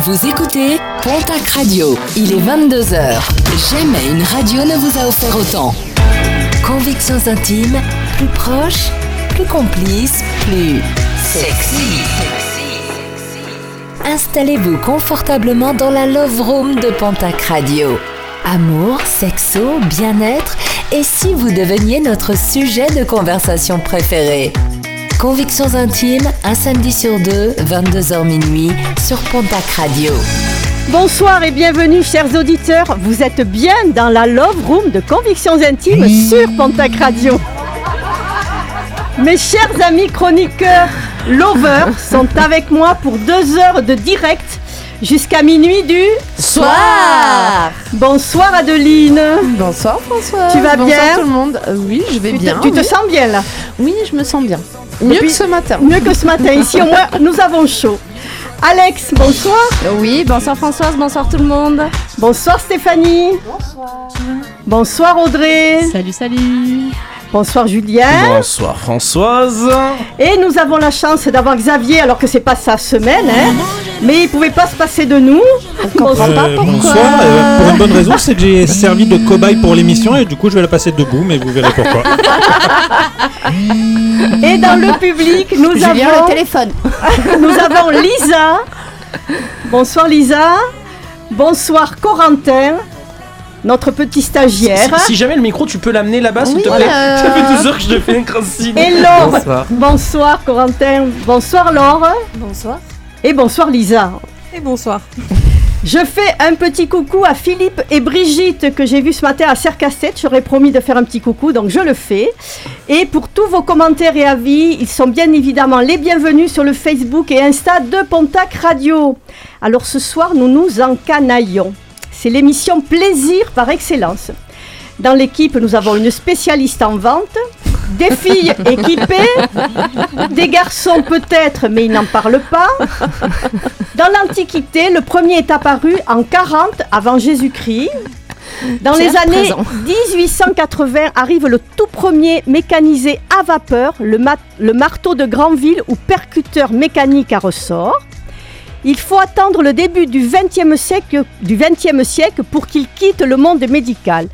Vous écoutez Pontac Radio. Il est 22h. Jamais une radio ne vous a offert autant. Convictions intimes, plus proches, plus complices, plus sexy. Installez-vous confortablement dans la Love Room de Pontac Radio. Amour, sexo, bien-être et si vous deveniez notre sujet de conversation préféré? Convictions intimes, un samedi sur deux, 22h minuit, sur Pontac Radio. Bonsoir et bienvenue chers auditeurs, vous êtes bien dans la Love Room de Convictions Intimes sur Pontac Radio. Mes chers amis chroniqueurs lovers sont avec moi pour deux heures de direct jusqu'à minuit du soir. Bonsoir Adeline. Bonsoir François. Tu vas Bonsoir bien tout le monde. Euh, oui, je vais Tu bien. Tu te sens bien là Oui, je me sens bien. Mieux puis- que ce matin. Mieux que ce matin. Ici au moins nous avons chaud. Alex, bonsoir. Oui, bonsoir Françoise, bonsoir tout le monde. Bonsoir Stéphanie. Bonsoir. Bonsoir Audrey. Salut, salut. Bonsoir Julien. Bonsoir Françoise. Et nous avons la chance d'avoir Xavier alors que c'est pas sa semaine, hein, mais il pouvait pas se passer de nous. Bonsoir. Euh, bonsoir, euh, pour une bonne raison, c'est que j'ai servi de cobaye pour l'émission et du coup je vais la passer debout, mais vous verrez pourquoi. Et dans le public, nous Julien, avons, le téléphone. nous avons Lisa. Bonsoir Lisa. Bonsoir Corentin, notre petit stagiaire. Si, si jamais le micro, tu peux l'amener là-bas, s'il te plaît. euh, Ça fait deux heures que je te fais un grand signe. Et Laure. Bonsoir. Bonsoir Corentin. Bonsoir Laure. Bonsoir. Et bonsoir Lisa. Et bonsoir. Je fais un petit coucou à Philippe et Brigitte que j'ai vu ce matin à Serre-Cassette. J'aurais promis de faire un petit coucou, donc je le fais. Et pour tous vos commentaires et avis, ils sont bien évidemment les bienvenus sur le Facebook et Insta de Pontac Radio. Alors ce soir, nous nous encanaillons. C'est l'émission Plaisir par excellence. Dans l'équipe, nous avons une spécialiste en vente, des filles équipées, des garçons peut-être, mais ils n'en parlent pas. Dans l'Antiquité, le premier est apparu en 40 avant Jésus-Christ. Dans les années présent. 1880 arrive le tout premier mécanisé à vapeur, le, le marteau de Granville ou percuteur mécanique à ressort. Il faut attendre le début du XXe siècle, du 20e siècle pour qu'il quitte le monde médical.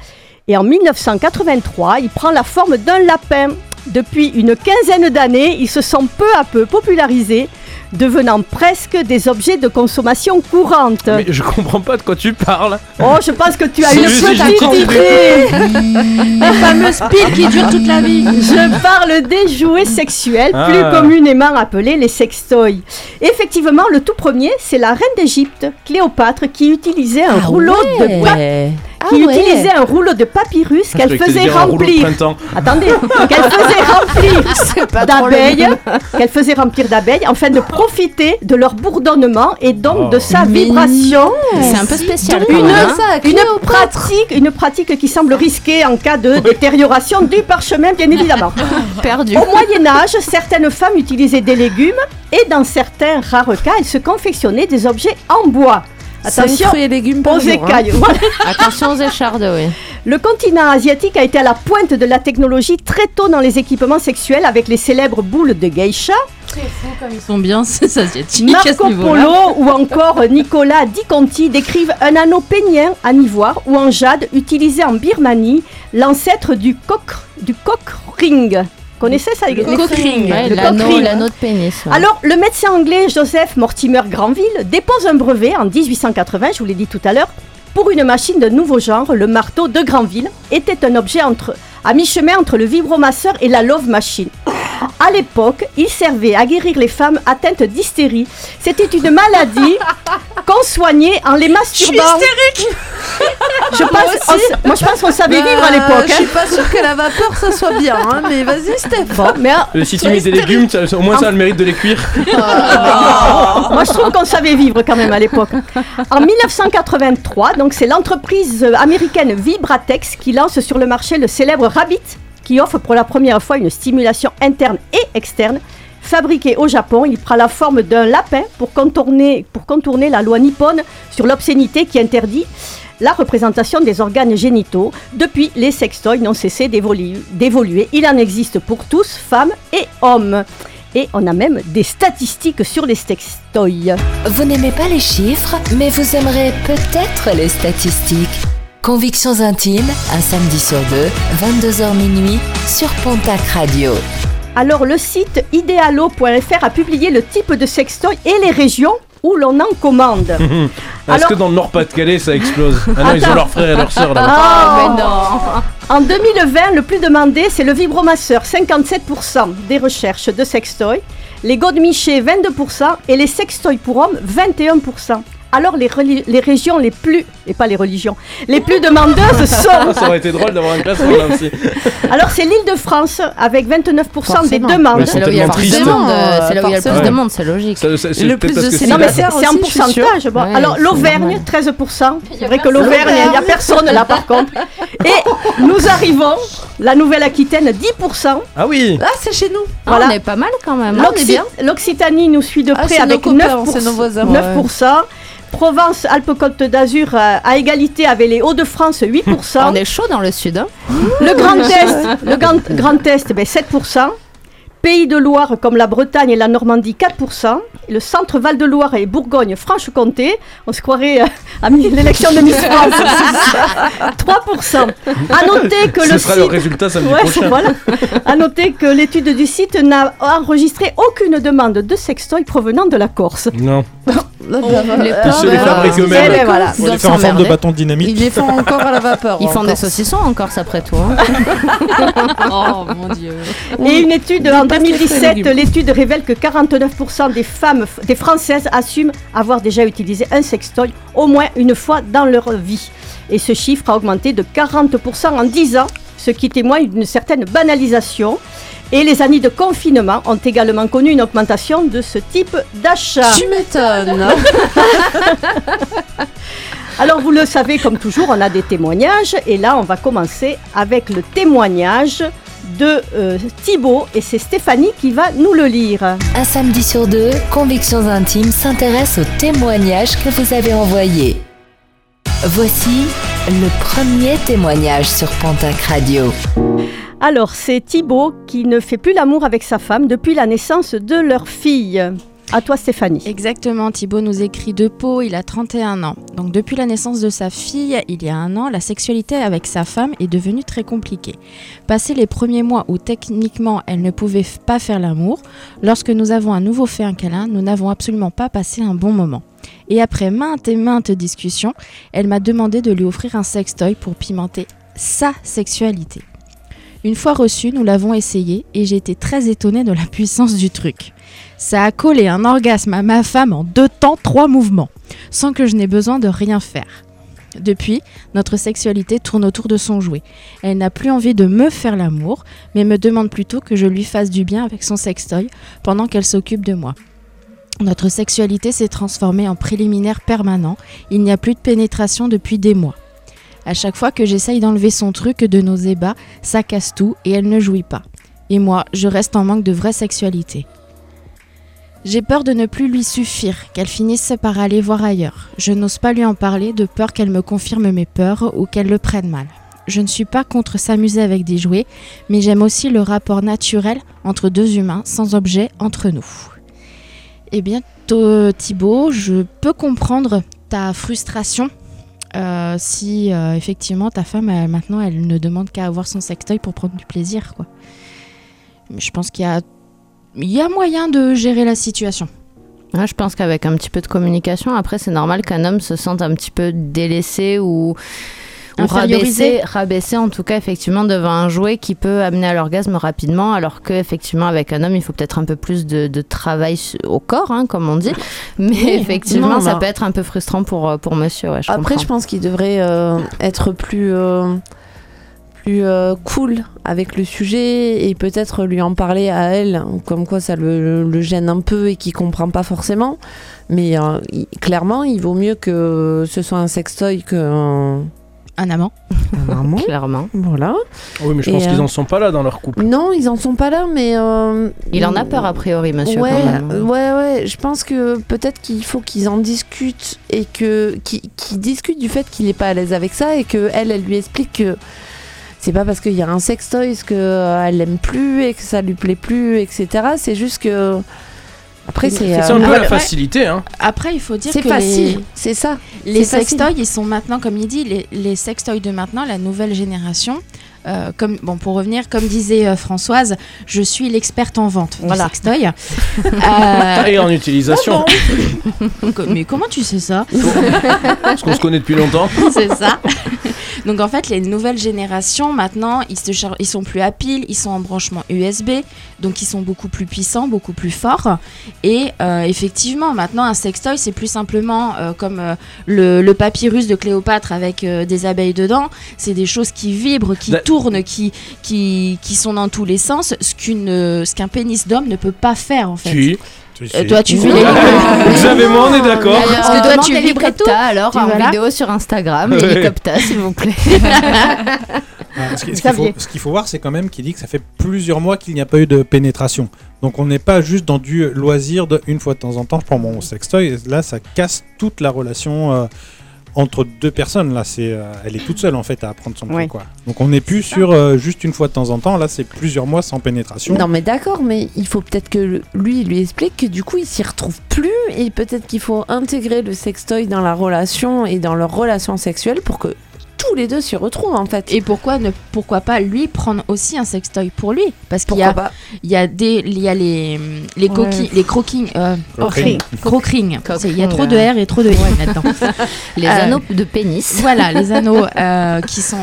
Et en 1983, il prend la forme d'un lapin. Depuis une quinzaine d'années, ils se sont peu à peu popularisés, devenant presque des objets de consommation courante. Mais je comprends pas de quoi tu parles. Oh, je pense que tu as une si, petite idée. La fameuse pile qui dure toute la vie. Je parle des jouets sexuels, Ah. plus communément appelés les sextoys. Effectivement, le tout premier, c'est la reine d'Égypte, Cléopâtre, qui utilisait un rouleau de pa- qui utilisait un rouleau de papyrus Je qu'elle faisait remplir. Attendez, qu'elle faisait remplir d'abeilles, qu'elle faisait remplir d'abeilles, afin de profiter de leur bourdonnement et donc Oh. de sa Mais vibration. C'est un peu spécial Une, quand même. hein. une pratique, une pratique qui semble risquée en cas de détérioration du parchemin, bien évidemment. Perdu. Au Moyen Âge, certaines femmes utilisaient des légumes et dans certains rares cas, elles se confectionnaient des objets en bois. Attention fruits et légumes par aux jour, hein. écailles. Voilà. Attention aux échardes, oui. Le continent asiatique a été à la pointe de la technologie très tôt dans les équipements sexuels avec les célèbres boules de geisha, Ils sont bien, ces asiatiques à ce Marco. Polo ou encore Nicolas Di Conti décrivent un anneau pénien en ivoire ou en jade utilisé en Birmanie, l'ancêtre du coq, du coq ring. Connaissez ça ouais, le l'anneau coq ring. l'anneau de pénis. ouais. Alors, le médecin anglais Joseph Mortimer Granville dépose un brevet en 1880, je vous l'ai dit tout à l'heure, pour une machine de nouveau genre, le marteau de Granville, était un objet entre, à mi-chemin entre le vibromasseur et la love machine. À l'époque, il servait à guérir les femmes atteintes d'hystérie. C'était une maladie qu'on soignait en les masturbant. Je pense, on s- moi, je pense qu'on savait vivre à l'époque. Je hein. suis pas sûre que la vapeur ça soit bien, hein, mais vas-y Steph. Bon, mais euh, Euh, Si tu mets des légumes, ça- au moins ça a le mérite de les cuire. Moi, je trouve qu'on savait vivre quand même à l'époque. En 1983, donc c'est l'entreprise américaine Vibratex qui lance sur le marché le célèbre Rabbit, qui offre pour la première fois une stimulation interne et externe. Fabriqué au Japon, il prend la forme d'un lapin pour contourner, pour contourner la loi nippone sur l'obscénité qui interdit la représentation des organes génitaux. Depuis, les sextoys n'ont cessé d'évoluer. d'évoluer. Il en existe pour tous, femmes et hommes. Et on a même des statistiques sur les sextoys. Vous n'aimez pas les chiffres, mais vous aimerez peut-être les statistiques. Convictions intimes, un samedi sur deux, 22h minuit, sur Pontac Radio. Alors le site idealo.fr a publié le type de sextoy et les régions où l'on en commande. Est-ce Alors- que dans le Nord-Pas-de-Calais ça explose Ah non, ils ont leurs frères et leurs sœurs là. Ah, mais non En 2020, le plus demandé, c'est le vibromasseur, 57% des recherches de sextoy, les godemichés, 22%, et les sextoys pour hommes, 21%. Alors les, régions les plus, et pas les religions, les plus demandeuses sont... Ça aurait été drôle d'avoir un classement là aussi. Alors c'est l'île de France, avec 29% des demandes. C'est là où il y a le tellement plus de monde, euh, c'est là où il y a le plus de monde, c'est logique. C'est Le plus de en pourcentage. Bon, Ouais, alors l'Auvergne, normal. 13%. C'est vrai que l'Auvergne, il n'y a personne là par contre. Et nous arrivons, la Nouvelle-Aquitaine, 10%. Ah oui Ah, c'est chez nous. Ah, on est pas mal quand même. hein. L'Occi- L'Occitanie nous suit de Ah, près avec copains, 9%. c'est nos voisins. 9%. Provence, Alpes-Côte d'Azur euh, à égalité avec les Hauts-de-France 8%. On est chaud dans le sud. hein. Le Grand Est, le Grand, Grand Est ben 7%. Pays de Loire comme la Bretagne et la Normandie 4%. Le centre Val de Loire et Bourgogne Franche-Comté, on se croirait euh, à mi- l'élection de Miss France. 3%. À noter que Ce le sera site le résultat samedi Ouais, prochain. voilà. À noter que l'étude du site n'a enregistré aucune demande de sextoy provenant de la Corse. Non. Les Ils se les pauvres, fabriquent eux-mêmes. Eh ben voilà. ils les faire en forme de s'emmerder. bâton de dynamite. Ils les font encore à la vapeur. Ils font encore. des saucissons en Corse après tout. hein. Oh mon dieu. Et une étude en dépasse les fruits et 2017, légumes. l'étude révèle que 49% des femmes, des Françaises assument avoir déjà utilisé un sextoy au moins une fois dans leur vie. Et ce chiffre a augmenté de 40% en 10 ans, ce qui témoigne d'une certaine banalisation. Et les années de confinement ont également connu une augmentation de ce type d'achat. Tu m'étonnes. Alors vous le savez, comme toujours, on a des témoignages. Et là, on va commencer avec le témoignage de euh, Thibaut. Et c'est Stéphanie qui va nous le lire. Un samedi sur deux, Convictions intimes s'intéresse aux témoignages que vous avez envoyés. Voici le premier témoignage sur Pontac Radio. Alors, c'est Thibaut qui ne fait plus l'amour avec sa femme depuis la naissance de leur fille. À toi, Stéphanie. Exactement, Thibaut nous écrit de Pau, il a 31 ans. Donc depuis la naissance de sa fille, il y a un an, la sexualité avec sa femme est devenue très compliquée. Passé les premiers mois où techniquement elle ne pouvait pas faire l'amour, lorsque nous avons à nouveau fait un câlin, nous n'avons absolument pas passé un bon moment. Et après maintes et maintes discussions, elle m'a demandé de lui offrir un sextoy pour pimenter sa sexualité. Une fois reçu, nous l'avons essayé et j'ai été très étonnée de la puissance du truc. Ça a collé un orgasme à ma femme en deux temps, trois mouvements, sans que je n'ai besoin de rien faire. Depuis, notre sexualité tourne autour de son jouet. Elle n'a plus envie de me faire l'amour, mais me demande plutôt que je lui fasse du bien avec son sextoy pendant qu'elle s'occupe de moi. Notre sexualité s'est transformée en préliminaire permanent, il n'y a plus de pénétration depuis des mois. À chaque fois que j'essaye d'enlever son truc de nos ébats, ça casse tout et elle ne jouit pas. Et moi, je reste en manque de vraie sexualité. J'ai peur de ne plus lui suffire, qu'elle finisse par aller voir ailleurs. Je n'ose pas lui en parler de peur qu'elle me confirme mes peurs ou qu'elle le prenne mal. Je ne suis pas contre s'amuser avec des jouets, mais j'aime aussi le rapport naturel entre deux humains, sans objet entre nous. Eh bien, Thibaut, je peux comprendre ta frustration euh, si euh, effectivement ta femme, maintenant, elle ne demande qu'à avoir son sextoy pour prendre du plaisir, quoi. Je pense qu'il y a il y a moyen de gérer la situation. Je pense qu'avec un petit peu de communication, après, c'est normal qu'un homme se sente un petit peu délaissé ou, rabaissé, rabaissé, en tout cas, effectivement, devant un jouet qui peut amener à l'orgasme rapidement, alors qu'effectivement, avec un homme, il faut peut-être un peu plus de, de travail au corps, hein, comme on dit. Mais effectivement, non, ça bah- peut être un peu frustrant pour, euh, pour monsieur. Ouais, je Après, je pense qu'il devrait euh, être plus, euh, plus euh, cool avec le sujet et peut-être lui en parler à elle, comme quoi ça le, le gêne un peu et qu'il comprend pas forcément. Mais il- clairement, il vaut mieux que ce soit un sextoy qu'un Un amant. un amant. Clairement. Voilà. Oui, mais je Et, pense qu'ils euh, en sont pas là dans leur couple. Non, ils en sont pas là, mais. euh, Il en a peur, a priori, monsieur. ouais, quand même. euh, ouais, ouais. Je pense que peut-être qu'il faut qu'ils en discutent et que qu'ils discutent du fait qu'il est pas à l'aise avec ça et que elle, elle lui explique que c'est pas parce qu'il y a un sextoy qu'elle l'aime plus et que ça lui plaît plus, etc. C'est juste que. Après, c'est. C'est euh, un peu la ouais. facilité, hein. Après, il faut dire c'est que facile, les, c'est ça. les C'est sextoys, ils sont maintenant, comme il dit, les, les sextoys de maintenant, la nouvelle génération. Euh, comme, bon, pour revenir, comme disait euh, Françoise, je suis l'experte en vente Voilà. du sextoy. Euh, Et en utilisation. co- mais comment tu sais ça Parce qu'on se connaît depuis longtemps. C'est ça. Donc en fait, les nouvelles générations, maintenant, ils, se char- ils sont plus à pile, ils sont en branchement USB, donc ils sont beaucoup plus puissants, beaucoup plus forts. Et euh, effectivement, maintenant, un sextoy, c'est plus simplement euh, comme euh, le, le papyrus de Cléopâtre avec euh, des abeilles dedans. C'est des choses qui vibrent, qui Da- tournent, qui, qui, qui sont dans tous les sens, ce qu'une, ce qu'un pénis d'homme ne peut pas faire en fait. Si. Euh, toi, tu fais les Vous on est d'accord. Parce que toi, tu tout. alors en vidéo sur Instagram, Ouais. les Copta, s'il vous plaît. Faut, ce qu'il faut voir, c'est quand même qu'il dit que ça fait plusieurs mois qu'il n'y a pas eu de pénétration. Donc on n'est pas juste dans du loisir de une fois de temps en temps, je prends mon sextoy. Là, ça casse toute la relation euh, entre deux personnes. Là, c'est, euh, elle est toute seule en fait à apprendre son Ouais. truc. Quoi. Donc on n'est plus sur euh, juste une fois de temps en temps. Là, c'est plusieurs mois sans pénétration. Non mais d'accord, mais il faut peut-être que lui il lui explique que du coup il s'y retrouve plus et peut-être qu'il faut intégrer le sextoy dans la relation et dans leur relation sexuelle pour que tous les deux s'y retrouvent en fait. Et pourquoi ne pourquoi pas lui prendre aussi un sextoy pour lui? Parce qu'il y a il y a des il y a les les Ouais. coquilles les croquings euh, Croquing. croquings. Il y a trop de R et trop de I là-dedans. Les Euh, anneaux de pénis. voilà les anneaux euh, qui sont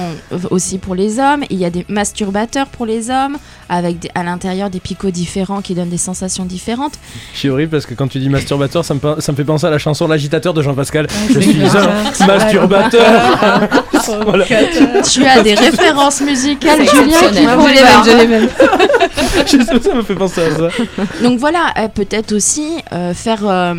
aussi pour les hommes. Il y a des masturbateurs pour les hommes avec des- à l'intérieur des picots différents qui donnent des sensations différentes. Je suis horrible parce que quand tu dis masturbateur, ça me, pe- ça me fait penser à la chanson L'agitateur de Jean-Pascal. je suis un masturbateur. Voilà. tu as des références musicales Julien qui font Je l'ai peur. même, je sais, ça me fait penser à ça. Donc voilà, euh, peut-être aussi euh, faire euh,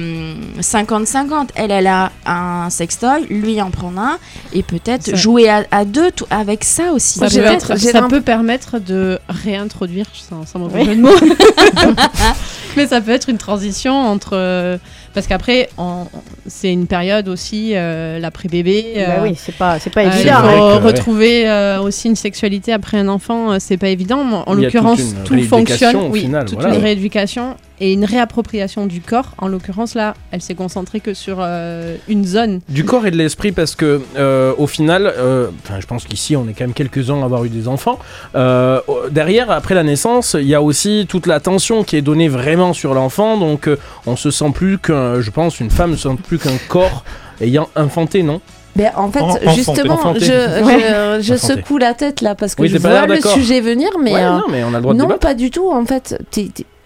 50-50. Elle, elle a un sextoy, lui en prendre un, et peut-être jouer à, à deux tout- avec ça aussi. Ça, être- peut permettre de réintroduire, sans, sans mauvais Oui. jeu de mots, mais ça peut être une transition entre. Parce qu'après, on- c'est une période aussi, euh, l'après-bébé. Bah euh, oui, c'est pas, c'est pas euh, évident. que, retrouver euh, aussi une sexualité après un enfant, c'est pas évident. En l'occurrence, tout fonctionne. au Oui, final, toute voilà. une rééducation et une réappropriation du corps. En l'occurrence, là, elle s'est concentrée que sur euh, une zone. Du corps et de l'esprit parce que euh, au final, euh, enfin, je pense qu'ici on est quand même quelques-uns à avoir eu des enfants. Euh, derrière, après la naissance, il y a aussi toute la tension qui est donnée vraiment sur l'enfant. Donc euh, on se sent plus qu'un, je pense, une femme ne se sent plus qu'un corps ayant infanté, non? Ben, en fait, En- justement, enfanté. je, je, secoue la tête là parce que Oui, je vois le sujet venir, mais Ouais, euh, non, mais on a le droit de non, débattre. pas du tout. En fait,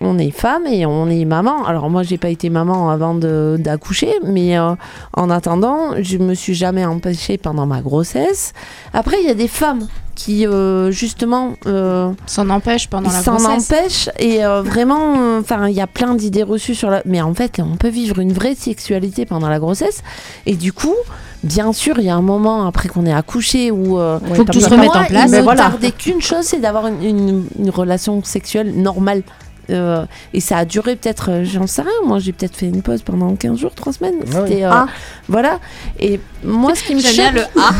on est femme et on est maman. Alors moi, j'ai pas été maman avant d'accoucher, mais euh, en attendant, je me suis jamais empêchée pendant ma grossesse. Après, il y a des femmes qui euh, justement euh, S'en empêche pendant la s'en grossesse. empêchent et vraiment, enfin, il y a plein d'idées reçues sur la. Mais en fait, on peut vivre une vraie sexualité pendant la grossesse et du coup. Bien sûr, il y a un moment après qu'on ait accouché où euh, Ouais, Faut que tout se remette en place. Il Mais me voilà. qu'une chose, c'est d'avoir une, une- une relation sexuelle normale. Euh, et ça a duré peut-être, euh, j'en sais rien, moi j'ai peut-être fait une pause pendant 15 jours, 3 semaines. Ah oui. Euh, Ah. Voilà. Et moi, ce qui me choque. le A.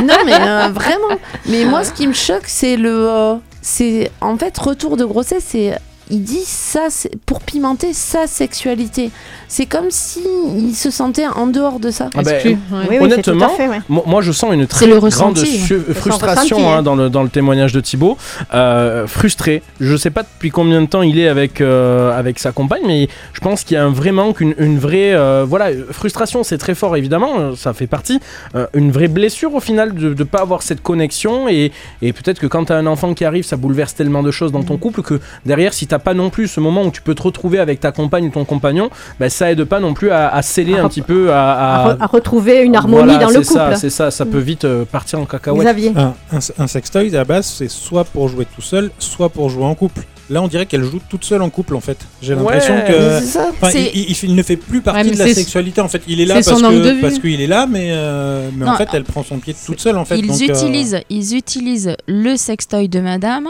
non, mais euh, vraiment. Mais moi, ce qui me choque, c'est le. euh, c'est en fait, retour de grossesse, c'est. Il dit ça pour pimenter sa sexualité. C'est comme si il se sentait en dehors de ça. Ah ben. Oui, oui, tout Honnêtement, à fait, ouais. Moi, je sens une très le grande ressenti. frustration hein, hein. dans, le, dans le témoignage de Thibaut. Euh, frustré. Je sais pas depuis combien de temps il est avec, euh, avec sa compagne, mais je pense qu'il y a un vrai manque, une, une vraie. euh, voilà, frustration, c'est très fort évidemment, ça fait partie. Euh, une vraie blessure au final de ne pas avoir cette connexion. Et, et peut-être que quand tu as un enfant qui arrive, ça bouleverse tellement de choses dans Mm. ton couple que derrière, si t'as pas non plus ce moment où tu peux te retrouver avec ta compagne ou ton compagnon, ben, ça aide pas non plus à, à sceller À un petit peu, à, À, à- re- à retrouver une harmonie Voilà, dans le c'est ça, couple. C'est ça, ça peut vite euh, partir en cacahuète. Xavier. Un, un- un sextoy, à la base, c'est soit pour jouer tout seul, soit pour jouer en couple. Là, on dirait qu'elle joue toute seule en couple, en fait. J'ai l'impression Ouais. que. Il, il- il ne fait plus partie Ouais, de la sexualité en fait. Il est là parce que parce qu'il est là, mais, euh, mais en fait, elle prend son pied toute seule en fait. ils, donc, euh, utilisent, ils utilisent le sextoy de madame.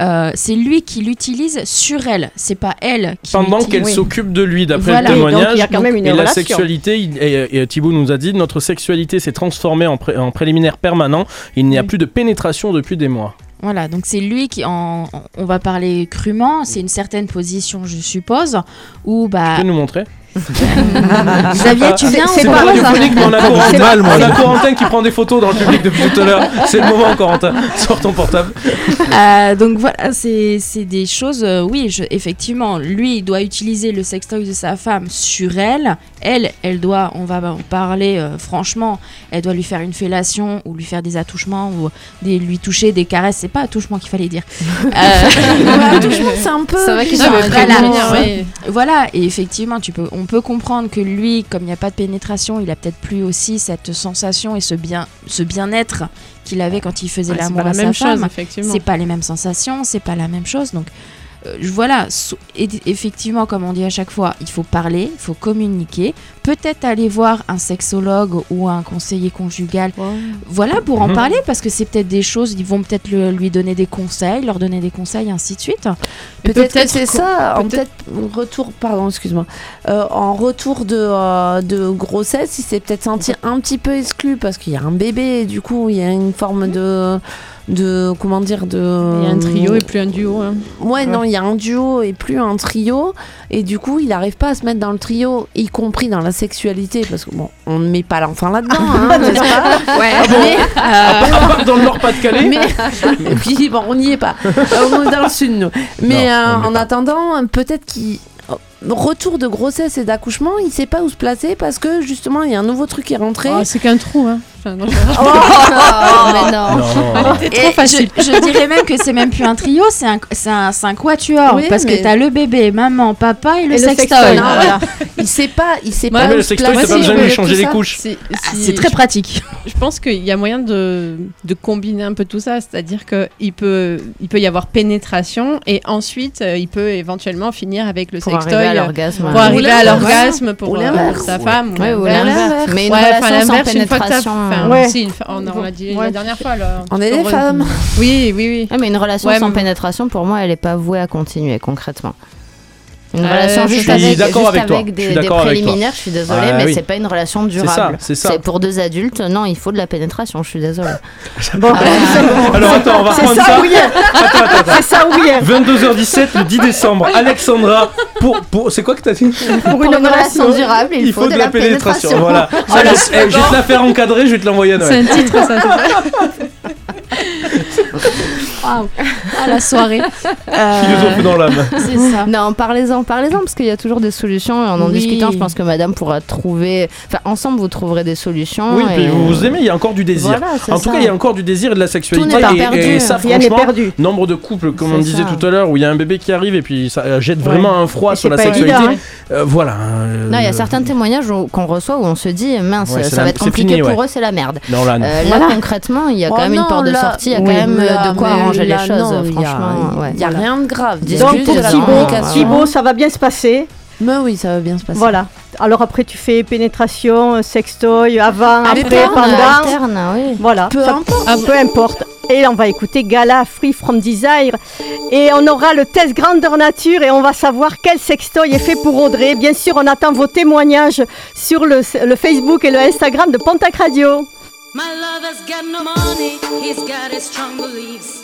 euh, c'est lui qui l'utilise sur elle. C'est pas elle qui Pendant qu'elle s'occupe de lui, d'après Voilà. le donc témoignage. il y a quand même une et la sexualité, et, et Thibaut nous a dit, notre sexualité s'est transformée en, pré- en préliminaire permanent. Il n'y a Oui. plus de pénétration depuis des mois. Voilà, donc c'est lui qui, en, on va parler crûment, c'est une certaine position, je suppose, où Tu bah. peux nous montrer? Xavier, tu viens c'est pas radiophonique, mais on a, Corentin, mal, moi, on a. Corentin qui prend des photos dans le public depuis tout à l'heure. C'est le moment, Corentin. Sors ton portable. Euh, donc voilà, c'est c'est des choses, euh, oui, je- effectivement, lui, il doit utiliser le sextoy de sa femme sur elle. Elle, elle doit, on va en parler euh, franchement, elle doit lui faire une fellation ou lui faire des attouchements ou des, lui toucher des caresses. C'est pas attouchement qu'il fallait dire. Euh, c'est un peu. C'est vrai qu'il voilà. Voilà, et effectivement, tu peux, on peut comprendre que lui, comme il n'y a pas de pénétration, il a peut-être plus aussi cette sensation et ce bien, ce bien-être qu'il avait quand il faisait Ouais, l'amour à la sa même femme. chose, effectivement. C'est pas les mêmes sensations, c'est pas la même chose. Donc euh, voilà, so- et- effectivement, comme on dit à chaque fois, il faut parler, il faut communiquer, peut-être aller voir un sexologue ou un conseiller conjugal. Voilà, pour en Mhm. parler, parce que c'est peut-être des choses, ils vont peut-être lui donner des conseils, leur donner des conseils, ainsi de suite. Peut-être que peut-être c'est ça, en peut-être- peut-être retour, pardon, excuse-moi, Euh, en retour de, euh, de grossesse, il s'est peut-être senti un petit peu exclu parce qu'il y a un bébé et du coup il y a une forme de, de comment dire, de... Il y a un trio et plus un duo. hein. Ouais, non, il y a un duo et plus un trio. Et du coup, il n'arrive pas à se mettre dans le trio, y compris dans la sexualité. Parce que bon, on ne met pas l'enfant là-dedans, hein, n'est-ce pas Ouais, Mais, À part, à part dans le Nord-Pas-de-Calais. mais et puis bon, on n'y est pas. Euh, on est dans le sud, nous. Mais Non, euh, en pas. attendant, euh, peut-être qu'il. oh, Retour de grossesse et d'accouchement, il sait pas où se placer parce que justement il y a un nouveau truc qui est rentré. Oh, c'est qu'un trou. Hein. Enfin, non, je- Oh, mais non. Non, trop facile. Je, je dirais même que c'est même plus un trio, c'est un, c'est un, c'est un quatuor. Oui, parce mais- que t'as le bébé, maman, papa et le sextoy. Ah, voilà. Il sait pas, il sait Ouais, pas. Mais le se sextoy, t'as pas besoin de lui changer les couches. C'est Ah, très pratique. Je pense qu'il y a moyen de, de combiner un peu tout ça, c'est-à-dire qu'il peut, il peut y avoir pénétration et ensuite euh, il peut éventuellement finir avec le Pour sextoy arriver à euh, l'orgasme. pour arriver à l'orgasme pour, euh, pour sa femme. Ouais, ou l'inverse. l'inverse. Mais une relation sans l'inverse, une fois que t'as- pénétration. Enfin, Ouais. si, une fois- on, on l'a dit Ouais. la dernière fois. là. On est des Re- femmes. Oui, oui, oui. Ouais, mais une relation Ouais, sans mais- pénétration, pour moi, elle n'est pas vouée à continuer concrètement. Une Euh, relation je juste suis avec, d'accord juste avec toi. avec Je suis des, des d'accord avec toi. préliminaires, je suis désolée, mais oui. c'est pas une relation C'est ça, durable. c'est ça. pour deux adultes, non, il faut de la pénétration, je suis désolée. Bon, Ah, c'est bon. Alors attends, on va C'est prendre ça. C'est ça ou hier 22h17 le 10 décembre. Alexandra, pour, pour c'est quoi que t'as dit Pour une une relation durable, il, Il faut de la pénétration. pénétration. Voilà. Eh, je vais te la faire encadrer, je vais te l'envoyer à C'est Noël. un titre, ça. Waouh. À la soirée. Euh, Philosophe dans l'âme. c'est ça. Non, parlez-en, parlez-en, parce qu'il y a toujours des solutions. Et en en Oui. discutant, je pense que madame pourra trouver. Enfin, ensemble, vous trouverez des solutions. Oui, et- puis vous vous aimez, il y a encore du désir. Voilà, En tout ça. cas, il y a encore du désir et de la sexualité. n'est pas et, perdu. et ça, Rien franchement, perdu. nombre de couples, comme on disait ça. tout à l'heure, où il y a un bébé qui arrive et puis ça euh, jette vraiment un froid Et sur la pas sexualité. évident, hein. Euh, voilà. euh, Non, il y a certains témoignages qu'on reçoit où on se dit, mince, Ouais, ça va être compliqué pour eux, c'est la merde. Non, là. Euh, concrètement, il y a quand Oh même une porte de sortie, il y a quand même euh, de quoi là, les choses, non, il y a- franchement. ouais. N'y a rien de grave. Donc pour Thibaut. Thibaut, ça va bien se passer? Mais oui, ça va bien se passer. Voilà. Alors après, tu fais pénétration, sextoy, avant, après, Alterne, pendant. oui. Voilà. Peu Ça- importe. Ah, peu importe. Et on va écouter Gala Free from Desire. Et on aura le test grandeur nature et on va savoir quel sextoy est fait pour Audrey. Bien sûr, on attend vos témoignages sur le, le Facebook et le Instagram de Pontac Radio. My lover's got no money, he's got his strong beliefs.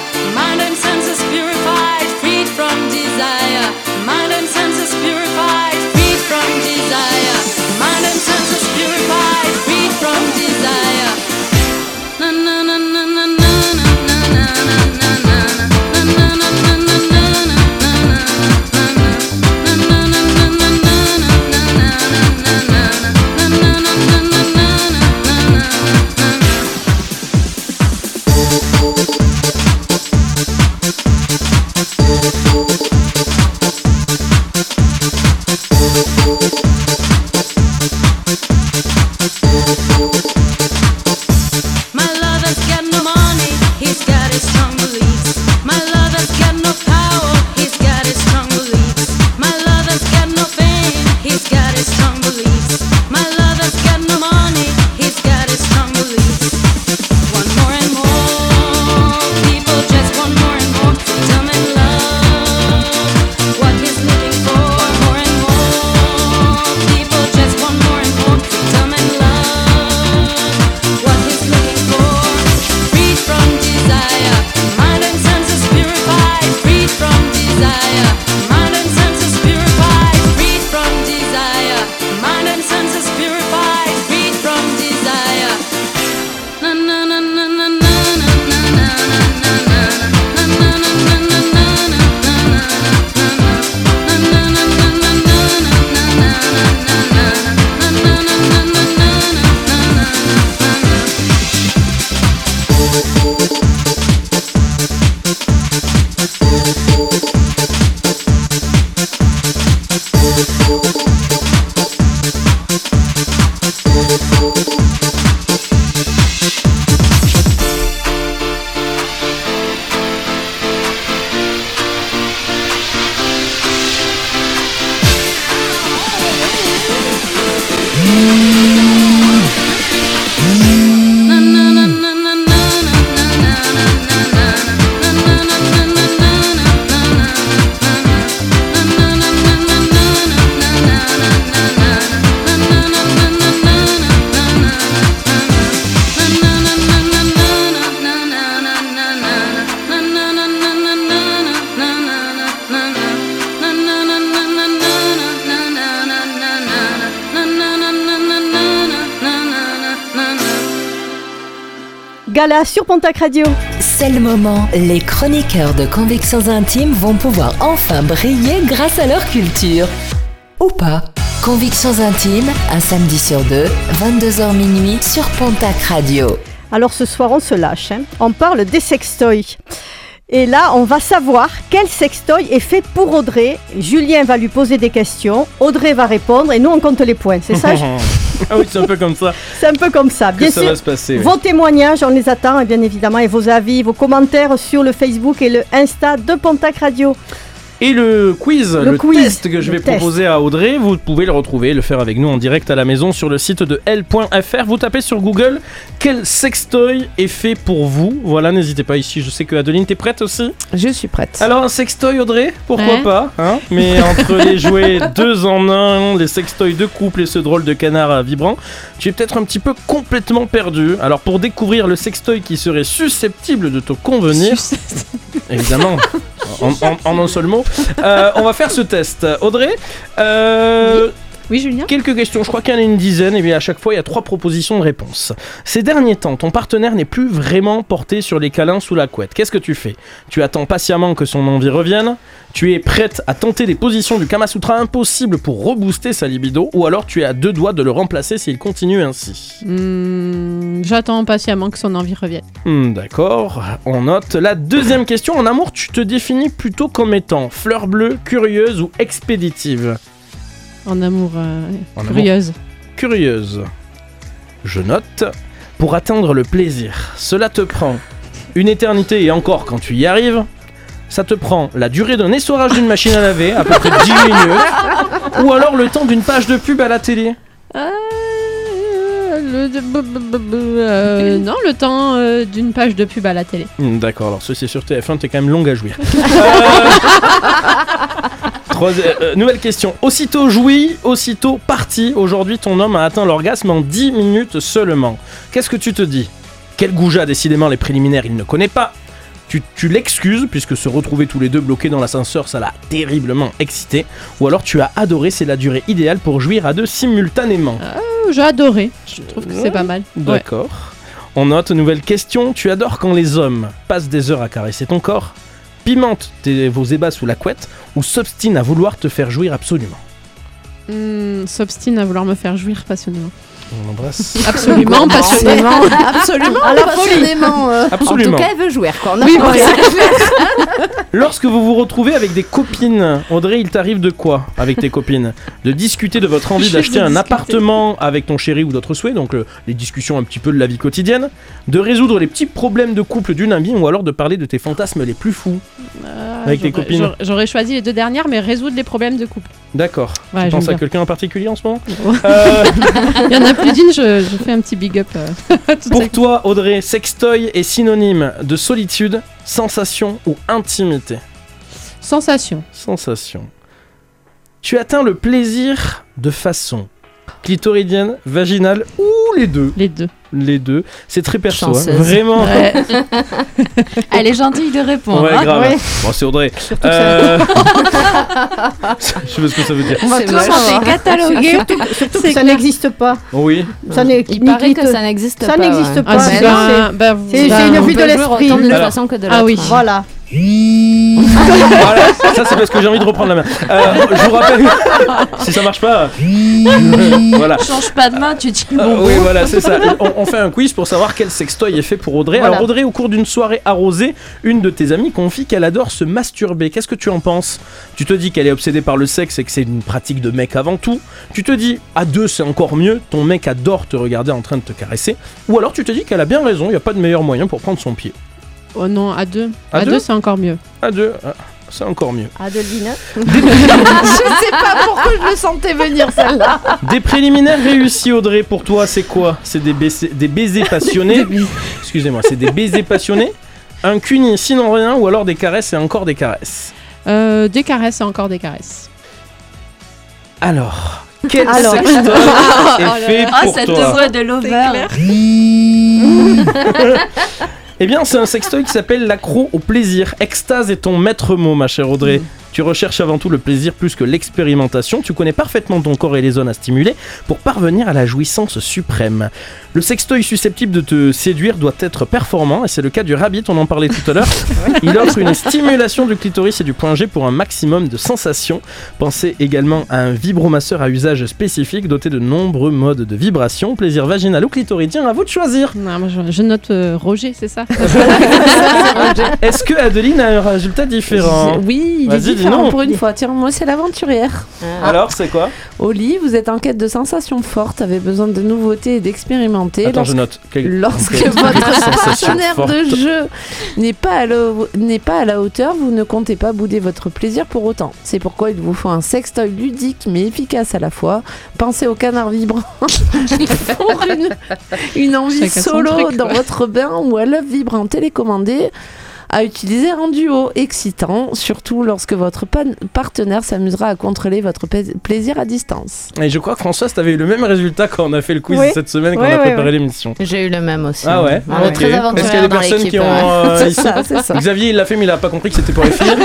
purified, Sur Pontac Radio. C'est le moment. Les chroniqueurs de Convictions Intimes vont pouvoir enfin briller grâce à leur culture. Ou pas. Convictions Intimes, un samedi sur deux, 22h minuit sur Pontac Radio. Alors ce soir, on se lâche. hein. On parle des sextoys. Et là, on va savoir quel sextoy est fait pour Audrey. Julien va lui poser des questions. Audrey va répondre et nous, on compte les points. C'est ça ah oui, c'est un peu comme ça C'est un peu comme ça. que Bien ça sûr, va se passer. oui. Vos témoignages, on les attend, et bien évidemment, et vos avis, vos commentaires sur le Facebook et le Insta de Pontac Radio. Et le quiz, Le le, quiz, test que je le vais test. proposer à Audrey, vous pouvez le retrouver, le faire avec nous en direct à la maison sur le site de L.fr. Vous tapez sur Google quel sextoy est fait pour vous. Voilà, n'hésitez pas ici. Je sais que Adeline, t'es prête aussi Je suis prête. Alors un sextoy Audrey, pourquoi Ouais. pas hein Mais entre les jouets deux en un, les sextoys de couple et ce drôle de canard vibrant, tu es peut-être un petit peu complètement perdu. Alors pour découvrir le sextoy qui serait susceptible de te convenir, évidemment, en, en- en un seul mot, euh, on va faire ce test. Audrey, euh, Julien Quelques questions, je crois qu'il y en a une dizaine, et bien à chaque fois il y a trois propositions de réponse. Ces derniers temps, ton partenaire n'est plus vraiment porté sur les câlins sous la couette. Qu'est-ce que tu fais? Tu attends patiemment que son envie revienne? Tu es prête à tenter des positions du Kama Sutra impossibles pour rebooster sa libido? Ou alors tu es à deux doigts de le remplacer s'il continue ainsi? Hmm, J'attends patiemment que son envie revienne. Hmm, D'accord, on note. La deuxième question, en amour, tu te définis plutôt comme étant fleur bleue, curieuse ou expéditive? En amour, euh, En amour. curieuse. curieuse. Je note, pour atteindre le plaisir, cela te prend une éternité et encore quand tu y arrives, ça te prend la durée d'un essorage d'une machine à laver, à peu près 10 minutes, ou alors le temps d'une page de pub à la télé. Euh, le- euh, non, le temps euh, d'une page de pub à la télé. Hmm, D'accord, alors ceci sur TF1, t'es quand même longue à jouir. Euh, euh, nouvelle question. Aussitôt joui, aussitôt parti. Aujourd'hui, ton homme a atteint l'orgasme en 10 minutes seulement. Qu'est-ce que tu te dis? Quel goujat, décidément, les préliminaires, il ne connaît pas. Tu, tu l'excuses, puisque se retrouver tous les deux bloqués dans l'ascenseur, ça l'a terriblement excité. Ou alors tu as adoré, c'est la durée idéale pour jouir à deux simultanément. Oh, J'ai adoré. Je trouve que c'est pas mal. Ouais. D'accord. On note, nouvelle question. Tu adores quand les hommes passent des heures à caresser ton corps, pimentent tes, vos ébats sous la couette ou s'obstinent à vouloir te faire jouir absolument. Hmm, S'obstine à vouloir me faire jouir passionnément. On embrasse. Absolument passionnément. Absolument, passionnément, euh. Absolument. En tout cas, elle veut jouer. Quoi. Oui. Lorsque vous vous retrouvez avec des copines, Audrey, il t'arrive de quoi avec tes copines? De discuter de votre envie Je d'acheter un discuter. appartement avec ton chéri ou d'autres souhaits, donc euh, les discussions un petit peu de la vie quotidienne, de résoudre les petits problèmes de couple d'une amie ou alors de parler de tes fantasmes les plus fous? Euh, Avec tes j'aurais- copines. j'aurais- choisi les deux dernières, mais résoudre les problèmes de couple. D'accord. Ouais, tu penses à quelqu'un en particulier en ce moment Euh, Il y en a plus d'une, je, je fais un petit big up. euh, Pour toi, Audrey, sextoy est synonyme de solitude, sensation ou intimité Sensation. Sensation. Tu atteins le plaisir de façon clitoridienne, vaginale ou les deux Les deux. Les deux. C'est très perso, hein. Vraiment. Ouais. Elle est gentille de répondre. Ouais, hein. grave. Ouais. Bon, c'est Audrey. Euh, Je sais pas ce que ça veut dire. On va C'est cataloguer. Surtout que ça n'existe pas. Oui. Ça Il paraît que ça n'existe ça pas. n'existe ouais. pas. Ah, c'est ben- ben, c'est- c'est une on vue peut de l'esprit. Alors- façon que de Ah oui. Voilà. Voilà, ça c'est parce que j'ai envie de reprendre la main. Euh, je vous rappelle, si ça marche pas, voilà. Change pas de main, tu tiens le Euh, oui, voilà, c'est ça. On, on fait un quiz pour savoir quel sextoy est fait pour Audrey. Voilà. Alors, Audrey, au cours d'une soirée arrosée, une de tes amies confie qu'elle adore se masturber. Qu'est-ce que tu en penses? Tu te dis qu'elle est obsédée par le sexe et que c'est une pratique de mec avant tout. Tu te dis, à deux, c'est encore mieux. Ton mec adore te regarder en train de te caresser. Ou alors, tu te dis qu'elle a bien raison. Il n'y a pas de meilleur moyen pour prendre son pied. Oh non, à deux. À À, deux deux, c'est encore mieux. À deux, ah, c'est encore mieux. Adeline. je sais pas pourquoi je le sentais venir celle-là. Des préliminaires réussis, Audrey, pour toi, c'est quoi? C'est des, baisers- des baisers passionnés Excusez-moi, c'est des baisers passionnés Un cuni sinon rien ou alors des caresses et encore des caresses? Euh, des caresses et encore des caresses. Alors, quel Alors. sextoy Oh est fait Ah, pour cette toi? voix de l'over. Eh bien, c'est un sextoy qui s'appelle l'accro au plaisir. Extase est ton maître mot, ma chère Audrey. Tu recherches avant tout le plaisir plus que l'expérimentation. Tu connais parfaitement ton corps et les zones à stimuler pour parvenir à la jouissance suprême. Le sextoy susceptible de te séduire doit être performant, et c'est le cas du Rabbit, on en parlait tout à l'heure. Il offre une stimulation du clitoris et du point G pour un maximum de sensations. Pensez également à un vibromasseur à usage spécifique doté de nombreux modes de vibration. Plaisir vaginal ou clitoridien, à vous de choisir. Non, moi, je, je note euh, Roger, c'est ça? Est-ce que Adeline a un résultat différent? Oui, Vas-y, différent non. pour une fois. Tiens, moi c'est l'aventurière. Alors, c'est quoi Au lit, vous êtes en quête de sensations fortes, avez besoin de nouveautés et d'expérimenter. Attends, Lorsque- je note. Quel- Lorsque votre partenaire forte. de jeu n'est pas, à la- n'est pas à la hauteur, vous ne comptez pas bouder votre plaisir pour autant. C'est pourquoi il vous faut un sextoy ludique mais efficace à la fois. Pensez au canard vibrant pour une, une envie Chacun solo truc, dans votre bain ou à l'œuf vibrant télécommandé à utiliser en duo, excitant, surtout lorsque votre partenaire s'amusera à contrôler votre pla- plaisir à distance. Et je crois que Françoise, t'avais eu le même résultat quand on a fait le quiz Oui. cette semaine, quand Oui, on a oui, préparé oui. l'émission. J'ai eu le même aussi. Ah ouais On est Ok. très Est-ce qu'il y a des personnes qui ont. euh. C'est ça, c'est ça. Xavier, il l'a fait, mais il a pas compris que c'était pour les filles.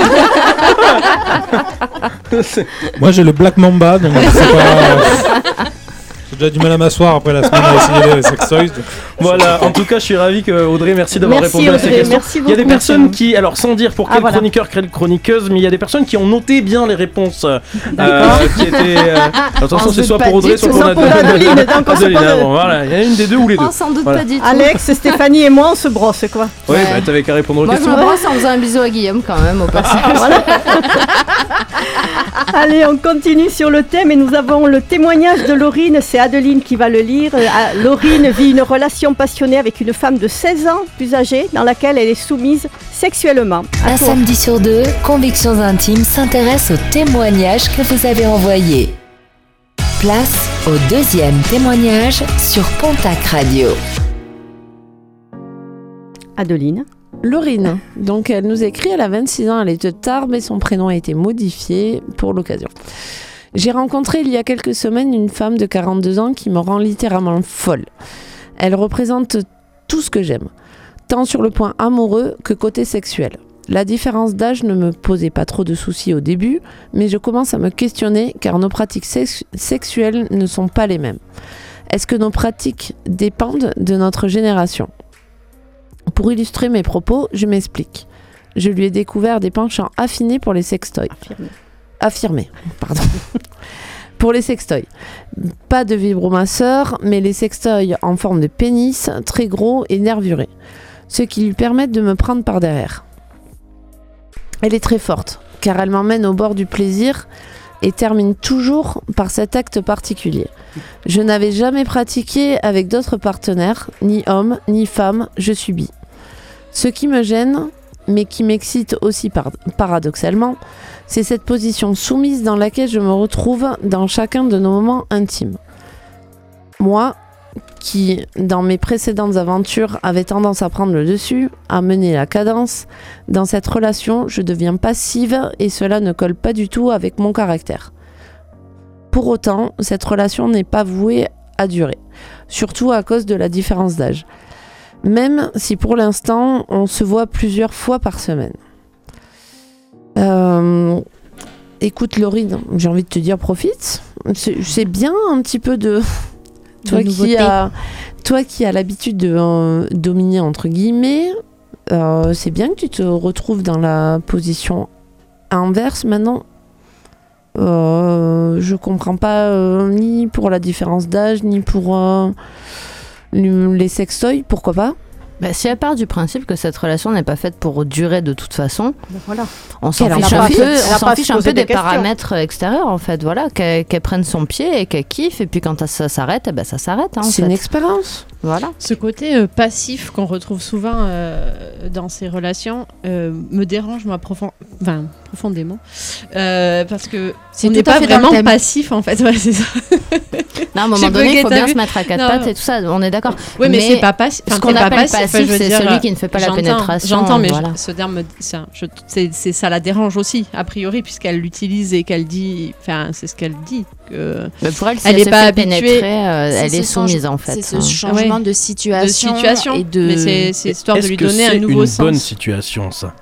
Moi j'ai le Black Mamba, donc c'est pas. J'ai déjà du mal à m'asseoir après la semaine à essayer les sextoys. donc- voilà, en tout cas, je suis ravi que Audrey, merci d'avoir Merci, répondu à ces questions. merci Il y a des personnes Merci. qui, alors sans dire pour Ah, quel voilà. chroniqueur, quelle chroniqueuse, mais il y a des personnes qui ont noté bien les réponses. euh, qui étaient. euh, Attention, On c'est se soit pour Audrey, soit pour Adeline. On se ah voilà, il y a une des deux ou les deux. Sans doute Voilà. pas du tout. Alex, Stéphanie et moi, on se brosse quoi. Ouais. bah t'avais qu'à répondre aux Moi, je questions. me brosse en faisant un bisou à Guillaume quand même au passage. Allez, on continue sur le thème et nous avons le témoignage de Laurine. C'est Adeline qui va le lire. Euh, Laurine vit une relation passionnée avec une femme de 16 ans plus âgée dans laquelle elle est soumise sexuellement. À Un toi. samedi sur deux, Convictions Intimes s'intéresse aux témoignages que vous avez envoyés. Place au deuxième témoignage sur Pontac Radio. Adeline. Laurine, donc elle nous écrit, elle a 26 ans, elle est de Tarbes et son prénom a été modifié pour l'occasion. J'ai rencontré il y a quelques semaines une femme de 42 ans qui me rend littéralement folle. Elle représente tout ce que j'aime, tant sur le point amoureux que côté sexuel. La différence d'âge ne me posait pas trop de soucis au début, mais je commence à me questionner car nos pratiques sex- sexuelles ne sont pas les mêmes. Est-ce que nos pratiques dépendent de notre génération? Pour illustrer mes propos, je m'explique. Je lui ai découvert des penchants affinés pour les sextoys. Affirmés, pardon. pour les sextoys. Pas de vibromasseur, mais les sextoys en forme de pénis, très gros et nervurés. Ce qui lui permettent de me prendre par derrière. Elle est très forte, car elle m'emmène au bord du plaisir et termine toujours par cet acte particulier. Je n'avais jamais pratiqué avec d'autres partenaires, ni hommes, ni femmes, je suis bi. Ce qui me gêne, mais qui m'excite aussi par- paradoxalement, c'est cette position soumise dans laquelle je me retrouve dans chacun de nos moments intimes. Moi, qui, dans mes précédentes aventures, avait tendance à prendre le dessus, à mener la cadence, dans cette relation, je deviens passive et cela ne colle pas du tout avec mon caractère. Pour autant, cette relation n'est pas vouée à durer, surtout à cause de la différence d'âge. Même si pour l'instant, on se voit plusieurs fois par semaine. Euh, écoute, Laurine, j'ai envie de te dire, profite. C'est bien un petit peu de. Toi qui, as, toi qui as l'habitude de euh, dominer, entre guillemets, euh, c'est bien que tu te retrouves dans la position inverse, maintenant, je comprends pas ni pour la différence d'âge, ni pour les sextoys, pourquoi pas? Bah, si elle part du principe que cette relation n'est pas faite pour durer de toute façon, Voilà. on s'en fiche un peu, Elle on s'en fiche un peu des paramètres extérieurs en fait. Voilà, qu'elle prenne son pied et qu'elle kiffe, et puis quand ça s'arrête, eh ben, ça s'arrête. hein, en C'est fait. une expérience. Voilà. Ce côté euh, passif qu'on retrouve souvent euh, dans ces relations euh, me dérange moi profond- enfin, profondément Euh, parce que C'est on n'est pas vraiment passif en fait. Ouais, c'est ça. Là, à un moment donné, il faut bien vu se mettre à quatre Non. pattes et tout ça. On est d'accord. Oui, mais, Mais c'est pas passif. Ce qu'on c'est pas appelle passif, c'est celui euh, qui ne fait pas la pénétration. J'entends, mais voilà. je- ce terme, c'est c'est c'est- ça la dérange aussi, a priori, puisqu'elle l'utilise et qu'elle dit, enfin, c'est ce qu'elle dit. Que... Mais pour elle, si Elle elle, est pas habituée. pénétrer, euh, C'est elle est ce change- soumise en fait. C'est ce hein. changement de situation, de situation. et de. Mais c'est c'est histoire de lui donner un c'est nouveau une sens. bonne situation, ça?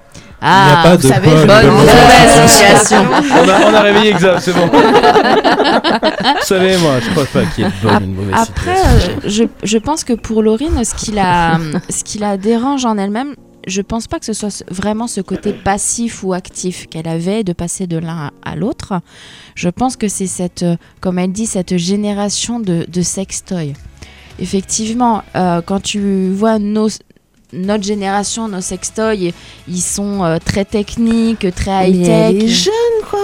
Ah, Il n'y a pas vous de savez, bonne, bonne, mauvaise situation. on a, on a réveillé Xav, c'est bon. Vous savez, moi, je crois pas qu'il y ait de bonne ou mauvaise Après, situation. je, je pense que pour Laurine, ce qui la, ce qui la dérange en elle-même, je pense pas que ce soit vraiment ce côté passif ou actif qu'elle avait de passer de l'un à, l'autre. Je pense que c'est cette, comme elle dit, cette génération de, de sextoys. Effectivement, euh, quand tu vois nos, notre génération, nos sextoys, ils sont euh, très techniques, très Mais elle est high-tech. jeune, quoi.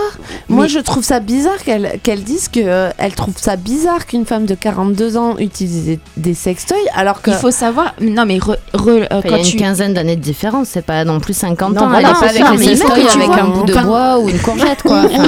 Moi, je trouve ça bizarre qu'elle qu'elle dise que euh, elle trouve ça bizarre qu'une femme de 42 ans utilise des, des sextoys, alors que Il faut savoir, non mais re- re- euh, Enfin, il y a une tu quinzaine d'années de différence, c'est pas non plus 50 Non, ans. voilà, elle est pas avec les sextoys avec vois, un bout de bois ou une courgette quoi. Enfin,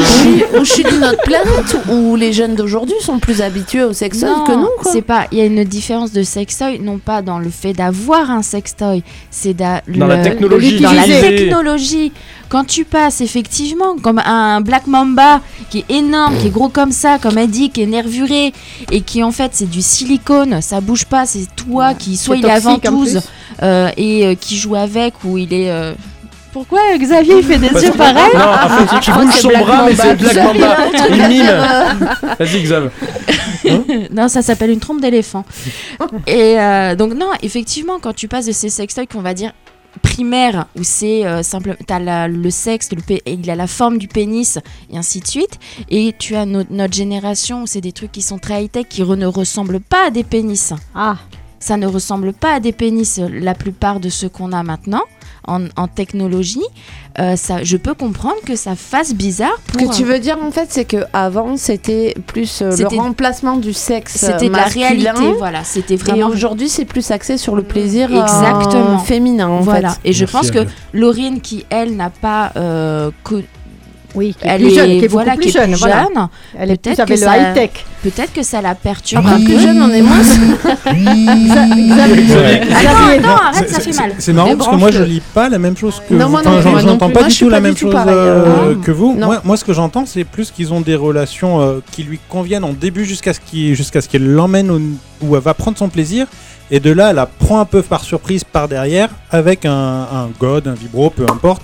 je suis, de notre planète, où les jeunes d'aujourd'hui sont plus habitués aux sextoys que nous, quoi. c'est pas. Il y a une différence de sextoy, non pas dans le fait d'avoir un sextoy, c'est da- Dans la technologie Dans la utilisée. technologie. Quand tu passes effectivement comme un Black Mamba qui est énorme, qui est gros comme ça, comme elle dit, qui est nervuré et qui en fait c'est du silicone, ça bouge pas, c'est toi qui soit il est ventouse euh, et euh, qui joue avec ou il est. Pourquoi Xavier il fait des Parce yeux que- pareils Non, en fait, il crois bouge que c'est son bras, mais c'est Black Mamba. Il mime. Vas-y, Xav. non, ça s'appelle une trompe d'éléphant. et euh, donc non, effectivement, quand tu passes de ces sextoys qu'on va dire primaires où c'est euh, simple, t'as la- le sexe, le pé- il a la forme du pénis et ainsi de suite, et tu as no- notre génération où c'est des trucs qui sont très high tech qui re- ne ressemblent pas à des pénis. Ah, Ça ne ressemble pas à des pénis euh, la plupart de ceux qu'on a maintenant en, en technologie. Euh, ça, je peux comprendre que ça fasse bizarre Ce que tu veux dire en fait, c'est que avant c'était plus euh, le remplacement du sexe c'était de la réalité, voilà, c'était Et vraiment aujourd'hui, c'est plus axé sur le plaisir euh, Exactement. féminin en voilà. fait. Et je pense que. Laurine, qui elle n'a pas euh, oui, qui est elle plus est, jeune, qui est voilà, beaucoup plus qui est jeune. plus voilà. jeune, Elle est Peut-être avec que le ça- high-tech. peut-être que ça la perturbe un plus peu. jeune, on est moins. Non, non, arrête, C'est- ça fait mal. C'est marrant parce que moi je lis pas la même chose que Non, vous. Enfin, j'entends pas du tout la même chose euh, euh, que vous. non. Moi, ce que j'entends, c'est plus qu'ils ont des relations euh, qui lui conviennent en début jusqu'à ce qu'il- jusqu'à ce qu'elle l'emmène où elle va prendre son plaisir. Et de là, elle la prend un peu par surprise par derrière avec un, un god, un vibro, peu importe.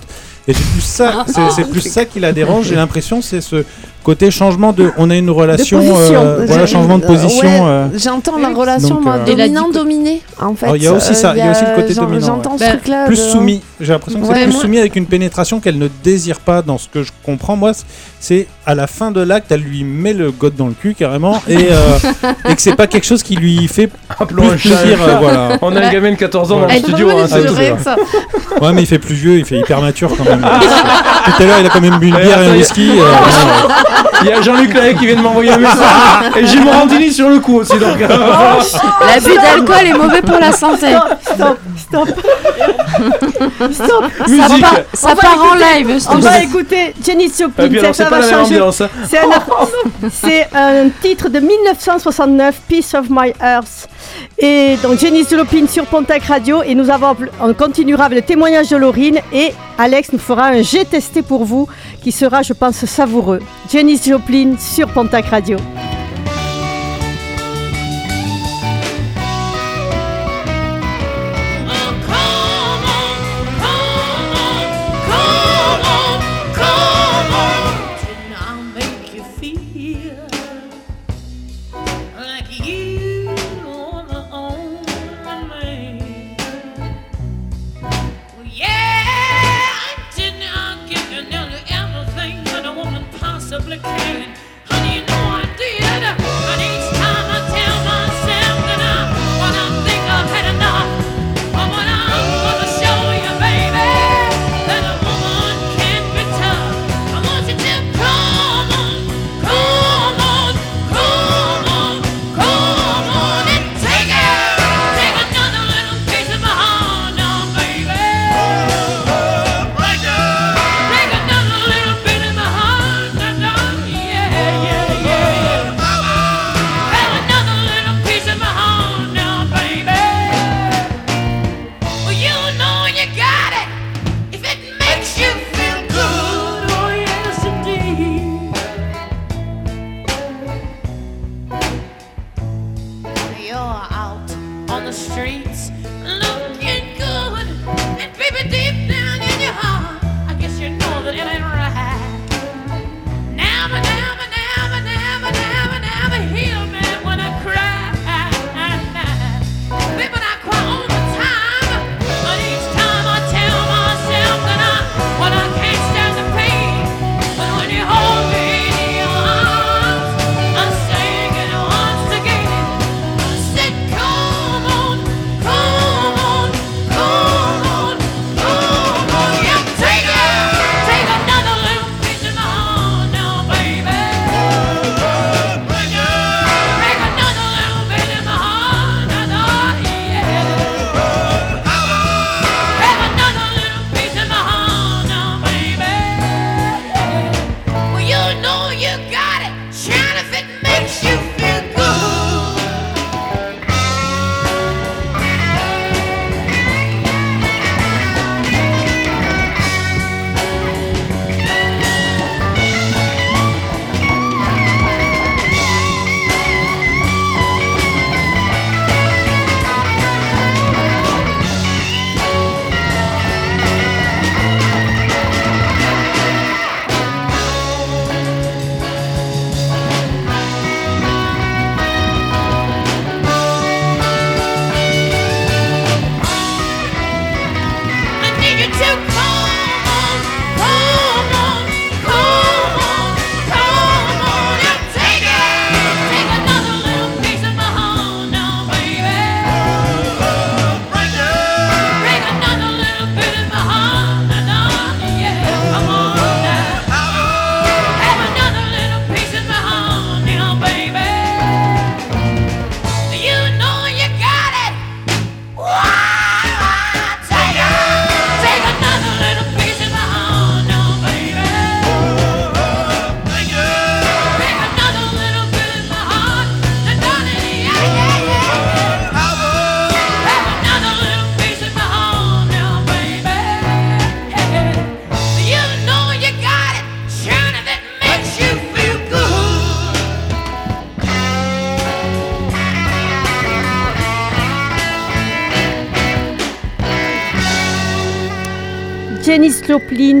Et c'est plus ça, c'est- c'est plus ça qui la dérange. J'ai l'impression, c'est ce côté changement de, on a une relation, position. euh, voilà, changement de euh, position. ouais, euh. J'entends la relation Donc, moi, euh, Et la dominant-dominé en fait. Alors, il y a aussi ça, il y a aussi le côté j'en- dominant, J'entends ce ouais. truc-là. plus de- soumis. J'ai l'impression que c'est plus moi- soumis avec une pénétration qu'elle ne désire pas dans ce que je comprends. Moi, c'est à la fin de l'acte, elle lui met le god dans le cul carrément et, et que c'est pas quelque chose qui lui fait plus chat. plaisir. voilà. On a un gamin de 14 ans dans le studio. hein, c'est tout. Ouais, mais il fait plus vieux, il fait hyper mature quand même. Tout à l'heure, il a quand même bu une Ouais, bière et un whisky. Il y a Jean-Luc Lahaye qui vient de m'envoyer un message. Et Jim Morandini sur le coup aussi. Donc, euh, L'abus d'alcool est mauvais pour la santé. Stop, stop, stop. stop. Ça Musique. part, ça en live. On va écouter Jenny Joplin, ça, c'est pas la ambiance. hein. C'est un, c'est un titre de 1969, Piece of My Earth. Et donc Jenny Joplin sur Pontac Radio. Et nous avons, on continuera avec le témoignage de Laurine. Et Alex nous fera un jet testé pour vous qui sera, je pense, savoureux. Jenny Joplin sur Pontac Radio.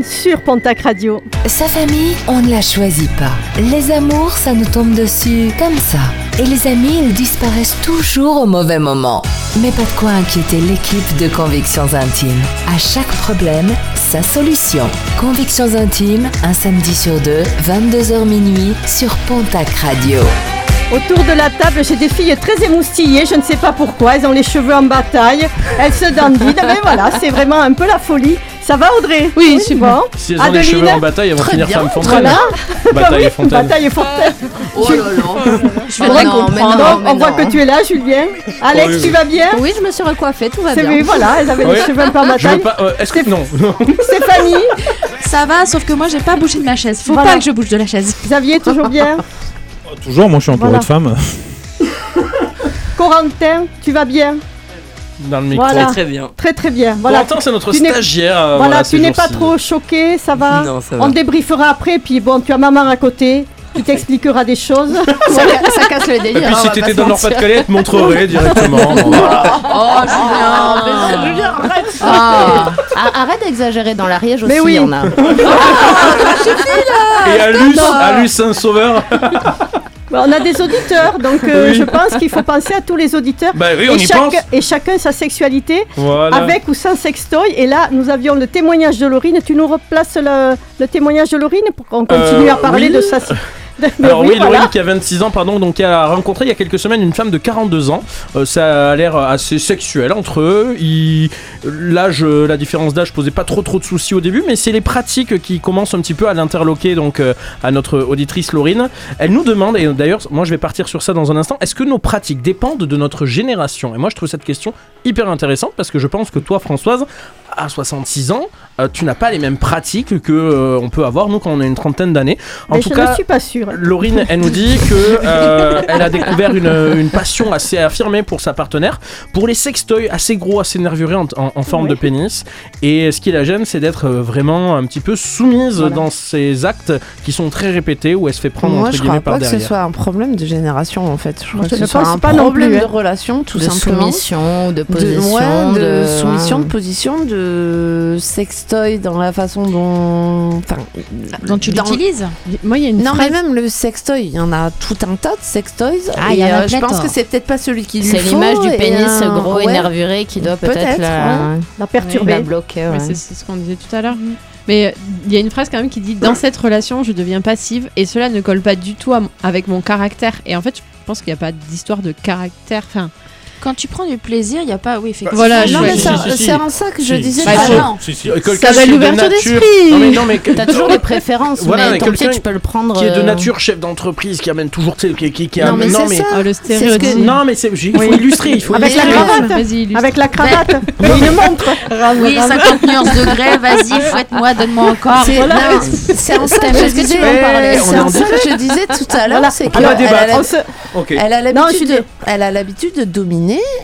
Sur Pontac Radio. Sa famille, on ne la choisit pas. Les amours, ça nous tombe dessus comme ça. Et les amis, ils disparaissent toujours au mauvais moment. Mais pas de quoi inquiéter l'équipe de Convictions Intimes? À chaque problème, sa solution. Convictions Intimes, un samedi sur deux, 22h minuit, sur Pontac Radio. Autour de la table, j'ai des filles très émoustillées, je ne sais pas pourquoi, elles ont les cheveux en bataille, elles se dandinent, mais voilà, c'est vraiment un peu la folie. Ça va Audrey Oui, super. Bon. Si elles ont les cheveux en bataille, elles vont finir femme fontaine. Voilà. Bataille et Oui, fontaine. Bataille et fontaine. Oh là là. Je donc, mais on voit que tu es là, Julien. Alex, Oh, oui, tu vas bien Oui, je me suis recoiffée, tout va C'est bien. oui, voilà, elles avaient Oui. les cheveux un peu en bataille. pas. euh, Est-ce que non Stéphanie, Ça va, sauf que moi j'ai pas bougé de ma chaise. Faut Voilà. pas que je bouge de la chaise. Xavier, toujours bien Toujours, moi je suis entouré Voilà. de femmes. Corentin, tu vas bien Dans le micro. Voilà. Très bien. Très très bien. Voilà, c'est notre Tu n'es- stagiaire. euh, voilà, ces tu n'es pas trop choqué, ça va Non, ça On va. débriefera après, puis bon, tu as maman à côté qui t'expliquera des choses. Ça, ça casse le délire. Et puis hein, on si t'étais pas dans se le Nord-Pas-de-Calais, elle te montrerait directement. Voilà. Oh, Julien Ah, ah, Arrête d'exagérer dans l'ariège aussi, Mais oui. il y en a. Et Alus, Alus Saint-Sauveur. Bah, on a des auditeurs, donc euh, Oui. je pense qu'il faut penser à tous les auditeurs. Bah oui, on et, y chaque- pense. et chacun sa sexualité, Voilà. avec ou sans sextoy. Et là, nous avions le témoignage de Laurine. Tu nous replaces le, le témoignage de Laurine pour qu'on continue Euh, à parler oui. de sa. Mais Alors oui, voilà. Laurine qui a 26 ans, pardon, donc qui a rencontré il y a quelques semaines une femme de 42 ans. Euh, ça a l'air assez sexuel entre eux. Ils- L'âge, la différence d'âge posait pas trop trop de soucis au début, mais c'est les pratiques qui commencent un petit peu à l'interloquer donc euh, à notre auditrice Laurine. Elle nous demande, et d'ailleurs moi je vais partir sur ça dans un instant, est-ce que nos pratiques dépendent de notre génération? Et moi je trouve cette question hyper intéressante parce que je pense que toi Françoise, à 66 ans, euh, tu n'as pas les mêmes pratiques que on peut avoir nous quand on a une trentaine d'années. En Mais tout je cas, ne suis pas sûre. Laurine, elle nous dit que euh, elle a découvert une, une passion assez affirmée pour sa partenaire, pour les sextoys assez gros, assez nervurés en, en- en forme de pénis. Et ce qui la gêne, c'est d'être euh, vraiment un petit peu soumise Voilà. dans ces actes qui sont très répétés, où elle se fait prendre Moi, entre je crois par pas que ce soit un problème de génération en fait. Je crois que ce ne soit pense un pas problème plus, de hein. relation, tout de simplement. soumission, de De, position, ouais, de, de soumission, ouais. de position, de sextoy dans la façon dont. Enfin, dont tu dans- l'utilises. Moi, il y a une Non, phrase. mais même le sextoy, il y en a tout un tas de sextoys. Ah, il et, y en a euh, je pense que c'est peut-être pas celui qui lui C'est l'image du pénis un- gros ouais. et nervuré qui doit peut-être Peut-être, la, La perturber. la bloquer. Ouais, ouais. c'est ce qu'on disait tout à l'heure. Mais euh, il y a une phrase quand même qui dit Dans cette relation, je deviens passive et cela ne colle pas du tout avec mon caractère. Et en fait, je pense qu'il n'y a pas d'histoire de caractère. Enfin, Quand tu prends du plaisir, il n'y a pas. Oui, effectivement. Voilà, Non, je- mais si, ça- si, si. c'est en ça que je disais. Bah, tout à faut- l'heure. Si, si. Euh, Ça va de l'ouverture nature- d'esprit. Non mais non T'as toujours des préférences, Voilà, mais quelqu'un tu peux le prendre. qui est de euh, nature chef d'entreprise, qui amène toujours tu sais, qui, qui, qui Non, amène- mais c'est ça. le C'est ce que- stéréotype. Non mais c'est il faut Oui. illustrer, il faut Avec la illustrer. cravate. Vas-y, illustre. Avec la cravate une montre. Oui, 50 nuances degrés, vas-y, fouette-moi, donne-moi encore. C'est non, en ça que je disais. tout à l'heure, c'est qu'elle débattre. a, Non, l'habitude de, dé-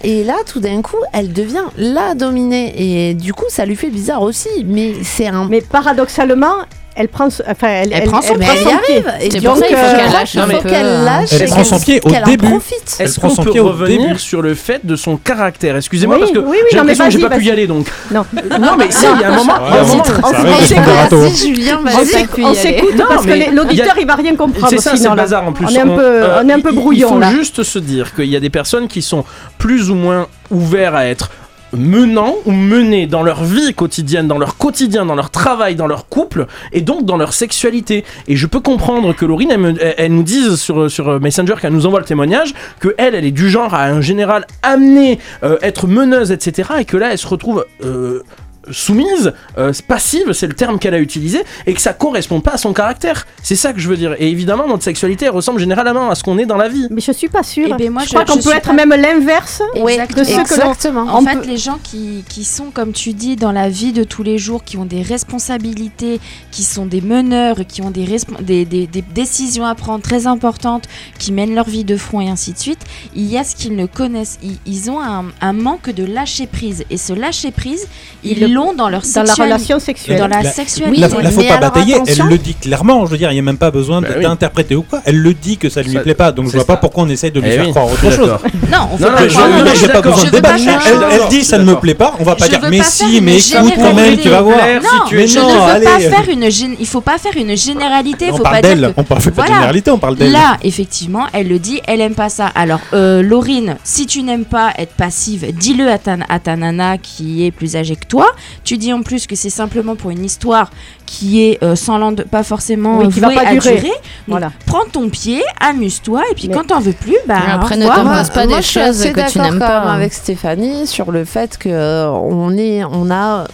et là tout d'un coup elle devient la dominée. Et du coup ça lui fait bizarre aussi mais c'est un Mais paradoxalement, elle prend, ce- enfin, elle, Elle prend son elle y pied. arrive et C'est donc euh, qu'elle lâche il un faut peu, qu'elle lâche Elle et prend son pied au début. profite. Elle Est-ce prend qu'on son peut pied au revenir début. sur le fait de son caractère? Excusez-moi Oui, parce que oui, oui, j'ai l'impression que pas pu y aller donc. Non. Non mais si, il y a un moment. Vas-y Julien On vas-y. s'écoute parce que l'auditeur il va rien comprendre C'est ça, c'est le là. bazar en plus. On est un peu, euh, on est un peu il- brouillon Il faut là. juste se dire qu'il y a des personnes qui sont plus ou moins ouverts à être menants ou menés dans leur vie quotidienne, dans leur quotidien, dans leur travail, dans leur couple et donc dans leur sexualité. Et je peux comprendre que Laurine, elle, nous dise sur, sur Messenger qu'elle nous envoie le témoignage que elle, elle est du genre à un général amener, euh, être meneuse, etc. Et que là, elle se retrouve euh, soumise, euh, passive, c'est le terme qu'elle a utilisé, et que ça correspond pas à son caractère. C'est ça que je veux dire. Et évidemment, notre sexualité elle ressemble généralement à ce qu'on est dans la vie. Mais je suis pas sûre. Eh ben, moi, je, je- crois qu'on peut être pas- même l'inverse. De ceux que l'on- Exactement. En fait, peut- les gens qui, qui sont, comme tu dis, dans la vie de tous les jours, qui ont des responsabilités, qui sont des meneurs, qui ont des, des, des- des décisions à prendre très importantes, qui mènent leur vie de front et ainsi de suite, il y a ce qu'ils ne connaissent. Ils, ils ont un, un manque de lâcher prise. Et ce lâcher prise, ils le- l'ont dans leur Dans la sexualité. relation sexuelle. Dans la, La- sexualité. La, la faut mais pas batailler, attention. elle le dit clairement. Je veux dire, il n'y a même pas besoin Bah de- oui. d'interpréter ou quoi. Elle le dit que ça ne lui plaît pas. Donc je vois pas pourquoi on essaye de lui Eh faire oui, croire autre chose. Non, on fait Non, pas non, j'ai pas besoin de débattre. Elle, dit ça ne me plaît pas. On va pas dire veux mais pas faire si, une mais écoute quand même, tu vas voir. Non, tu es je non, ne veux allez. pas faire une il faut pas faire une généralité, On faut parle pas dire On parle pas de généralité, on parle d'elle. Là, effectivement, elle le dit, elle aime pas ça. Alors, euh, Laurine, si tu n'aimes pas être passive, dis-le à ta nana qui est plus âgée que toi. Tu dis en plus que c'est simplement pour une histoire qui est euh, sans lende- pas forcément Oui, qui va pas à durer. durer. Donc, Voilà. Prends ton pied, amuse-toi, et puis Mais- quand t'en veux plus, bah Mais après, ne revoir. t'en Moi- pose pas moi, des je suis choses que tu d'accord n'aimes pas. avec Stéphanie sur le fait que euh, on est, on a.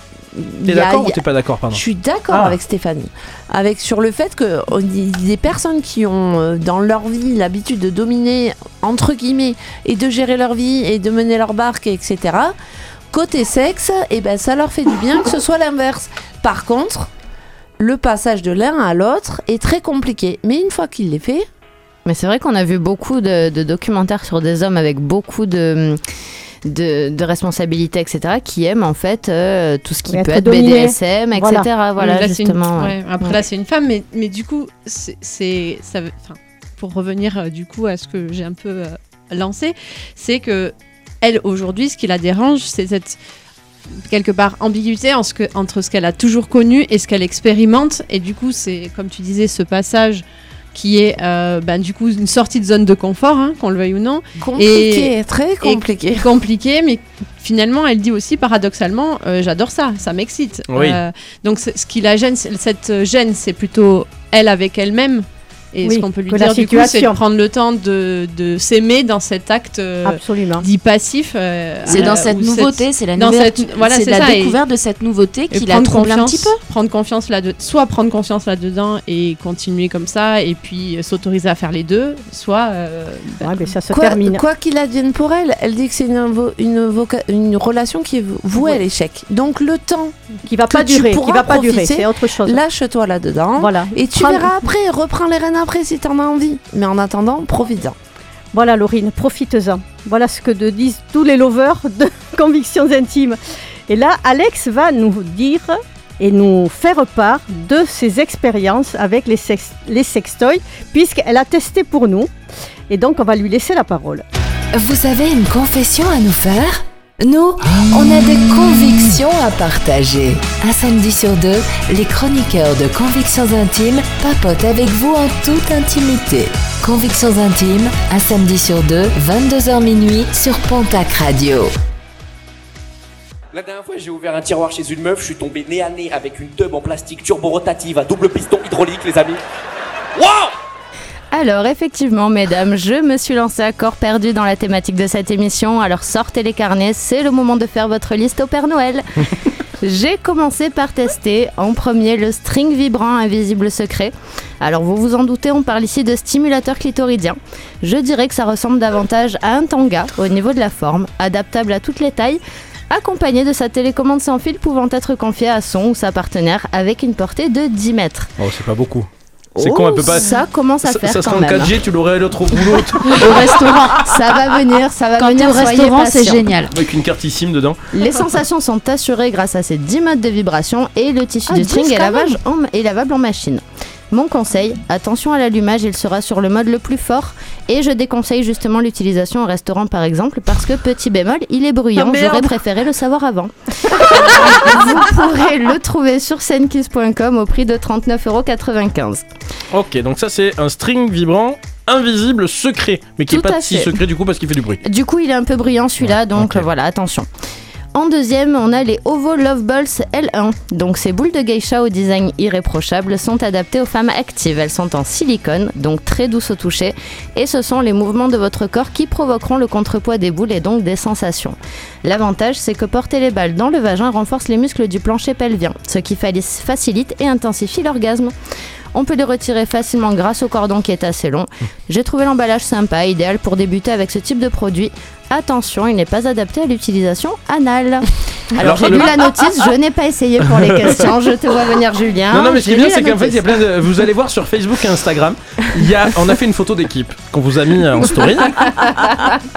T'es d'accord ou t'es pas d'accord, pardon Je suis d'accord Ah. avec Stéphanie. Avec sur le fait que des personnes qui ont euh, dans leur vie l'habitude de dominer entre guillemets et de gérer leur vie et de mener leur barque etc. Côté sexe, et ben ça leur fait du bien que ce soit l'inverse. Par contre, le passage de l'un à l'autre est très compliqué. Mais une fois qu'il l'est fait, Mais c'est vrai qu'on a vu beaucoup de, de documentaires sur des hommes avec beaucoup de, de, de responsabilités, etc., qui aiment en fait euh, tout ce qui peut être dominé. BDSM, etc. Voilà, Là, c'est une- justement. ouais. ouais, après Ouais. là, c'est une femme, mais, mais du coup, c'est, pour revenir euh, du coup à ce que j'ai un peu euh, lancé, c'est que elle aujourd'hui, ce qui la dérange, c'est cette quelque part ambiguïté en ce que- entre ce qu'elle a toujours connu et ce qu'elle expérimente, et du coup, c'est comme tu disais, ce passage qui est euh, ben, du coup une sortie de zone de confort, hein, qu'on le veuille ou non, compliqué, très compliqué. compliqué, mais finalement, elle dit aussi paradoxalement, euh, j'adore ça, ça m'excite. Oui. Euh, donc ce qui la gêne, cette gêne, c'est plutôt elle avec elle-même. Et Oui, ce qu'on peut lui la dire du coup, c'est de prendre le temps de, de s'aimer dans cet acte euh, Absolument. dit passif. euh, C'est euh, dans cette ou nouveauté, c'est la dans nouvelle, cette- voilà, c'est la ça, découverte de cette nouveauté qui la prendre trouble un confiance, petit peu. prendre confiance là de soit prendre confiance là dedans et continuer comme ça et puis euh, s'autoriser à faire les deux soit euh, bah, Ouais, mais ça se Quoi termine. quoi qu'il advienne pour elle, elle dit que c'est une, une, relation qui est vouée à l'échec. Donc le temps, Qui va pas durer, qui va pas durer, c'est autre chose. lâche-toi là-dedans. Voilà. Et tu Prends- verras après, reprends les rênes après si t'en as envie. Mais en attendant, profite-en. Voilà, Laurine, profites-en. Voilà ce que de- disent tous les lovers de convictions intimes. Et là, Alex va nous dire et nous faire part de ses expériences avec les, sex- les sextoys, puisqu'elle a testé pour nous. Et donc, on va lui laisser la parole. Vous avez une confession à nous faire? Nous, on a des convictions à partager. Un samedi sur deux, les chroniqueurs de Convictions Intimes papotent avec vous en toute intimité. Convictions Intimes, un samedi sur deux, 22h minuit sur Pontac Radio. La dernière fois, j'ai ouvert un tiroir chez une meuf, je suis tombé nez à nez avec une tube en plastique turbo-rotative à double piston hydraulique, les amis. Wow Alors effectivement, mesdames, je me suis lancée à corps perdu dans la thématique de cette émission. Alors sortez les carnets, c'est le moment de faire votre liste au Père Noël. J'ai commencé par tester en premier le string vibrant invisible secret. Alors vous vous en doutez, on parle ici de stimulateur clitoridien. Je dirais que ça ressemble davantage à un tanga au niveau de la forme, adaptable à toutes les tailles, accompagné de sa télécommande sans fil pouvant être confiée à son ou sa partenaire avec une portée de 10 mètres. Oh, c'est pas beaucoup. C'est Oh, con, elle peut pas. Ça commence à Ça, faire ça sera quand en même. 4G, tu l'aurais à l'autre boulot Au restaurant. Ça va venir, ça va Quand venir. au restaurant, c'est génial. avec une carte SIM dedans. Les sensations sont assurées grâce à ces 10 modes de vibration et le tissu Ah, du 10 string est, lavage en- est lavable en machine. Mon conseil, attention à l'allumage, il sera sur le mode le plus fort et je déconseille justement l'utilisation au restaurant par exemple parce que petit bémol, il est bruyant, Ah, j'aurais préféré le savoir avant. Vous pourrez le trouver sur senkiss.com au prix de 39,95€. Ok, donc ça c'est un string vibrant invisible secret, mais qui est Tout pas si secret du coup parce qu'il fait du bruit. Du coup, il est un peu bruyant celui-là, donc voilà, attention. En deuxième, on a les Ovo Love Balls L1. Donc ces boules de geisha au design irréprochable sont adaptées aux femmes actives. Elles sont en silicone, donc très douces au toucher, et ce sont les mouvements de votre corps qui provoqueront le contrepoids des boules et donc des sensations. L'avantage, c'est que porter les balles dans le vagin renforce les muscles du plancher pelvien, ce qui fa- facilite et intensifie l'orgasme. On peut les retirer facilement grâce au cordon qui est assez long. J'ai trouvé l'emballage sympa, idéal pour débuter avec ce type de produit. Attention, il n'est pas adapté à l'utilisation anale. Alors, Alors, j'ai lu la notice, je n'ai pas essayé pour les questions. Je te vois venir, Julien. non, non, mais ce qui est bien, c'est qu'en fait, il y a plein de. Vous allez voir sur Facebook et Instagram, il y a... on a fait une photo d'équipe qu'on vous a mis en story.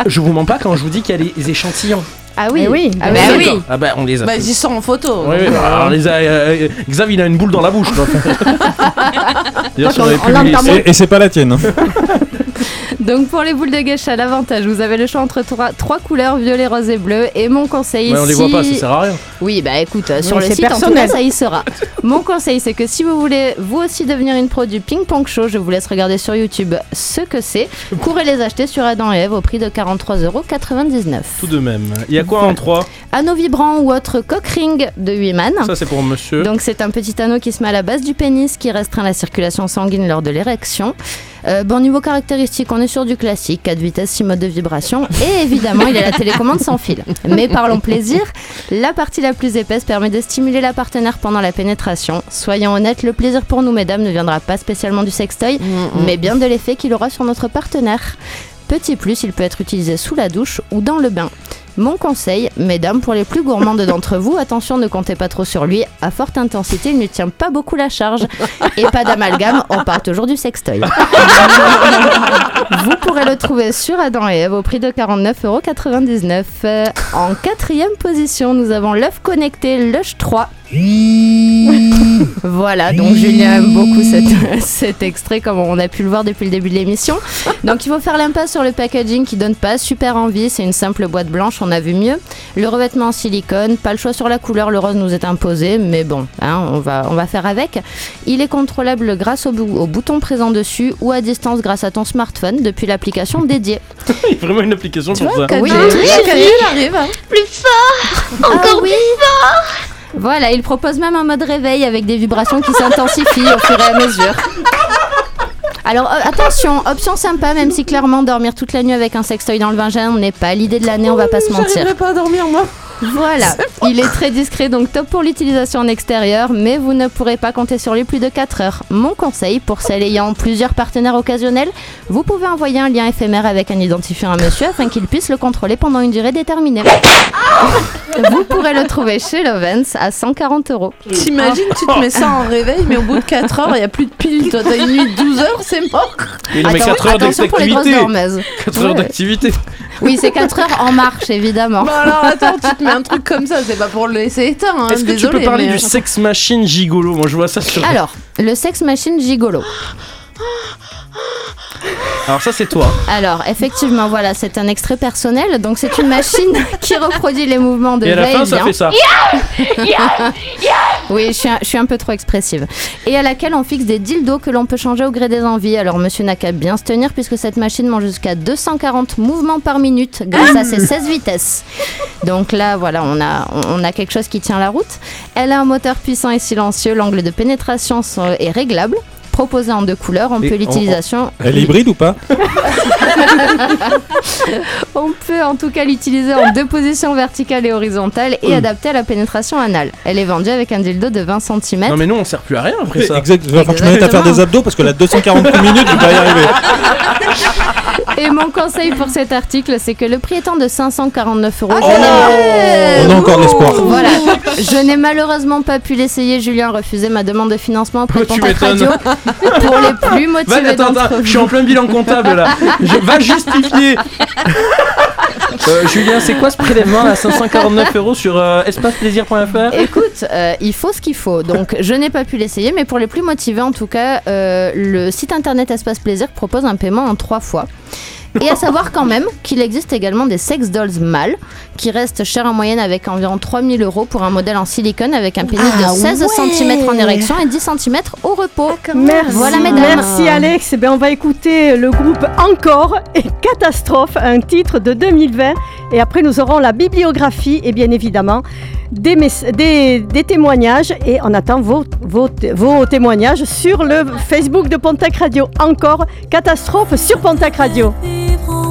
Je vous mens pas quand je vous dis qu'il y a les échantillons. Ah oui, Eh oui, ah bah oui. Ah bah, on les a. Bah, ils sont en photo. Oui, oui, bah, alors, on les a, euh, Xav, il a une boule dans la bouche. quoi. D'ailleurs, si on avait publié- Et, et c'est pas la tienne. hein. Donc pour les boules de geisha, l'avantage, vous avez le choix entre trois, trois couleurs, violet, rose et bleu. Et mon conseil, Ouais, on les voit pas, ça sert à rien. Oui, bah écoute, euh, sur Oui, le c'est site, en tout cas, ça y sera. Mon conseil, c'est que si vous voulez vous aussi devenir une pro du ping-pong show, je vous laisse regarder sur YouTube ce que c'est. Courez les acheter sur Adam et Eve au prix de 43,99€. Tout de même. Il y a quoi en 3 Anneau vibrant ou autre cock ring de Huiman. Ça, c'est pour monsieur. Donc c'est un petit anneau qui se met à la base du pénis qui restreint la circulation sanguine lors de l'érection. Euh, bon niveau caractéristique, on est sur du classique, 4 vitesses, 6 modes de vibration et évidemment il y a la télécommande sans fil. Mais parlons plaisir, la partie la plus épaisse permet de stimuler la partenaire pendant la pénétration. Soyons honnêtes, le plaisir pour nous mesdames ne viendra pas spécialement du sextoy, mais bien de l'effet qu'il aura sur notre partenaire. Petit plus, il peut être utilisé sous la douche ou dans le bain. Mon conseil, mesdames, pour les plus gourmandes d'entre vous, attention, ne comptez pas trop sur lui. À forte intensité, il ne tient pas beaucoup la charge. Et pas d'amalgame, on part toujours du sextoy. vous pourrez le trouver sur Adam et Eve au prix de 49,99€. Euh, En quatrième position, nous avons l'œuf connecté Lush 3. Voilà, donc Julien aime beaucoup cet, cet extrait, comme on a pu le voir depuis le début de l'émission. Donc il faut faire l'impasse sur le packaging qui donne pas super envie. C'est une simple boîte blanche, on a vu mieux. Le revêtement en silicone, pas le choix sur la couleur, le rose nous est imposé, mais bon, hein, on, va, on va faire avec. Il est contrôlable grâce au, bou- au bouton présent dessus ou à distance grâce à ton smartphone depuis l'application dédiée. Il y a vraiment une application Tu pour vois, ça. Cadu, Oui, oui, Cadu, oui. il arrive. hein. Encore plus fort Voilà, il propose même un mode réveil avec des vibrations qui s'intensifient au fur et à mesure. Alors euh, attention, option sympa, même si clairement dormir toute la nuit avec un sextoy dans le vagin n'est pas l'idée de l'année, on va pas se mentir. J'arriverai pas à dormir, moi. Voilà, il est très discret donc top pour l'utilisation en extérieur, mais vous ne pourrez pas compter sur lui plus de 4 heures. Mon conseil pour celles ayant plusieurs partenaires occasionnels, vous pouvez envoyer un lien éphémère avec un identifiant à monsieur afin qu'il puisse le contrôler pendant une durée déterminée. Vous pourrez le trouver chez Lovens à 140 euros. T'imagines, tu te mets ça en réveil, mais au bout de 4 heures, il n'y a plus de piles. Toi, t'as une nuit de 12 heures, c'est mort. Oui, non, mais Attends- 4 heures attention pour les grosses d'activité. dormeuses. 4 heures Ouais. d'activité. Oui, c'est 4 heures en marche, évidemment. Alors attends, tu te mets un truc comme ça, c'est pas pour le laisser éteindre. Hein, Est-ce que tu peux parler mais- du sex machine gigolo? Moi je vois ça sur. Alors, le sex machine gigolo. Alors ça c'est toi. Alors, effectivement, voilà, c'est un extrait personnel. Donc, c'est une machine qui reproduit les mouvements de Et à la fin ça fait ça. Oui, je suis, un, je suis un peu trop expressive. Et à laquelle on fixe des dildos que l'on peut changer au gré des envies. Alors, monsieur n'a qu'à bien se tenir puisque cette machine mange jusqu'à 240 mouvements par minute grâce à ses 16 vitesses. Donc là, voilà, on a, on a quelque chose qui tient la route. Elle a un moteur puissant et silencieux. L'angle de pénétration est réglable. Proposé en deux couleurs, on Et peut on- l'utilisation. Elle est hybride ou pas On peut en tout cas l'utiliser en deux positions verticales et horizontales et adaptée à la pénétration anale. Elle est vendue avec un dildo de 20 cm. Non mais nous on sert plus à rien après ça. Exact. Je me mette à faire des abdos parce que la 240 minutes, je vais pas y arriver. Et mon conseil pour cet article, c'est que le prix étant de 549 euros, Oh On a encore l'espoir. voilà. Je n'ai malheureusement pas pu l'essayer. Julien a refusé ma demande de financement auprès de m'étonnes. Radio. Pour les plus Va, motivés attends, d'entre attends, vous. je suis en plein bilan comptable là. Je, va justifier. Euh, Julien, c'est quoi ce prélèvement à 549 euros sur euh, espaceplaisir.fr Écoute, euh, il faut ce qu'il faut. Donc, je n'ai pas pu l'essayer, mais pour les plus motivés, en tout cas, euh, le site internet Espace Plaisir propose un paiement en trois fois. Et à savoir quand même qu'il existe également des sex dolls mâles qui restent chers en moyenne avec environ 3000 euros pour un modèle en silicone avec un pénis Ah de 16 ouais. cm en érection et 10 cm au repos. Merci, Voilà, mesdames. merci Alex. Eh bien, on va écouter le groupe Encore et Catastrophe, un titre de 2020. Et après, nous aurons la bibliographie et bien évidemment des, des témoignages. Et on attend vos, vos, vos témoignages sur le Facebook de Pontac Radio. Encore Catastrophe sur Pontac Radio. Vivre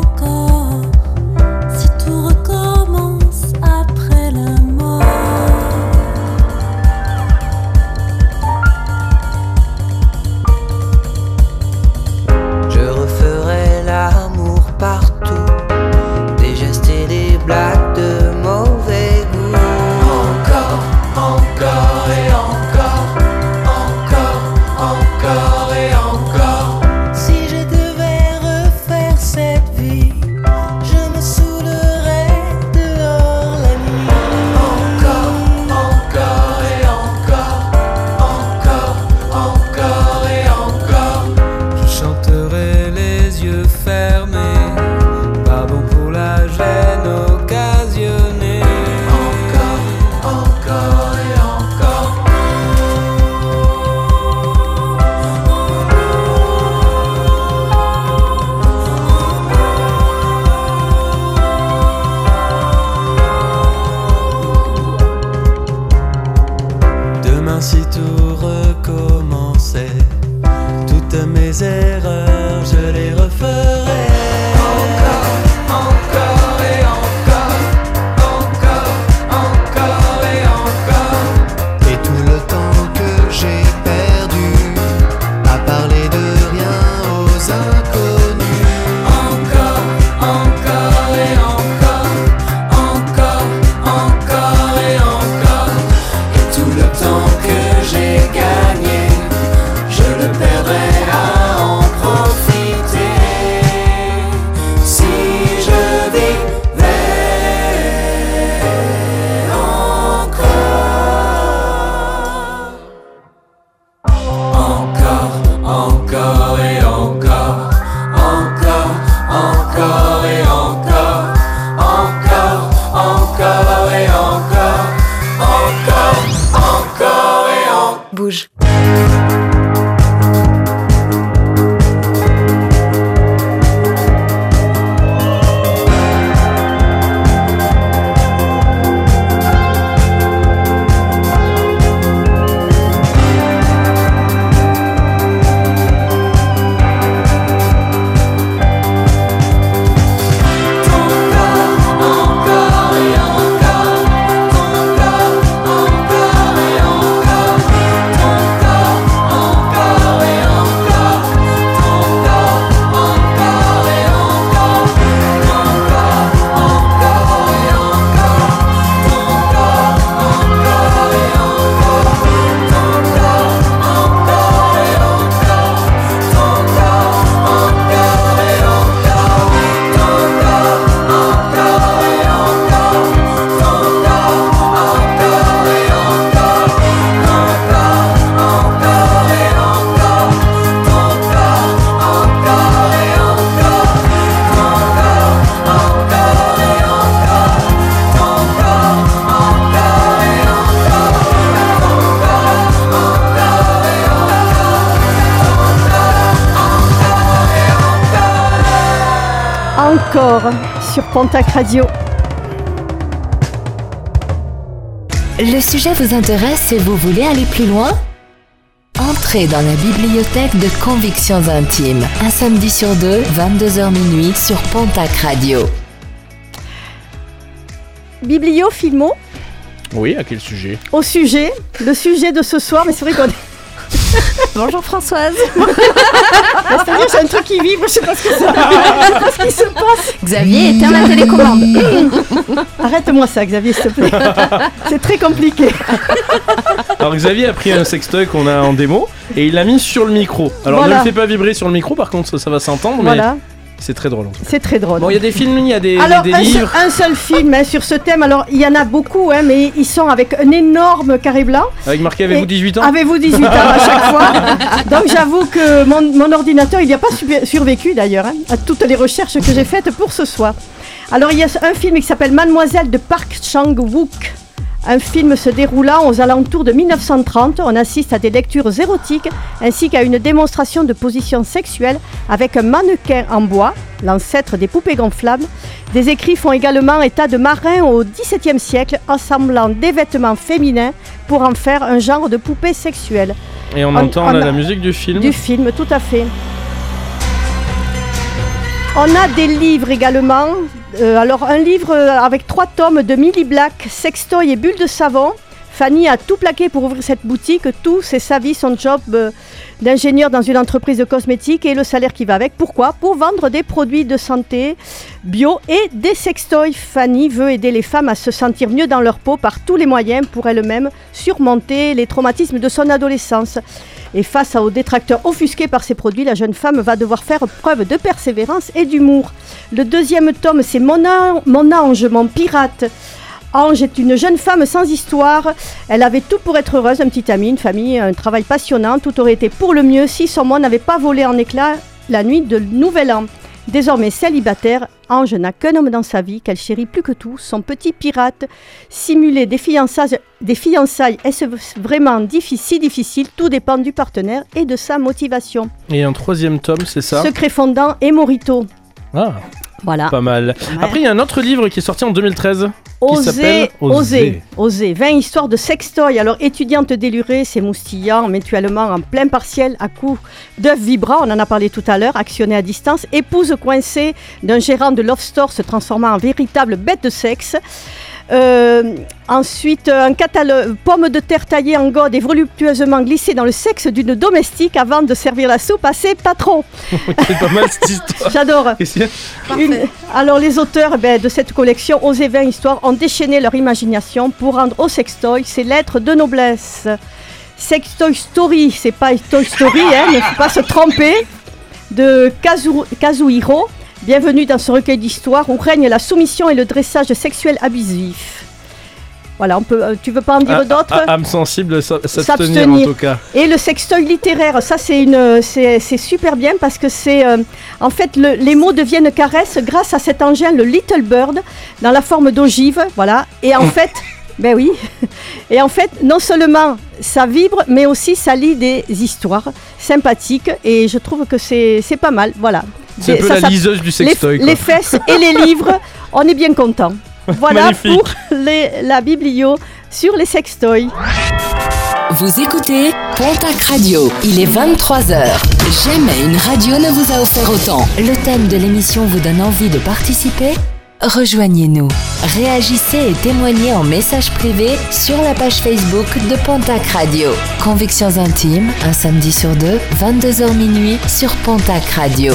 sur Pontac Radio. Le sujet vous intéresse et vous voulez aller plus loin? Entrez dans la bibliothèque de Convictions Intimes, un samedi sur deux, 22h minuit sur Pontac Radio. Biblio, Filmo, Oui, à quel sujet? Au sujet, le sujet de ce soir, mais c'est vrai qu'on Bonjour Françoise. C'est-à-dire, j'ai un truc qui vibre, je sais pas ce que c'est. Je sais pas ce qui se passe. Xavier éteint la télécommande. Arrête-moi ça, Xavier, s'il te plaît. C'est très compliqué. Alors Xavier a pris un sextoy qu'on a en démo et il l'a mis sur le micro. Alors Voilà. ne le fais pas vibrer sur le micro, par contre ça, ça va s'entendre, mais Voilà, c'est très drôle. c'est très drôle. Bon, il y a des films, il y a des, Alors, des un, seul, livres. un seul film hein, sur ce thème. Alors, il y en a beaucoup, hein, mais ils sont avec un énorme carré blanc. Avec marqué Avez-vous Et 18 ans? Avez-vous 18 ans à chaque fois? Donc, j'avoue que mon, mon ordinateur, il n'y a pas su- survécu d'ailleurs hein, à toutes les recherches que j'ai faites pour ce soir. Alors, il y a un film qui s'appelle Mademoiselle de Park Chang-wook. Un film se déroulant aux alentours de 1930. On assiste à des lectures érotiques ainsi qu'à une démonstration de position sexuelle avec un mannequin en bois, l'ancêtre des poupées gonflables. Des écrits font également état de marins au XVIIe siècle, assemblant des vêtements féminins pour en faire un genre de poupée sexuelle. Et on, on- entend on là, a- la musique du film. Du film, tout à fait. On a des livres également. Euh, alors, un livre euh, avec trois tomes de Millie Black, Sextoy et Bulles de savon. Fanny a tout plaqué pour ouvrir cette boutique. Tout, c'est sa vie, son job euh, d'ingénieur dans une entreprise de cosmétiques et le salaire qui va avec. Pourquoi? Pour vendre des produits de santé bio et des sextoys. Fanny veut aider les femmes à se sentir mieux dans leur peau par tous les moyens pour elles-mêmes surmonter les traumatismes de son adolescence. Et face aux détracteurs offusqués par ces produits, la jeune femme va devoir faire preuve de persévérance et d'humour. Le deuxième tome, c'est mon, an- mon ange, mon pirate. Ange est une jeune femme sans histoire. Elle avait tout pour être heureuse, un petit ami, une famille, un travail passionnant. Tout aurait été pour le mieux si son monde n'avait pas volé en éclats la nuit de Nouvel An. Désormais célibataire, Ange n'a qu'un homme dans sa vie qu'elle chérit plus que tout, son petit pirate. Simuler des fiançailles, des fiançailles est-ce vraiment diffi- si difficile? Tout dépend du partenaire et de sa motivation. Et un troisième tome, c'est ça? Secret fondant et Morito. Ah, Voilà. pas mal. Après, il y a un autre livre qui est sorti en 2013. qui Oser, oser, oser. 20 histoires de sextoy. Alors, étudiante délurée, s'émoustillant mutuellement en plein partiel à coups d'œufs vibrants, on en a parlé tout à l'heure, actionnée à distance. Épouse coincée d'un gérant de Love Store se transformant en véritable bête de sexe. Euh, ensuite, un catalogue, pomme de terre taillée en gode et voluptueusement glissée dans le sexe d'une domestique avant de servir la soupe à ses patrons. c'est pas mal cette histoire. J'adore. Une- Alors les auteurs ben, de cette collection Osez 20 histoires ont déchaîné leur imagination pour rendre au sextoy ses lettres de noblesse. Sextoy Story, c'est pas Toy Story, hein, ne faut pas se tromper, de Kazu- Kazuhiro. Bienvenue dans ce recueil d'histoires où règne la soumission et le dressage sexuel abusif. Voilà, on peut, euh, tu veux pas en dire Ah, d'autres ah, âme sensible, sa- s'abstenir en tout cas. Et le sextoy littéraire, ça c'est une, c'est c'est super bien parce que c'est, euh, en fait, le- les mots deviennent caresses grâce à cet engin, le Little Bird, dans la forme d'ogive, voilà. Et en fait, ben oui, et en fait, non seulement ça vibre, mais aussi ça lit des histoires sympathiques et je trouve que c'est c'est pas mal, voilà. C'est un peu ça la liseuse du sextoy. les fesses et les livres, on est bien content. Voilà Magnifique. pour les- la biblio sur les sextoys. Vous écoutez Pontac Radio. Il est 23h. Jamais une radio ne vous a offert autant. Le thème de l'émission vous donne envie de participer Rejoignez-nous. Réagissez et témoignez en message privé sur la page Facebook de Pontac Radio. Convictions intimes, un samedi sur deux, 22h minuit sur Pontac Radio.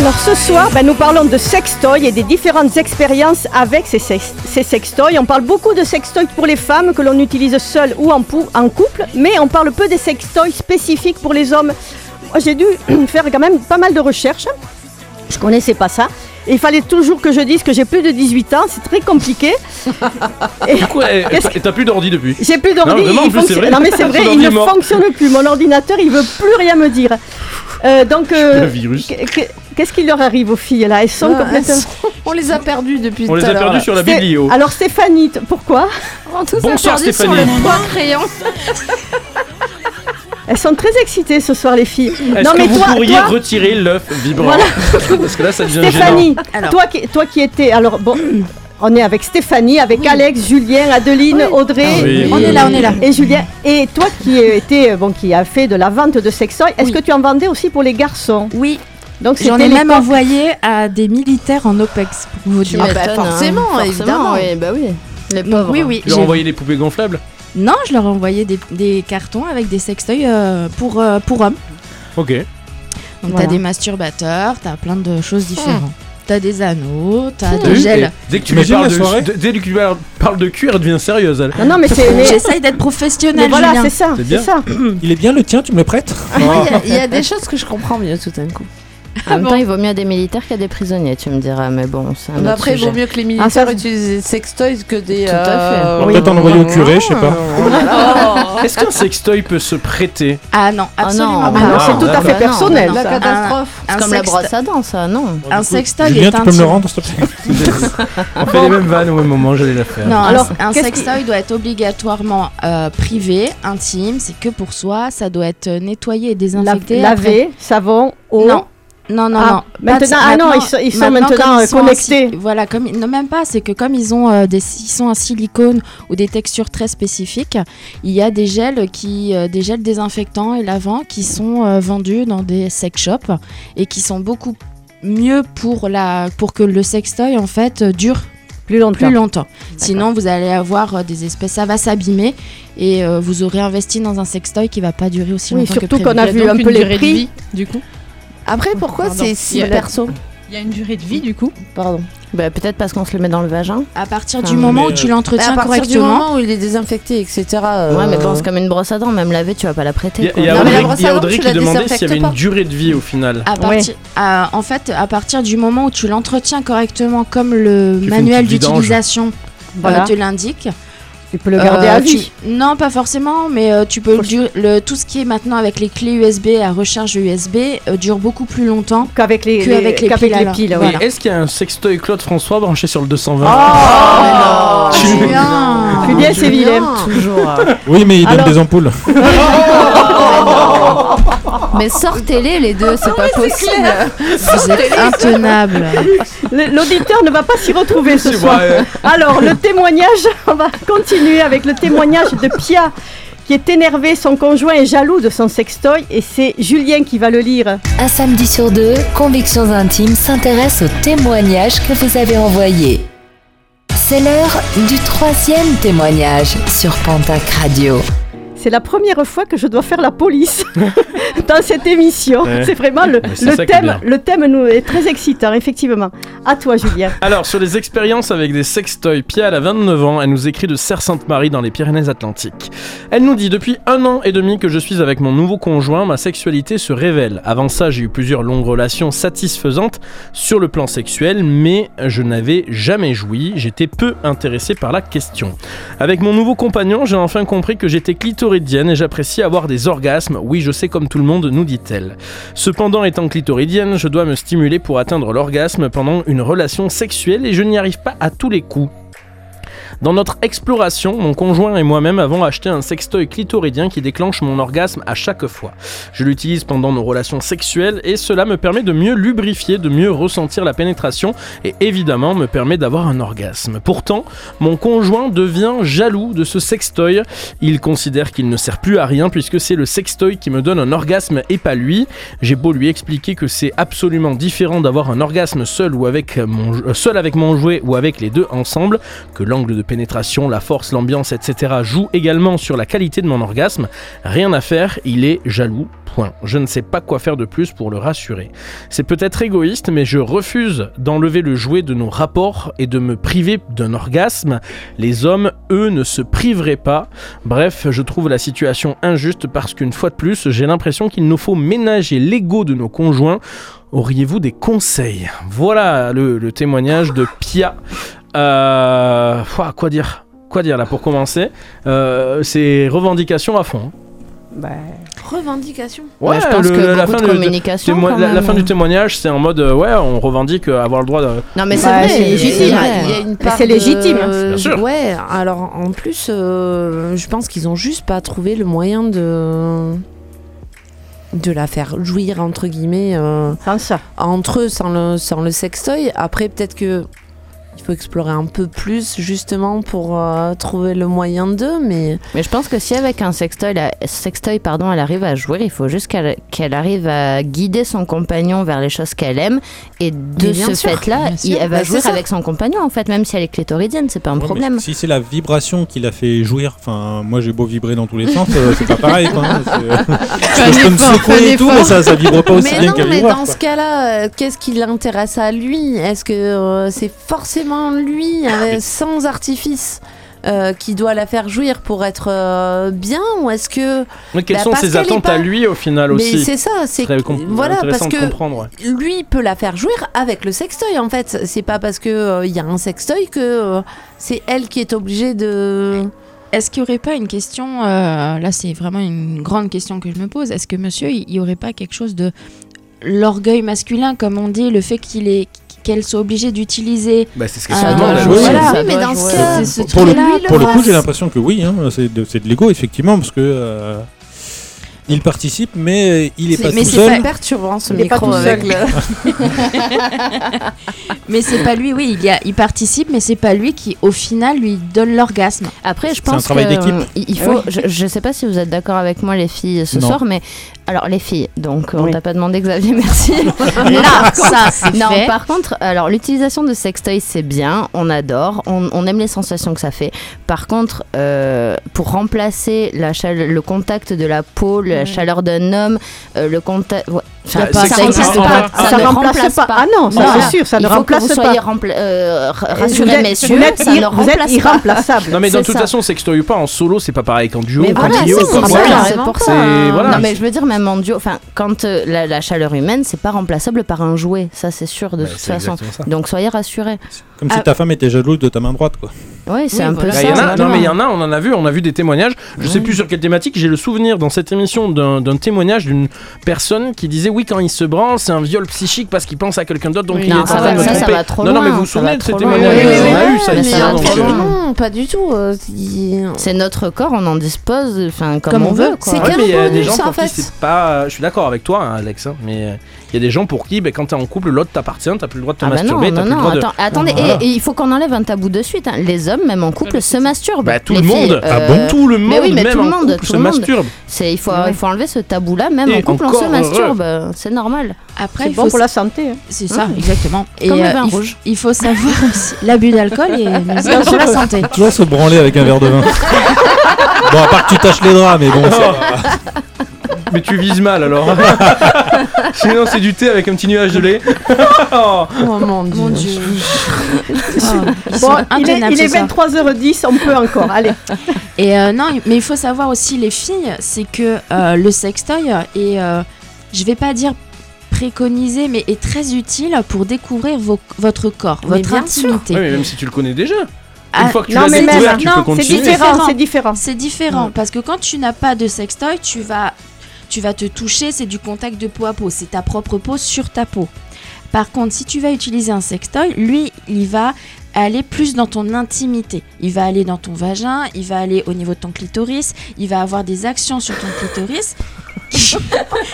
Alors ce soir, ben, nous parlons de sextoy et des différentes expériences avec ces, sex- sextoys. On parle beaucoup de sextoys pour les femmes que l'on utilise seul ou en, couple, mais on parle peu des sextoys spécifiques pour les hommes. J'ai dû faire quand même pas mal de recherches. Je connaissais pas ça. Et il fallait toujours que je dise que j'ai plus de 18 ans, c'est très compliqué. Et- Qu'est-ce t'as- plus d'ordi depuis. j'ai plus d'ordi, Non, vraiment, en il plus, c'est fonctionne- vrai. non mais c'est vrai, il ordi ne est mort. fonctionne plus. Mon ordinateur, il veut plus rien me dire. Euh, donc, euh, Le virus. qu- qu- qu'est-ce qui leur arrive aux filles là? Elles sont Ah, complètement. elles sont- On les a perdus depuis On tout les à a l'heure, perdus là. sur la biblio. Alors Stéphanie, t- pourquoi? On tous Bonsoir, a perdu sur Stéphanie. le poids crayon. Elles sont très excitées ce soir, les filles. Est-ce Non, que mais vous toi, pourriez toi, retirer l'œuf vibrant Voilà. Parce que là, ça devient Stéphanie. Alors. toi qui, toi qui étais. Alors, bon, on est avec Stéphanie, avec Alex, Julien, Adeline, Audrey. Ah oui, On oui, est là, on est là. Et Julien, et toi qui était, bon, qui a fait de la vente de sextoys, est-ce Oui. que tu en vendais aussi pour les garçons? Oui, Donc j'en ai même envoyé à des militaires en OPEX, pour vous dire. Ah bah, hein. forcément, évidemment. Oui, bah oui. Les pauvres. oui, oui. Tu leur j'ai- envoyé des poupées gonflables? Non, je leur ai envoyé des, des cartons avec des sextoys euh, pour, euh, pour hommes. Ok. Donc Voilà. t'as des masturbateurs, t'as plein de choses différentes. T'as des anneaux, t'as T'as des vu gels. Et Dès que tu T'imagines parles la de, soirée de- dès que tu parles de cul, elle devient sérieuse. Elle. Non, non, mais c'est. mais- J'essaye d'être mais professionnelle, voilà, Julien. c'est ça, C'est c'est bien. ça. Il est bien le tien, tu me le prêtes Moi, il y a- il y, a des choses que je comprends mieux tout d'un coup. En même temps, il vaut mieux des militaires qu'à des prisonniers, tu me diras. Mais bon, c'est un autre après, il vaut mieux que les Ah, ça, militaires utilisent des sextoys que des. Tout à fait. euh, On va peut-être envoyer au curé, je sais pas. Oh. Est-ce qu'un sextoy peut se prêter Ah non, Ah absolument non, Ah, Ah, c'est tout à fait Bah non, personnel. non, La catastrophe. Un C'est comme la brosse à dents, ça, non Un sextoy est tu peux me le rendre, s'il te plaît On fait les mêmes vannes au même moment, j'allais la faire. Non, un- Alors, un, sextoy doit être obligatoirement euh, privé, intime, c'est que pour soi, ça doit être nettoyé et désinfecté. Laver, savon, eau. Non. Non, non, Ah, non. maintenant- ah non, ils sont- ils sont maintenant, ils sont connectés. voilà, comme ils- non, même pas. C'est que comme ils ont euh, des, ils sont en silicone ou des textures très spécifiques, il y a des gels qui, euh, des gels désinfectants et lavants qui sont euh, vendus dans des sex shops et qui sont beaucoup mieux pour la, pour que le sextoy en fait dure Plus longtemps. plus longtemps. Sinon, vous allez avoir des espèces, ça va s'abîmer et euh, vous aurez investi dans un sextoy qui va pas durer aussi Oui, longtemps que surtout qu'on a vu un peu les prix. vie, du coup. Après, pourquoi c'est si perso Il y a une durée de vie, du coup. Pardon. Bah, Peut-être parce qu'on se le met dans le vagin. À partir Ah, du moment mais, où tu euh, à l'entretiens partir du correctement, moment où il est désinfecté, etc. Ouais, mais bon, euh, c'est comme une brosse à dents, même lavée, tu vas pas la prêter. il y a Audrey, y a à qui demandait s'il y avait une durée de vie au final. à à- en fait, à partir du moment où tu l'entretiens correctement, comme le Tu manuel d'utilisation Voilà. euh, te l'indique. Tu peux le garder euh, à tu- vie. Non, pas forcément, mais euh, tu peux le, dur- le- tout ce qui est maintenant avec les clés USB à recharge USB euh, dure beaucoup plus longtemps. Qu'avec les, les piles, les alors. piles, Et voilà. est-ce qu'il y a un sextoy Claude François branché sur le 220 Oh, Tu- Julien Julien, c'est vilain. Toujours. Oui, mais il donne Alors- des ampoules. Mais sortez-les, les deux, c'est pas possible. Vous êtes intenable. Le- L'auditeur ne va pas s'y retrouver ce soir. Alors, le témoignage, on va continuer avec le témoignage de Pia, qui est énervé, son conjoint est jaloux de son sextoy, et c'est Julien qui va le lire. Un samedi sur deux, Convictions Intimes s'intéresse aux témoignages que vous avez envoyés. C'est l'heure du troisième témoignage sur Pontac Radio. C'est la première fois que je dois faire la police dans cette émission. Ouais. C'est vraiment le, thème. Le thème nous est très excitant, effectivement. À toi, Julien. Alors, sur les expériences avec des sextoys, Pia, elle a 29 ans, elle nous écrit de Serre-Sainte-Marie dans les Pyrénées-Atlantiques. Elle nous dit Depuis un an et demi que je suis avec mon nouveau conjoint, ma sexualité se révèle. Avant ça, j'ai eu plusieurs longues relations satisfaisantes sur le plan sexuel, mais je n'avais jamais joui, j'étais peu intéressé par la question. Avec mon nouveau compagnon, j'ai enfin compris que j'étais clitoridienne et j'apprécie avoir des orgasmes. Oui, je sais comme tout le monde, nous dit-elle. Cependant, étant clitoridienne, je dois me stimuler pour atteindre l'orgasme pendant une relation sexuelle et je n'y arrive pas à tous les coups. Dans notre exploration, mon conjoint et moi-même avons acheté un sextoy clitoridien qui déclenche mon orgasme à chaque fois. Je l'utilise pendant nos relations sexuelles et cela me permet de mieux lubrifier, de mieux ressentir la pénétration et évidemment me permet d'avoir un orgasme. Pourtant, mon conjoint devient jaloux de ce sextoy. Il considère qu'il ne sert plus à rien puisque c'est le sextoy qui me donne un orgasme et pas lui. J'ai beau lui expliquer que c'est absolument différent d'avoir un orgasme seul ou avec mon euh, seul avec mon jouet ou avec les deux ensemble, que l'angle pénétration, la force, l'ambiance, etc. jouent également sur la qualité de mon orgasme. Rien à faire, il est jaloux. Point. Je ne sais pas quoi faire de plus pour le rassurer. C'est peut-être égoïste, mais je refuse d'enlever le jouet de nos rapports et de me priver d'un orgasme. Les hommes, eux, ne se priveraient pas. Bref, je trouve la situation injuste parce qu'une fois de plus, j'ai l'impression qu'il nous faut ménager l'ego de nos conjoints. Auriez-vous des conseils? Voilà le témoignage de Pia. Euh, quoi dire Quoi dire là pour commencer Euh, C'est revendication à fond. Bah, Revendication. Ouais, je pense le- que la fin de du- communication. témo- quand la, la même. fin du témoignage, c'est en mode euh, ouais, on revendique euh, avoir le droit de. Non, mais c'est Bah, légitime. c'est de- légitime. Bien sûr. Ouais, alors en plus, euh, je pense qu'ils ont juste pas trouvé le moyen de de la faire jouir entre guillemets euh, Sans ça. entre eux sans le, sans le sextoy. Après, peut-être que il faut explorer un peu plus justement pour euh, trouver le moyen d'eux, mais Mais je pense que si avec un sextoy, la- sextoy pardon, elle arrive à jouer, il faut juste qu'elle qu'elle arrive à guider son compagnon vers les choses qu'elle aime. Et de ce fait-là, elle va Bah, jouer avec son compagnon, en fait, même si elle est clitoridienne, c'est pas un Ouais, problème. Si c'est la vibration qui l'a fait jouir, enfin, moi j'ai beau vibrer dans tous les sens, euh, c'est pas pareil. Quoi, hein, un je peux me secouer un et tout, mais ça, ça vibre pas aussi mais bien non, qu'un mais dans quoi. ce cas-là, euh, qu'est-ce qui l'intéresse à lui? Est-ce que euh, c'est forcément lui, euh, sans artifice, euh, qui doit la faire jouir pour être euh, bien Ou est-ce que. Mais quelles Bah, sont ses attentes pas- à lui au final Mais aussi c'est ça, c'est voilà parce que ouais. lui peut la faire jouir avec le sextoy en fait. C'est pas parce que euh, il y a un sextoy que euh, c'est elle qui est obligée de. Est-ce qu'il n'y aurait pas une question, euh, là c'est vraiment une grande question que je me pose, est-ce que monsieur, il n'y aurait pas quelque chose de l'orgueil masculin, comme on dit, le fait qu'il est qu'elle soit obligée d'utiliser Bah, c'est ce que ça doit demande. elle jouer. aussi. Voilà, oui, mais dans ce cas, c'est ce Pour le, pour le coup, j'ai l'impression que oui, hein, c'est de, c'est de l'ego, effectivement, parce que euh, il participe, mais il est C'est- pas mais tout c'est seul. pas perturbant ce Il est micro avec le. Mais c'est pas lui, oui, il, y a, il participe, mais c'est pas lui qui, au final, lui donne l'orgasme. Après, je C'est un pense travail que d'équipe. euh, il faut. Je, je sais pas si vous êtes d'accord avec moi, les filles, ce Non. soir, mais alors les filles. Donc, on Oui. t'a pas demandé, Xavier, merci. Là, ça, c'est non, fait. par contre, alors l'utilisation de sextoy, c'est bien, on adore, on, on aime les sensations que ça fait. Par contre, euh, pour remplacer la chale- le contact de la peau, la chaleur d'un homme, euh, le contact. ouais, enfin, Y a ça pas- n'existe c'est- pas. ça Ça ne remplace pas. Ah non, ça, Voilà. c'est sûr, ça ne Il faut remplace que vous pas. soyez rempla- euh, rassurés, êtes- messieurs, vous êtes ça ne vous êtes remplace irremplaçable. Non mais dans C'est toute ça. façon, sextoy ou pas, en solo, c'est pas pareil qu'en duo, Mais qu'en voilà, trio, c'est c'est voilà. ça, c'est pour C'est- ça. voilà. Non mais je veux dire même en duo, enfin quand euh, la, la chaleur humaine c'est pas remplaçable par un jouet, ça c'est sûr de toute c'est façon. ça. Donc soyez rassurés. Comme si Ah. ta femme était jalouse de ta main droite, quoi. Oui c'est un peu ça. non mais il y en a, on en a vu, on a vu des témoignages. Je sais plus sur quelle thématique. J'ai le souvenir dans cette émission d'un témoignage d'une personne qui disait oui quand il se branle c'est un viol psychique parce qu'il pense à quelqu'un d'autre donc Oui. il est Non, en ça train de ça, ça va trop non non mais vous vous souvenez de loin. témoignages Oui, oui, On a eu ça ici. hein, euh. Non, pas du tout. euh, C'est notre corps, on en dispose enfin comme, Comme on on veut. C'est Ouais, mais il y a des gens ça, pour en qui fait. c'est pas. Je suis d'accord avec toi, hein, Alex, hein, mais euh, il y a des gens pour qui, ben, quand t'es en couple, l'autre t'appartient, t'as plus le droit de te Ah bah non, masturber, t'as non, plus le non, de. attends, attendez, et- Voilà. et, il faut qu'on enlève un tabou de suite. hein. Les hommes, même en couple, se masturbent. Bah, tout Les le filles, monde, ah euh, bon, tout le mais monde, oui, mais même tout le en monde, couple, tout se le monde. masturbe. C'est, il, faut, Ouais. il faut enlever ce tabou-là, même Et en couple, on se masturbe. euh, C'est normal. Après, C'est il bon faut pour la santé. hein. C'est ça, Mmh. exactement. Et Comme le euh, vin il, f- rouge. il faut savoir aussi, l'abus d'alcool est pour la santé. Toujours se branler avec un verre de vin. bon, à part que tu tâches les draps, mais bon, ça. Mais tu vises mal alors. Sinon, c'est du thé avec un petit nuage de lait. Oh. Oh mon dieu. Mon Dieu. Ils Bon, il est, il est ce soir. 23h10, on peut encore. Allez. Et euh, non, mais il faut savoir aussi les filles, c'est que euh, le sextoy est, euh, je vais pas dire préconisé, mais est très utile pour découvrir vos- votre corps, Mais votre bien sûr. intimité. Ouais, mais même si tu le connais déjà. Ah, Une fois que tu non, l'as mais même- découvert, tu non, peux c'est continuer. C'est différent, différent. c'est différent. C'est différent parce que quand tu n'as pas de sextoy, tu vas, tu vas te toucher, c'est du contact de peau à peau, c'est ta propre peau sur ta peau. Par contre, si tu vas utiliser un sextoy, lui, il va aller plus dans ton intimité. Il va aller dans ton vagin, il va aller au niveau de ton clitoris, il va avoir des actions sur ton clitoris.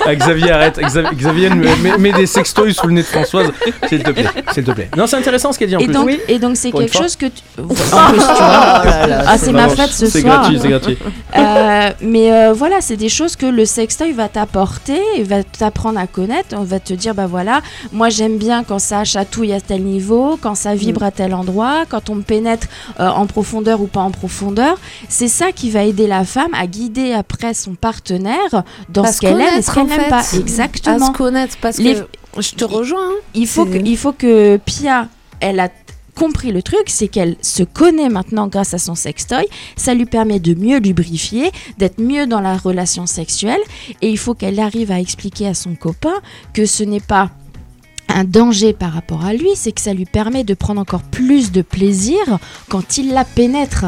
Ah, Xavier, arrête. Xavier, Xavier met, met- met des sextoys sous le nez de Françoise. S'il te plaît. S'il te plaît. Non, c'est intéressant ce qu'elle dit en Et plus. donc, Oui. et donc c'est quelque chose que tu... en plus, tu vois. Ah, c'est ma fête ce C'est soir. gratuit, c'est gratuit. Euh, mais euh, voilà, c'est des choses que le sextoy va t'apporter, il va t'apprendre à connaître. On va te dire, bah voilà, moi j'aime bien quand ça chatouille à tel niveau, quand ça vibre Mm. à tel endroit, quand on me pénètre euh, en profondeur ou pas en profondeur. C'est ça qui va aider la femme à guider après son partenaire dans À ce qu'elle aime et ce qu'elle n'aime pas. À Exactement. se connaître parce Les- que je te rejoins. hein. Il faut, que, il faut que Pia, elle a compris le truc, c'est qu'elle se connaît maintenant grâce à son sextoy. Ça lui permet de mieux lubrifier, d'être mieux dans la relation sexuelle. Et il faut qu'elle arrive à expliquer à son copain que ce n'est pas un danger par rapport à lui, c'est que ça lui permet de prendre encore plus de plaisir quand il la pénètre.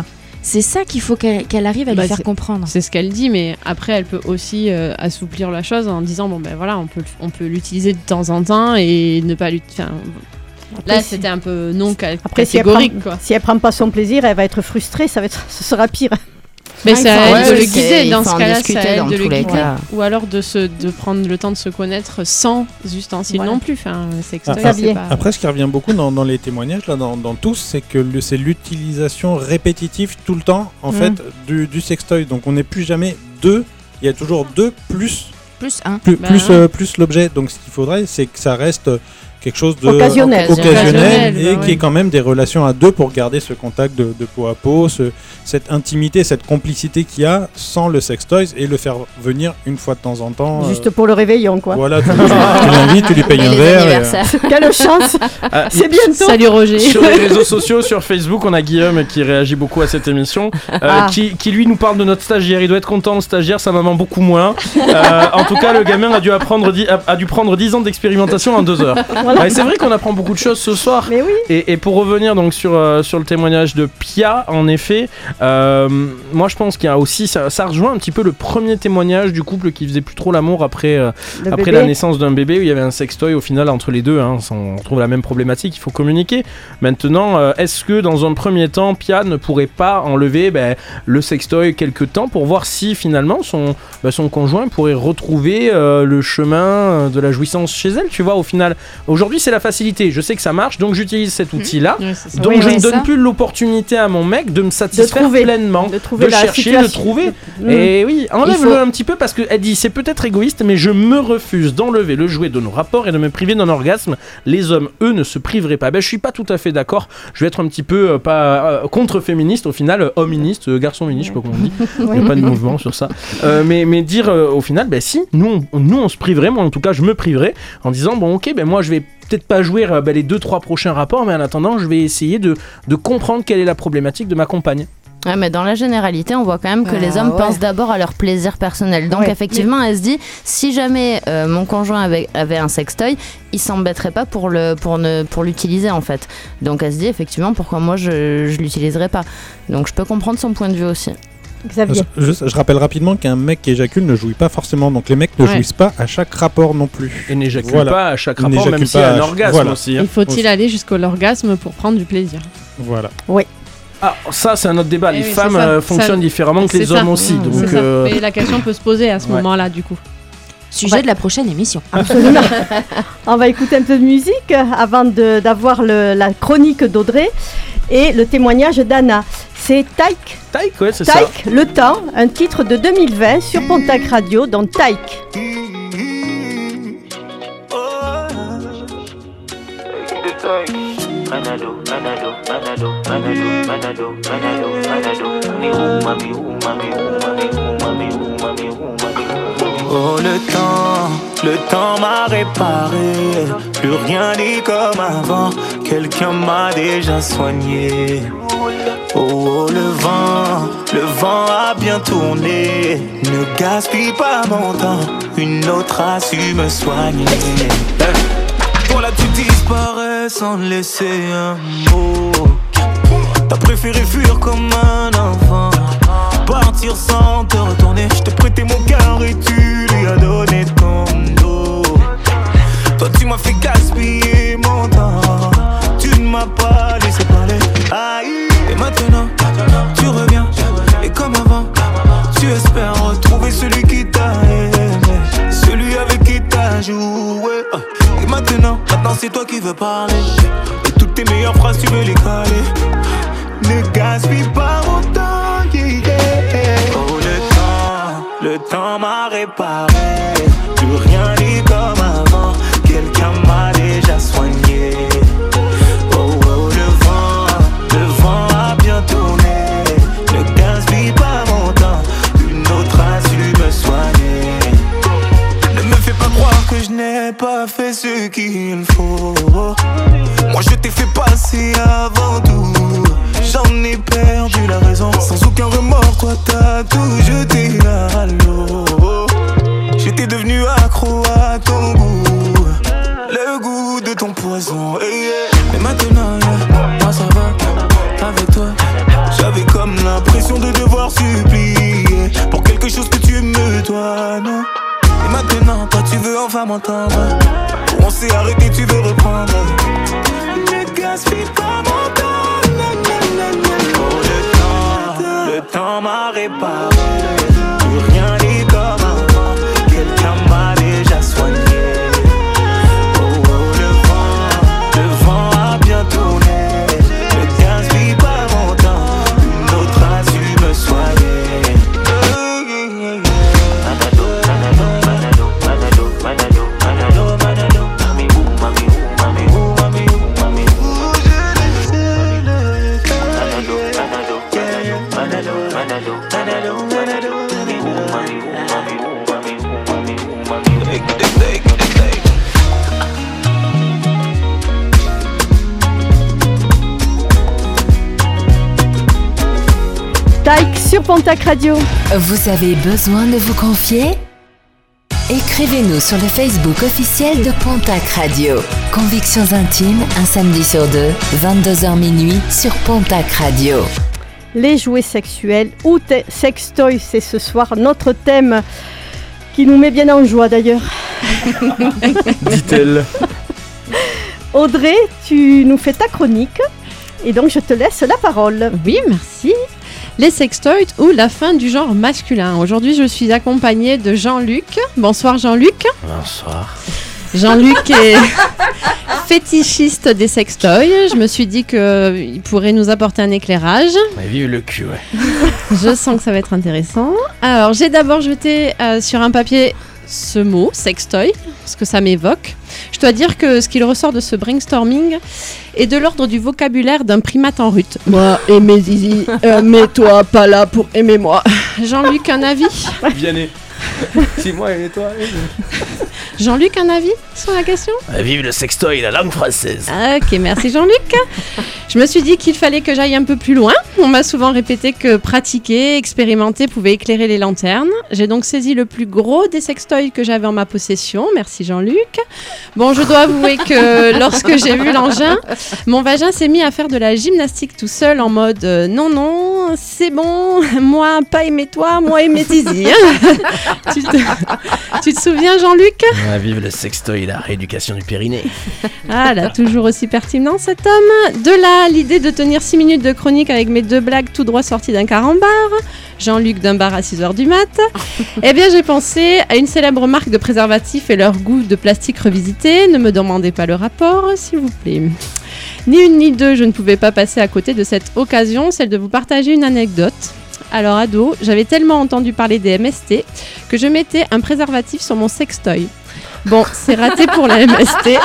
C'est ça qu'il faut qu'elle qu'elle arrive à Bah, lui faire c'est- comprendre. C'est ce qu'elle dit, mais après, elle peut aussi euh, assouplir la chose en disant bon ben voilà, on peut, on peut l'utiliser de temps en temps et ne pas l'utiliser. Là, c'était un peu non Après, si elle, prend, catégorique quoi. si elle prend pas son plaisir, elle va être frustrée, ça va être, ce sera pire. Mais Ah, en elle de le guider dans ce cas-là, elle dans de le guider. Ou alors de, se, de prendre le temps de se connaître sans ustensiles Voilà. non plus. Enfin, Ah, pas... Après, ce qui revient beaucoup dans, dans les témoignages, là, dans, dans tous, c'est que le- c'est l'utilisation répétitive tout le temps, en Mm. fait, du, du sextoy. Donc, on n'est plus jamais deux. Il y a toujours deux plus Plus un. plus, Bah, plus, euh, plus l'objet. Donc, ce qu'il faudrait, c'est que ça reste euh, quelque chose de Occasionnel. occasionnel et bah qui est quand même des relations à deux pour garder ce contact de, de peau à peau, ce- cette intimité, cette complicité qu'il y a sans le sextoy et le faire venir une fois de temps en temps. euh, Juste pour le réveillon, quoi. Voilà, tu, l'invites, tu lui payes Et un les verre. et, euh. Quelle chance Ah, C'est bientôt Salut Roger. Sur les réseaux sociaux, sur Facebook, on a Guillaume qui réagit beaucoup à cette émission, euh, Ah. qui, qui lui nous parle de notre stagiaire. Il doit être content, le stagiaire, sa maman beaucoup moins. Euh, en tout cas, le gamin a dû, apprendre, a, a dû prendre 10 ans d'expérimentation en 2 heures. Voilà. Ouais, c'est vrai qu'on apprend beaucoup de choses ce soir. Mais oui. Et, et pour revenir donc sur, euh, sur le témoignage de Pia, en effet, euh, moi je pense qu'il y a aussi, ça, ça rejoint un petit peu le premier témoignage du couple qui faisait plus trop l'amour après, euh, après bébé. la naissance d'un bébé où il y avait un sextoy au final entre les deux. hein. on retrouve la même problématique, il faut communiquer. Maintenant, est-ce que dans un premier temps, Pia ne pourrait pas enlever ben, le sextoy quelque temps pour voir si finalement son, ben, son conjoint pourrait retrouver le chemin de la jouissance chez elle, tu vois, au final? Aujourd'hui, c'est la facilité. Je sais que ça marche, donc j'utilise cet outil-là. C'est ça. Donc Oui, je ne donne ça. plus l'opportunité à mon mec de me satisfaire trouver. pleinement, De trouver de chercher, de situation. trouver. Mm. Et oui, enlève-le faut- un petit peu parce qu'elle dit c'est peut-être égoïste, mais je me refuse d'enlever le jouet de nos rapports et de me priver d'un orgasme. Les hommes, eux, ne se priveraient pas. Ben, je suis pas tout à fait d'accord. Je vais être un petit peu euh, pas euh, contre-féministe, au final, euh, hoministe, euh, garçon-ministe, je sais pas comment on dit. Il n'y a pas de mouvement sur ça. Mais, mais dire au final, ben si, nous on, nous on se priverait, moi en tout cas je me priverais en disant bon ok, ben moi je vais peut-être pas jouer euh, ben, les deux trois prochains rapports, mais en attendant je vais essayer de, de comprendre quelle est la problématique de ma compagne. Ouais, mais dans la généralité, on voit quand même que Bah, les hommes ouais. pensent d'abord à leur plaisir personnel. Donc Ouais. effectivement, elle se dit, si jamais euh, mon conjoint avait, avait un sextoy, il s'embêterait pas pour le pour ne pour l'utiliser en fait. Donc elle se dit effectivement pourquoi moi je je l'utiliserais pas. Donc je peux comprendre son point de vue aussi. Xavier. Je, je rappelle rapidement qu'un mec qui éjacule ne jouit pas forcément, donc les mecs ne Ouais. jouissent pas à chaque rapport non plus. Et n'éjacule Voilà. pas à chaque rapport, même s'il y a pas un à- orgasme voilà. aussi. hein. Il faut-il aller jusqu'à l'orgasme pour prendre du plaisir? Voilà. Ah, ça c'est un autre débat. Eh les oui, femmes euh, fonctionnent Ça- différemment que les ça. hommes aussi. Mmh, Donc, euh, Mais la question peut se poser à ce ouais. moment-là, du coup. Sujet de la prochaine émission. Absolument. On va écouter un peu de musique avant d'avoir la chronique d'Audrey et le témoignage d'Anna. C'est Taïk, Taïk, ouais, c'est ça. Taïk, Le Temps, un titre de 2020 sur Pontac Radio, dans Taïk. Manado, Manado, Manado, Manado, Manado, Manado, Manado. Mi uma, mi uma, Oh le temps, le temps m'a réparé, plus rien n'est comme avant, quelqu'un m'a déjà soigné. Oh, oh, le vent, le vent a bien tourné, ne gaspille pas mon temps, une autre a su me soigner. Pour là tu disparais sans laisser un mot. T'as préféré fuir comme un enfant Partir sans te retourner. Je t'ai prêté mon cœur et tu lui as donné ton dos. Toi tu m'as fait gaspiller mon temps. Tu ne m'as pas laissé parler. Aïe. Et maintenant tu reviens. Et comme avant Tu espères retrouver celui qui t'a aimé. Celui avec qui t'as joué. Et maintenant, maintenant c'est toi qui veux parler. Et toutes tes meilleures phrases tu veux les coller. Ne gaspille pas mon temps le temps m'a réparé. Plus rien n'est comme avant. Quelqu'un m'a déjà soigné. Oh oh le vent, le vent a bien tourné. Ne gaspille pas mon temps Une autre a su me soigner. Ne me fais pas croire que je n'ai pas fait ce qu'il faut. Moi je t'ai fait passer avant tout. J'en ai perdu la raison. Sans aucun remords, toi t'as tout jeté à l'eau. J'étais devenu accro à ton goût. Le goût de ton poison. eh, yeah. Mais maintenant, yeah, moi ça va. Avec toi, j'avais comme l'impression de devoir supplier pour quelque chose que tu me dois, non? Et maintenant, toi tu veux enfin m'entendre On s'est arrêté, tu veux reprendre Ne gaspille pas Pontac Radio. Vous avez besoin de vous confier? Écrivez-nous sur le Facebook officiel de Pontac Radio. Convictions intimes, un samedi sur deux, 22h minuit sur Pontac Radio. Les jouets sexuels ou te- sextoys, c'est ce soir notre thème qui nous met bien en joie d'ailleurs. Dit-elle. Audrey, tu nous fais ta chronique et donc je te laisse la parole. Oui, merci. Les sextoys ou la fin du genre masculin. Aujourd'hui, je suis accompagnée de Jean-Luc. Bonsoir Jean-Luc. Bonsoir. Jean-Luc est fétichiste des sextoys. Je me suis dit qu'il pourrait nous apporter un éclairage. Mais vive le cul, ouais. Je sens que ça va être intéressant. Alors, j'ai d'abord jeté euh, sur un papier ce mot, sextoy, parce que ça m'évoque. Je dois dire que ce qu'il ressort de ce brainstorming est de l'ordre du vocabulaire d'un primate en rut. Moi, aimer Zizi, euh, mets-toi pas là pour aimer moi. Jean-Luc, un avis? Vianney. C'est moi et toi. Jean-Luc, un avis sur la question Vive le sextoy, la langue française. Ah, Ok, merci Jean-Luc. Je me suis dit qu'il fallait que j'aille un peu plus loin. On m'a souvent répété que pratiquer, expérimenter pouvait éclairer les lanternes. J'ai donc saisi le plus gros des sextoys que j'avais en ma possession. Merci Jean-Luc. Bon, je dois avouer que lorsque j'ai vu l'engin, mon vagin s'est mis à faire de la gymnastique tout seul en mode euh, non, non, c'est bon, moi pas aimer toi, moi aimer Tizi. tu, te... tu te souviens Jean-Luc? Ah, vive le sextoy et la rééducation du périnée. ah là, toujours aussi pertinent cet homme. De là, l'idée de tenir 6 minutes de chronique avec mes deux blagues tout droit sorties d'un carambar. Jean-Luc d'un bar à 6h du mat. eh bien, j'ai pensé à une célèbre marque de préservatifs et leur goût de plastique revisité. Ne me demandez pas le rapport, s'il vous plaît. Ni une ni deux, je ne pouvais pas passer à côté de cette occasion, celle de vous partager une anecdote. Alors, ado, j'avais tellement entendu parler des MST que je mettais un préservatif sur mon sextoy. Bon, c'est raté pour la MST.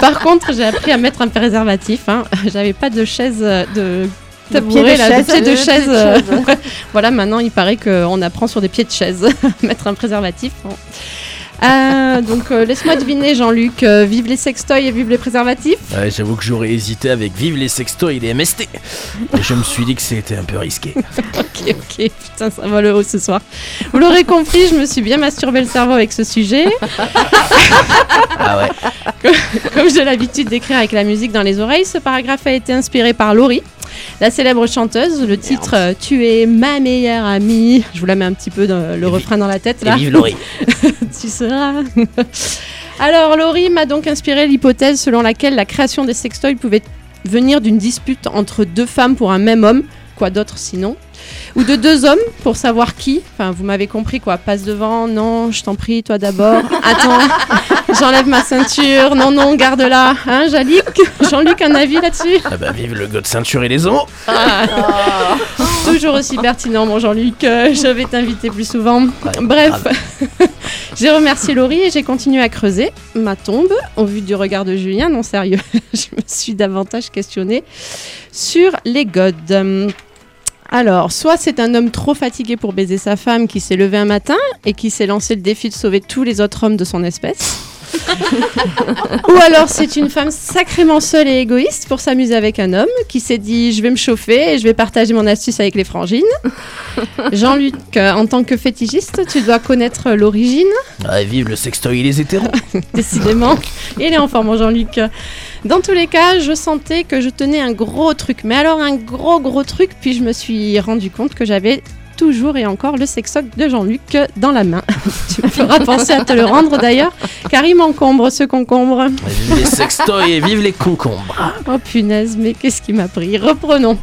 Par contre, j'ai appris à mettre un préservatif. Hein. J'avais pas de chaise euh, de De pied de là, chaise. de pied de De chaise. pied de euh, chaise. voilà, maintenant il paraît qu'on apprend sur des pieds de chaise mettre un préservatif. Bon. Euh, donc euh, laisse-moi deviner Jean-Luc, euh, vive les sextoys et vive les préservatifs. Ouais, j'avoue que j'aurais hésité avec Vive les sextoys et les MST. Et je me suis dit que c'était un peu risqué. ok, ok, putain, ça va le haut ce soir. Vous l'aurez compris, je me suis bien masturbé le cerveau avec ce sujet. Ah ouais. Comme- Comme j'ai l'habitude d'écrire avec la musique dans les oreilles, ce paragraphe a été inspiré par Laurie, la célèbre chanteuse. Le titre euh, Tu es ma meilleure amie. Je vous la mets un petit peu dans le refrain dans la tête là. vive Laurie. tu seras. Alors, Laurie m'a donc inspiré l'hypothèse selon laquelle la création des sextoys pouvait venir d'une dispute entre deux femmes pour un même homme, quoi d'autre sinon, ou de deux hommes pour savoir qui. Enfin, vous m'avez compris quoi. Passe devant, non, je t'en prie, toi d'abord. Attends, j'enlève ma ceinture. Non, non, garde-la. Hein, Jean-Luc Jean-Luc, un avis là-dessus? Ah bah vive le god de ceinture et les homos. Ah. Toujours aussi pertinent, mon Jean-Luc. Euh, je vais t'inviter plus souvent. Bref, j'ai remercié Laurie et j'ai continué à creuser ma tombe. Au vu du regard de Julien, non sérieux, je me suis davantage questionnée sur les godes. Alors, soit c'est un homme trop fatigué pour baiser sa femme qui s'est levé un matin et qui s'est lancé le défi de sauver tous les autres hommes de son espèce. Ou alors c'est une femme sacrément seule et égoïste pour s'amuser avec un homme qui s'est dit je vais me chauffer et je vais partager mon astuce avec les frangines. Jean-Luc, euh, en tant que fétichiste, tu dois connaître l'origine, Ah, vive le sextoy et les hétéros. décidément. Il est en forme, Jean-Luc. Dans tous les cas, je sentais que je tenais un gros truc, mais alors un gros gros truc, puis je me suis rendu compte que j'avais toujours et encore le sextoy de Jean-Luc dans la main. tu me feras penser à te le rendre d'ailleurs, car il m'encombre ce concombre. Vive les sextoys et vive les concombres. Oh punaise, mais qu'est-ce qui m'a pris? Reprenons.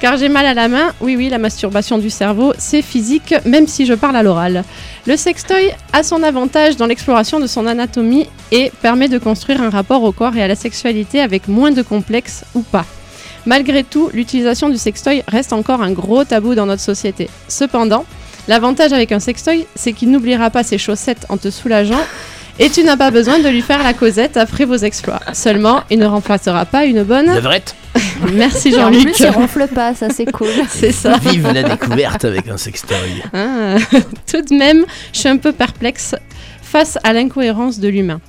Car j'ai mal à la main, oui oui, la masturbation du cerveau, c'est physique, même si je parle à l'oral. Le sextoy a son avantage dans l'exploration de son anatomie et permet de construire un rapport au corps et à la sexualité avec moins de complexes ou pas. Malgré tout, l'utilisation du sextoy reste encore un gros tabou dans notre société. Cependant, l'avantage avec un sextoy, c'est qu'il n'oubliera pas ses chaussettes en te soulageant et tu n'as pas besoin de lui faire la causette après vos exploits. Seulement, il ne remplacera pas une bonne. Levrette. Merci en Jean-Luc. plus, il ronfle pas, ça c'est cool. C'est ça. Vive la découverte avec un sextoy. Ah, Tout de même, je suis un peu perplexe face à l'incohérence de l'humain.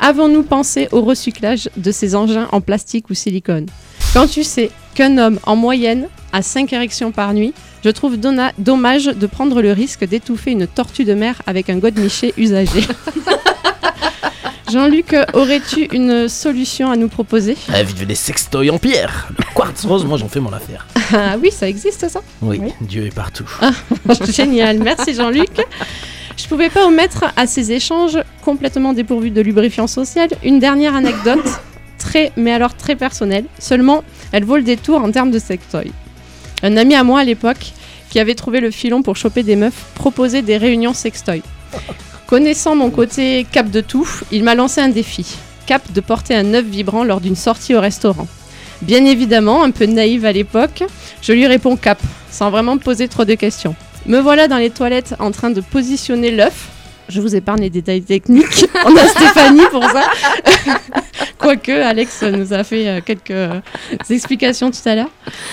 Avons-nous pensé au recyclage de ces engins en plastique ou silicone? Quand tu sais qu'un homme, en moyenne, a 5 érections par nuit, je trouve donna- dommage de prendre le risque d'étouffer une tortue de mer avec un godemiché usagé. Jean-Luc, aurais-tu une solution à nous proposer? Ah, vive les sextoys en pierre. Le quartz rose, moi j'en fais mon affaire. Ah oui, ça existe ça? Oui, Dieu est partout. Génial, merci Jean-Luc. Je pouvais pas omettre à ces échanges complètement dépourvus de lubrifiant social une dernière anecdote, très, mais alors très personnelle. Seulement, elle vaut le détour en termes de sextoy. Un ami à moi à l'époque, qui avait trouvé le filon pour choper des meufs, proposait des réunions sextoy. Connaissant mon côté cap de tout, il m'a lancé un défi. Cap de porter un œuf vibrant lors d'une sortie au restaurant. Bien évidemment, un peu naïve à l'époque, je lui réponds cap, sans vraiment me poser trop de questions. Me voilà dans les toilettes en train de positionner l'œuf. Je vous épargne les détails techniques. On a Stéphanie pour ça. Quoique, Alex nous a fait euh, quelques euh, explications tout à l'heure.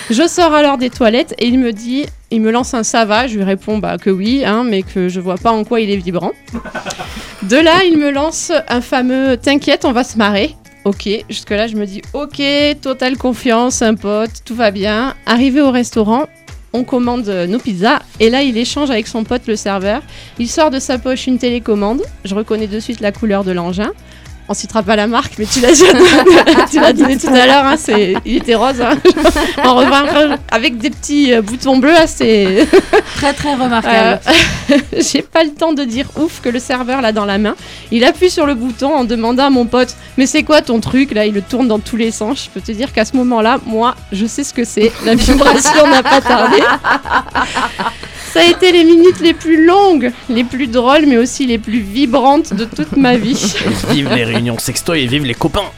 Je sors alors des toilettes et il me dit, il me lance un ça va. Je lui réponds bah, que oui, hein, mais que je vois pas en quoi il est vibrant. De là, il me lance un fameux T'inquiète, on va se marrer. Ok, jusque-là, je me dis Ok, totale confiance, un pote, tout va bien. Arrivé au restaurant, on commande euh, nos pizzas et là, il échange avec son pote, le serveur. Il sort de sa poche une télécommande. Je reconnais de suite la couleur de l'engin. On citera pas la marque, mais tu l'as tu l'as donné tout à l'heure. hein, c'est- il était rose. hein. en revanche, avec des petits euh, boutons bleus, ah, c'est Très très remarquable. euh, J'ai pas le temps de dire ouf que le serveur l'a dans la main. Il appuie sur le bouton en demandant à mon pote Mais c'est quoi ton truc? Là, il le tourne dans tous les sens. Je peux te dire qu'à ce moment-là, moi, je sais ce que c'est. La vibration n'a pas tardé. Ça a été les minutes les plus longues, les plus drôles, mais aussi les plus vibrantes de toute ma vie. Vive les sextoy et vive les copains.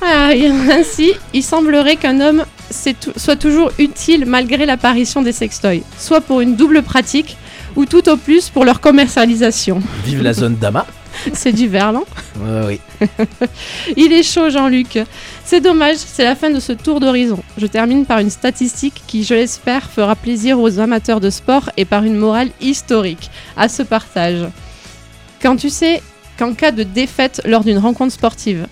Ah, ainsi, il semblerait qu'un homme soit toujours utile malgré l'apparition des sextoys, soit pour une double pratique ou tout au plus pour leur commercialisation. Vive la zone d'Ama. C'est du verlan. Oui. Il est chaud, Jean-Luc. C'est dommage, c'est la fin de ce tour d'horizon. Je termine par une statistique qui, je l'espère, fera plaisir aux amateurs de sport et par une morale historique à ce partage. Quand tu sais qu'en cas de défaite lors d'une rencontre sportive,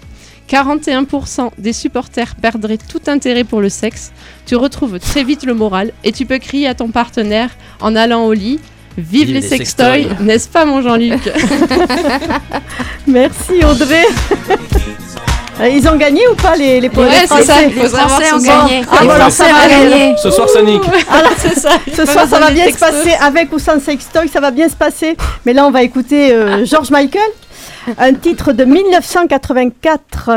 41% des supporters perdraient tout intérêt pour le sexe, tu retrouves très vite le moral et tu peux crier à ton partenaire en allant au lit Vive, Vive les les sextoys, sextoys. n'est-ce pas mon Jean-Luc Merci Audrey. Euh, Ils ont gagné ou pas les, les, Ouais, ça, Français? les Français ont gagné. Ah, Les voilà, Français ça va ont aller. gagné. Ce soir, ça nique. Ah ça. Ce soir, ça va bien se passer avec ou sans sextoy, ça va bien se passer. Mais là, on va écouter euh, George Michael, un titre de 1984.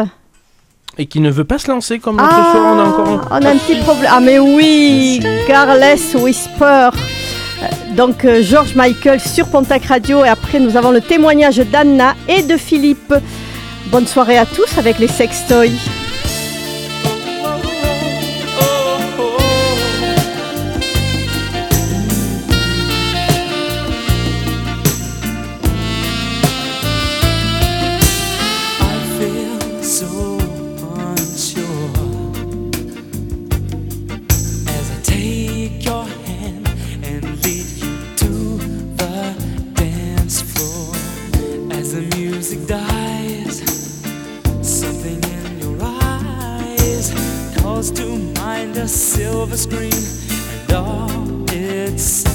Et qui ne veut pas se lancer comme l'autre soir, on a encore un... on a un petit problème. Ah mais oui, Carless Whisper. Euh, Donc euh, George Michael sur Pontac Radio et après nous avons le témoignage d'Anna et de Philippe. Bonne soirée à tous avec les sextoys. calls to mind a silver screen and all its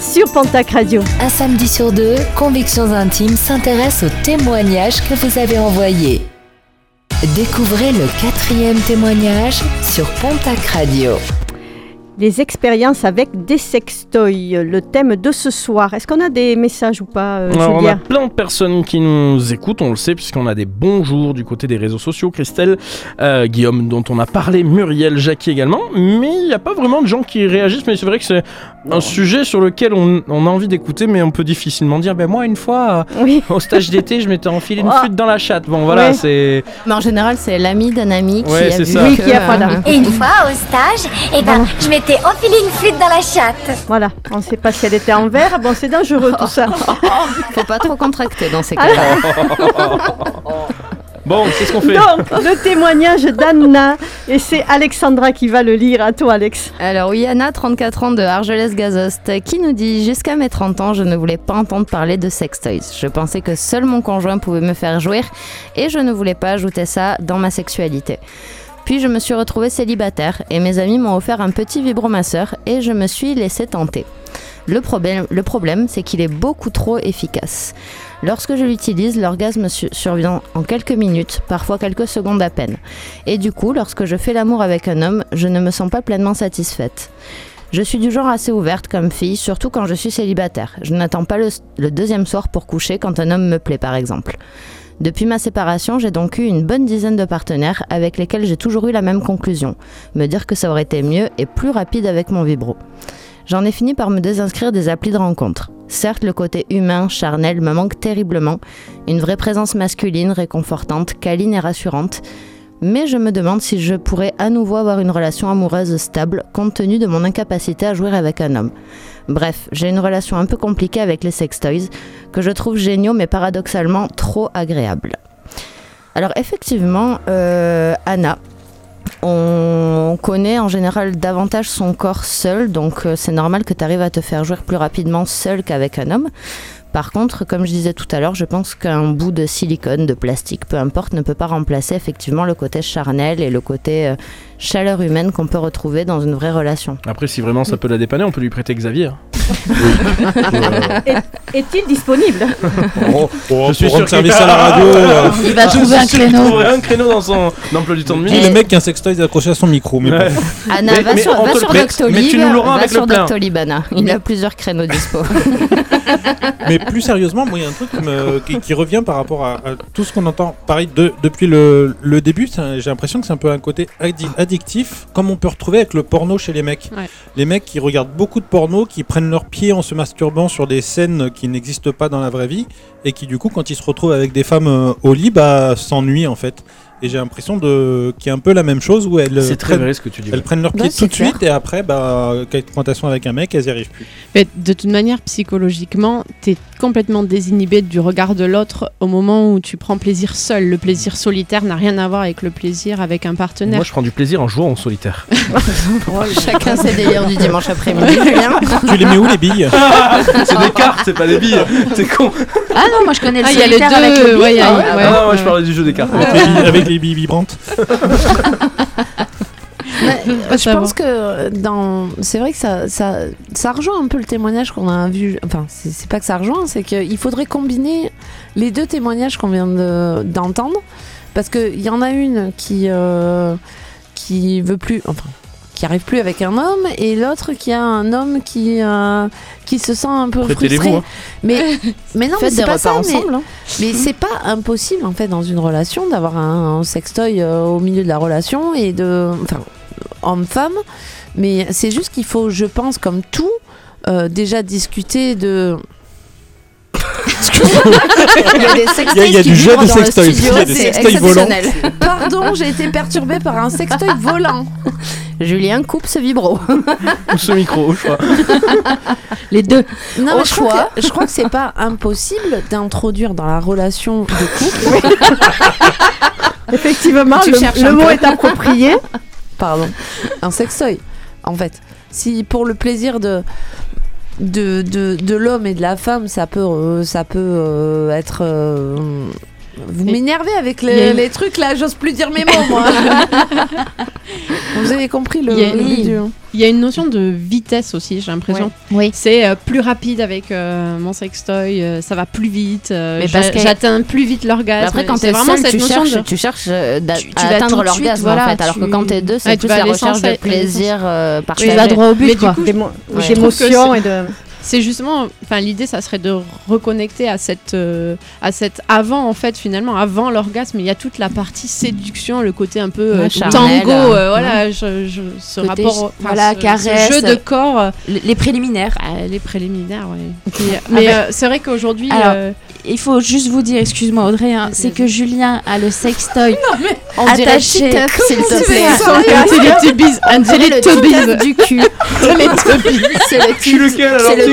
Sur Pontac Radio. Un samedi sur deux, Convictions Intimes s'intéresse aux témoignages que vous avez envoyés. Découvrez le quatrième témoignage sur Pontac Radio. Les expériences avec des sextoys, le thème de ce soir. Est-ce qu'on a des messages ou pas, euh, Alors, on a Julia plein de personnes qui nous écoutent, on le sait, puisqu'on a des bonjours du côté des réseaux sociaux. Christelle, euh, Guillaume, dont on a parlé, Muriel, Jackie également. Mais il n'y a pas vraiment de gens qui réagissent. Mais c'est vrai que c'est un sujet sur lequel on, on a envie d'écouter, mais on peut difficilement dire ben moi, une fois, euh, au stage d'été, je m'étais enfilé une Oh. flûte dans la chatte. Bon, voilà, Ouais. c'est. Mais en général, c'est l'ami d'un ami qui Ouais, a vu ça. Oui, que, qui a pas d'amis. Et une fois, au stage, eh ben, je m'étais enfilé une flûte dans la chatte. Voilà, on ne sait pas si elle était en verre. Bon, c'est dangereux tout ça. Faut pas trop contracter dans ces cas-là. Bon, qu'est-ce qu'on fait? Donc, le témoignage d'Anna, et c'est Alexandra qui va le lire. À toi, Alex. Alors oui, Anna, 34 ans de Argelès-Gazost, qui nous dit Jusqu'à mes 30 ans, je ne voulais pas entendre parler de sextoys. Je pensais que seul mon conjoint pouvait me faire jouir et je ne voulais pas ajouter ça dans ma sexualité. Je me suis retrouvée célibataire et mes amis m'ont offert un petit vibromasseur et je me suis laissée tenter. Le problème, c'est qu'il est beaucoup trop efficace. Lorsque je l'utilise, l'orgasme su- survient en quelques minutes, parfois quelques secondes à peine. Et du coup, lorsque je fais l'amour avec un homme, je ne me sens pas pleinement satisfaite. Je suis du genre assez ouverte comme fille, surtout quand je suis célibataire. Je n'attends pas le deuxième soir pour coucher quand un homme me plaît, par exemple. Depuis ma séparation, j'ai donc eu une bonne dizaine de partenaires avec lesquels j'ai toujours eu la même conclusion. Me dire que ça aurait été mieux et plus rapide avec mon vibro. J'en ai fini par me désinscrire des applis de rencontre. Certes, le côté humain, charnel me manque terriblement. Une vraie présence masculine, réconfortante, câline et rassurante. Mais je me demande si je pourrais à nouveau avoir une relation amoureuse stable compte tenu de mon incapacité à jouer avec un homme. Bref, j'ai une relation un peu compliquée avec les sextoys que je trouve géniaux mais paradoxalement trop agréables. Alors effectivement, euh, Anna, on connaît en général davantage son corps seul, donc euh, c'est normal que tu arrives à te faire jouer plus rapidement seul qu'avec un homme. Par contre, comme je disais tout à l'heure, je pense qu'un bout de silicone, de plastique, peu importe, ne peut pas remplacer effectivement le côté charnel et le côté euh, chaleur humaine qu'on peut retrouver dans une vraie relation. Après, si vraiment ça peut la dépanner, on peut lui prêter Xavier. Est- Est-il disponible? Oh, oh, Je suis sûr service qu'il- à la radio. euh, Il va trouver un créneau. un créneau dans son emploi du temps de midi. le mec qui a un sextoy accroché à son micro. Mais Ouais. bon. Anna, Mais- va mais sur, va sur le- mais- Doctolib, mais tu nous l'auras va avec sur. Doctolib, Anna. Il a plusieurs créneaux dispo. Mais plus sérieusement, moi, il y a un truc qui, me- qui- qui revient par rapport à, à tout ce qu'on entend. Pareil, de- depuis le, le début, j'ai l'impression que c'est un peu un côté addi- addictif, comme on peut retrouver avec le porno chez les mecs. Ouais. Les mecs qui regardent beaucoup de porno, qui prennent leurs pieds en se masturbant sur des scènes qui n'existent pas dans la vraie vie, et qui, du coup, quand ils se retrouvent avec des femmes euh, au lit, bah, s'ennuient en fait. Et j'ai l'impression de qu'il y a un peu la même chose où elles, C'est très prennent, vrai ce que tu dis. elles prennent Ouais, pieds c'est tout de suite, et après, bah, confrontation avec un mec, elles n'y arrivent plus. Mais de toute manière, psychologiquement, tu es complètement désinhibé du regard de l'autre au moment où tu prends plaisir seul. Le plaisir solitaire n'a rien à voir avec le plaisir avec un partenaire. Moi, je prends du plaisir en jouant en solitaire. Chacun ses délires du dimanche après-midi, tu les mets où les billes? C'est des cartes, c'est pas des billes. T'es con. Ah non, moi je connais le Ah, il y a les solitaire avec deux, le ouais, Ah ouais. Ah non, moi, je parlais du jeu des cartes. avec, les billes, avec les billes vibrantes Mais, euh, je pense que dans c'est vrai que ça, ça, ça rejoint un peu le témoignage qu'on a vu enfin c'est c'est pas que ça rejoint c'est qu'il faudrait combiner les deux témoignages qu'on vient de- d'entendre parce qu'il y en a une qui euh, qui veut plus enfin qui arrive plus avec un homme et l'autre qui a un homme qui euh, qui se sent un peu frustré hein. mais mais non mais c'est pas ça mais- ensemble. hein. mais c'est pas impossible en fait dans une relation d'avoir un, un sextoy euh, au milieu de la relation et de enfin homme-femme. Mais c'est juste qu'il faut, je pense, comme tout, euh, déjà discuter de. Il y a des Il y a- il y a sextoys du jeu de dans le sextoy. studio, Il y a des sextoys volants. Pardon, j'ai été perturbée par un sextoy volant. Julien coupe ce vibro. Ou ce micro, je crois. Les deux. Non, Au mais je crois, choix. que, je crois que c'est pas impossible d'introduire dans la relation de couple. Effectivement, Tu le, cherches le mot est approprié. Pardon, un sextoy. En fait, si pour le plaisir de de, de, de l'homme et de la femme, ça peut, euh, ça peut euh, être. Vous m'énervez avec les, une- les trucs là, j'ose plus dire mes mots moi. vous avez compris le, Il y du- Il y a une notion de vitesse aussi, j'ai l'impression. Oui. C'est euh, plus rapide avec euh, mon sextoy, euh, ça va plus vite, euh, Mais j'a- parce que- j'atteins plus vite l'orgasme. Après, quand t'es vraiment seul, cette tu notion cherches, de... tu cherches Tu- tu à atteindre l'orgasme voilà, en fait. Alors que tu- quand t'es deux, c'est Ouais, tu plus la recherche de plaisir euh, Tu vas droit au but, du quoi. D'émotion et de. C'est justement, enfin l'idée, ça serait de reconnecter à cette, euh, à cette avant en fait finalement avant l'orgasme. Il y a toute la partie séduction, le côté un peu euh, Ouais, tango, euh, voilà, je, je- ce Côté, rapport, voilà, ce- ce caresse. jeu de corps, euh, Les préliminaires. bah, les préliminaires, ouais. Puis, mais ben- euh, c'est vrai qu'aujourd'hui, euh, Il faut juste vous dire, excuse-moi Audrey, hein, c'est que Julien a le sextoy On dirait attaché. Ça le Teletubbies, un. Titeuf du cul. C'est le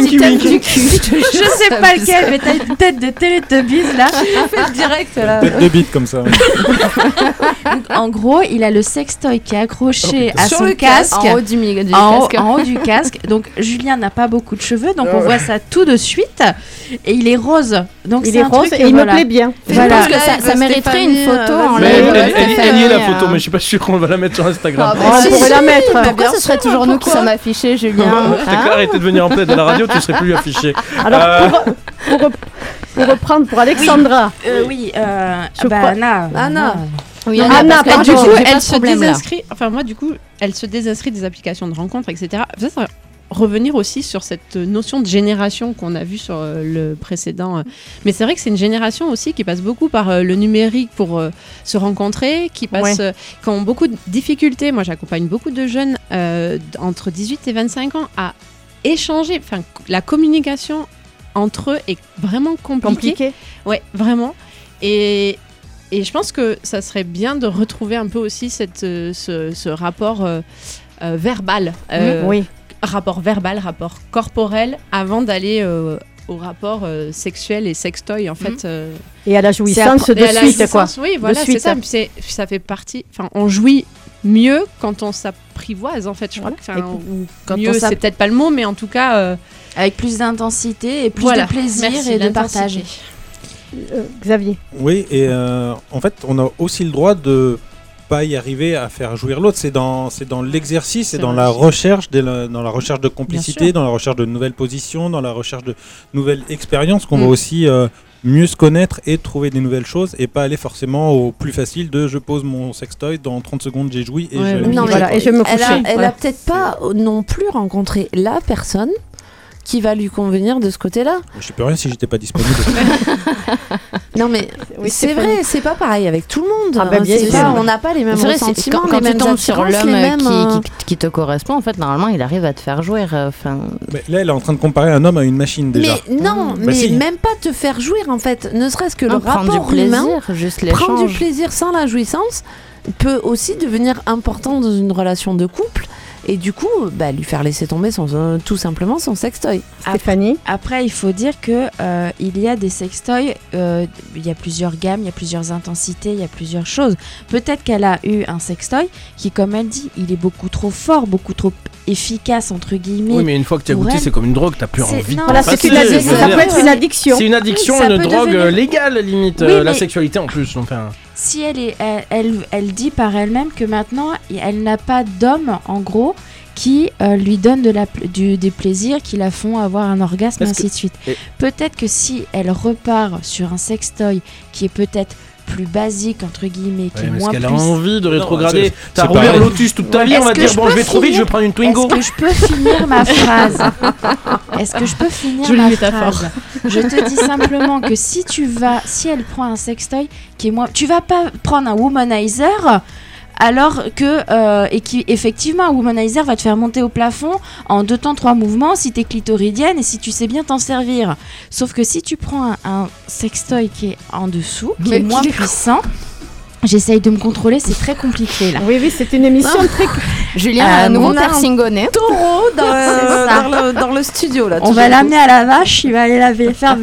Je Tinky Winky du cul. je Je sais pas lequel, mais t'as une tête de Teletubbies là. Fais direct là. Tête de bite comme ça. Donc, en gros, il a le sextoy qui est accroché à Sur son casque. En haut du, mi- du en, haut, casque. en haut du casque. Donc Julien n'a pas beaucoup de cheveux, donc on voit ça tout de suite. Et il est rose. Donc Il c'est est un rose truc, et il me plaît bien. Je Voilà. pense que ça, ça mériterait une photo en Mais live. elle, elle- elle- elle y est la photo, euh, mais je suis pas sûr qu'on va la mettre sur Instagram. Ah, bah, on pourrait si, la mettre. Pourquoi ce serait toujours nous qui sommes affichés, Julien T'as Hein qu'à arrêter de venir en plaide à la radio, tu serais plus affiché. Alors, Euh, pour, pour rep- pour reprendre pour Alexandra, Euh, oui, euh, Je bah, crois- Anna. Anna. Oui, Non, Anna, Anna, parce que pardon, du coup, j'ai pas elle se désinscrit. Enfin, moi, du coup, elle se désinscrit des applications de rencontres, etc. Ça, ça va revenir aussi sur cette notion de génération qu'on a vue sur euh, le précédent. euh. Mais c'est vrai que c'est une génération aussi qui passe beaucoup par euh, le numérique pour euh, se rencontrer, qui passe, Ouais. qui ont beaucoup de difficultés. Moi, j'accompagne beaucoup de jeunes euh, entre 18 et 25 ans à échanger. Enfin, la communication entre eux est vraiment compliquée. compliqué. Ouais, vraiment. Et, et je pense que ça serait bien de retrouver un peu aussi cette, euh, ce, ce rapport euh, euh, verbal. Euh, oui. Rapport verbal, rapport corporel, avant d'aller au rapport euh, sexuel et sextoy, en fait. euh, Et à la jouissance de suite, quoi. Oui, voilà, c'est ça. Ça fait partie. Enfin, on jouit mieux quand on s'apprivoise, en fait. Je crois que. ou quand mieux, c'est peut-être pas le mot, mais en tout cas. euh, avec plus d'intensité et plus Voilà. de plaisir Merci, et de l'intensité. partage. Euh, Xavier. Oui, et euh, en fait, on a aussi le droit de pas y arriver à faire jouir l'autre. C'est dans, c'est dans l'exercice, c'est dans la recherche, le- dans la recherche de complicité, dans la recherche de nouvelles positions, dans la recherche de nouvelles expériences qu'on Mm. va aussi euh, mieux se connaître et trouver des nouvelles choses et pas aller forcément au plus facile de je pose mon sextoy, dans 30 secondes j'ai joui et Ouais, je Non, mais. Voilà, et je vais me elle a, coucher. elle a Voilà. peut-être pas non plus rencontré la personne qui va lui convenir de ce côté-là. Je sais plus rien si j'étais pas disponible. Non mais Oui, c'est vrai, c'est pas pareil avec tout le monde. Ah, bah, bien pas- on n'a pas les mêmes C'est vrai, c'est- ressentiments, quand, quand les tu mêmes tombes sur l'homme mêmes, qui, euh, qui- qui te correspond, en fait, normalement, il arrive à te faire jouir. euh, Enfin, Mais là, elle est en train de comparer un homme à une machine déjà. Mais non, Bah mais si. même pas te faire jouir en fait. Ne serait-ce que le non, prendre du rapport humain, plaisir, juste prendre du plaisir sans la jouissance peut aussi devenir important dans une relation de couple et du coup, bah, lui faire laisser tomber son, euh, tout simplement son sextoy. Stéphanie. Après, il faut dire que euh, il y a des sextoys, euh, il y a plusieurs gammes, il y a plusieurs intensités, il y a plusieurs choses. Peut-être qu'elle a eu un sextoy qui, comme elle dit, il est beaucoup trop fort, beaucoup trop efficace entre guillemets. Oui, mais une fois que tu as goûté, c'est comme une drogue, t'as plus envie de non, Voilà, c'est une passer, addiction. je veux Ça peut être une addiction. C'est une addiction, Ça une drogue devenir- euh, légale, limite, Oui, euh, la sexualité en plus. Enfin, si elle, est, elle, elle, elle dit par elle-même que maintenant, elle n'a pas d'homme, en gros, qui euh, lui donne de la, du, des plaisirs, qui la font avoir un orgasme, ainsi que- de suite. Et- Peut-être que si elle repart sur un sextoy qui est peut-être plus basique, entre guillemets, qui ouais, est moins qu'elle a envie de rétrograder T'as roulé Lotus toute ta vie, on va dire bon, je vais trop vite, je vais prendre une Twingo. Est-ce que je peux finir ma phrase Est-ce que je peux finir Jolie ma métaphore. phrase Je te dis simplement que si tu vas, si elle prend un sextoy qui est moins, tu vas pas prendre un womanizer. Alors que, euh, et qui effectivement, un womanizer va te faire monter au plafond en deux temps, trois mouvements si t'es clitoridienne et si tu sais bien t'en servir. Sauf que si tu prends un, un sextoy qui est en dessous, qui Mais est moins puissant, j'essaye de me contrôler, c'est très compliqué là. Oui, oui, c'est une émission très. Julien a Euh, un nouveau a un piercing au nez. Taureau dans, dans, le, dans le studio là. On va l'amener à la vache, il va aller laver, faire.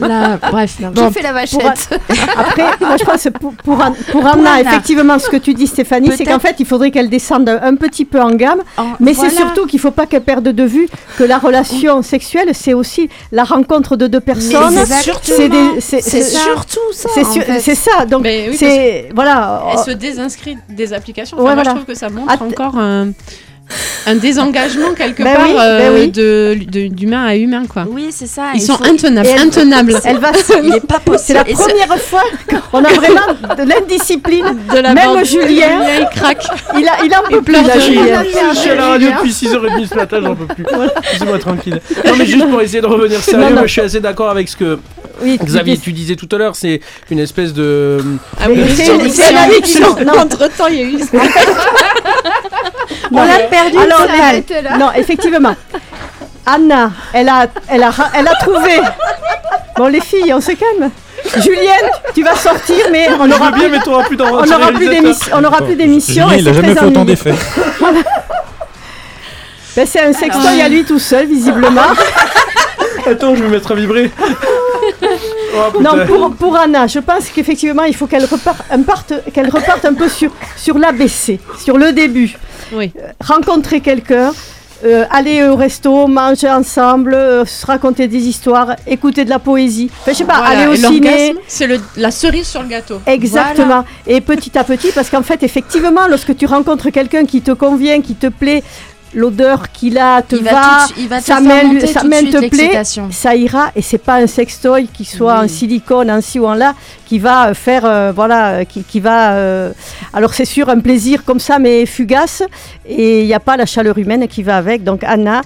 Là, bref. Bon, Qui fait la vachette Après, moi je pense pour, pour, pour Anna, effectivement, ce que tu dis, Stéphanie, c'est qu'en fait, il faudrait qu'elle descende un, petit peu en gamme. en- Mais voilà. c'est surtout qu'il ne faut pas qu'elle perde de vue que la relation sexuelle, c'est aussi la rencontre de deux personnes. C'est surtout ça. c'est ça. Donc, c'est. Voilà. Elle se désinscrit des applications. Ouais, moi, voilà. je trouve que ça montre encore un, un désengagement quelque Ben part oui, euh, ben oui. de de- d'humain à humain, quoi. Oui, c'est ça. Ils il sont faut- intenables, elle- intenables. Elle va. Il est pas possible. C'est la Et première fois qu'on a vraiment de l'indiscipline. De la Même bande- Julien. Julien, il craque. Il, a, il en peut Il plus, là, Julien. Je suis à la radio depuis 6h30 ce matin, j'en peux plus. Laissez-moi tranquille. Non, mais juste pour essayer de revenir sérieux, Non, non. je suis assez d'accord avec ce que Oui, Xavier, tu disais tout à l'heure. C'est une espèce de. Ah oui, c'est- c'est c'est une addiction. Non. Entre temps, il y a eu. On l'a perdu. Alors, arrête là. non, effectivement. Anna, elle a, elle a, elle a trouvé. Bon, les filles, on se calme. Julienne, tu vas sortir, mais on n'aura plus, mais t'auras plus on n'aura plus d'émission. On n'aura plus d'émission. Il a c'est jamais très fait autant ennuyeux. d'effets. Ben, c'est un sextoy à lui tout seul, visiblement. Attends, je vais me mettre à vibrer. Oh, Non, pour, pour Anna, je pense qu'effectivement, il faut qu'elle reparte, qu'elle reparte un peu sur, sur l'ABC, sur le début. Oui. Euh, rencontrer quelqu'un, euh, aller au resto, manger ensemble, euh, se raconter des histoires, écouter de la poésie. Enfin, je sais pas, Voilà, aller au ciné. C'est le- la cerise sur le gâteau. Exactement. Et petit à petit, parce qu'en fait, effectivement, lorsque tu rencontres quelqu'un qui te convient, qui te plaît, l'odeur qu'il a te il va, va, tout de- il va te sa main, sa te plaît, ça ira. Et c'est pas un sextoy qui soit en silicone, en ci ou en là, qui va euh, faire, euh, voilà, euh, qui, qui va. euh, alors c'est sûr, un plaisir comme ça, mais fugace. Et il n'y a pas la chaleur humaine qui va avec. Donc Anna.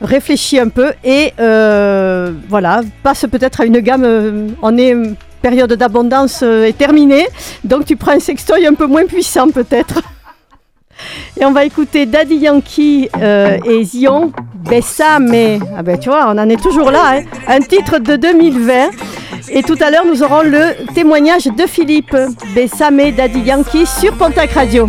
Réfléchis un peu et euh, voilà, passe peut-être à une gamme. on est période d'abondance est terminée, donc tu prends un sextoy un peu moins puissant peut-être. Et on va écouter Daddy Yankee euh, et Zion, Bessame. Ah ben tu vois, on en est toujours là. hein. Un titre de 2020. Et tout à l'heure, nous aurons le témoignage de Philippe. Bessame, Daddy Yankee sur Pontac Radio.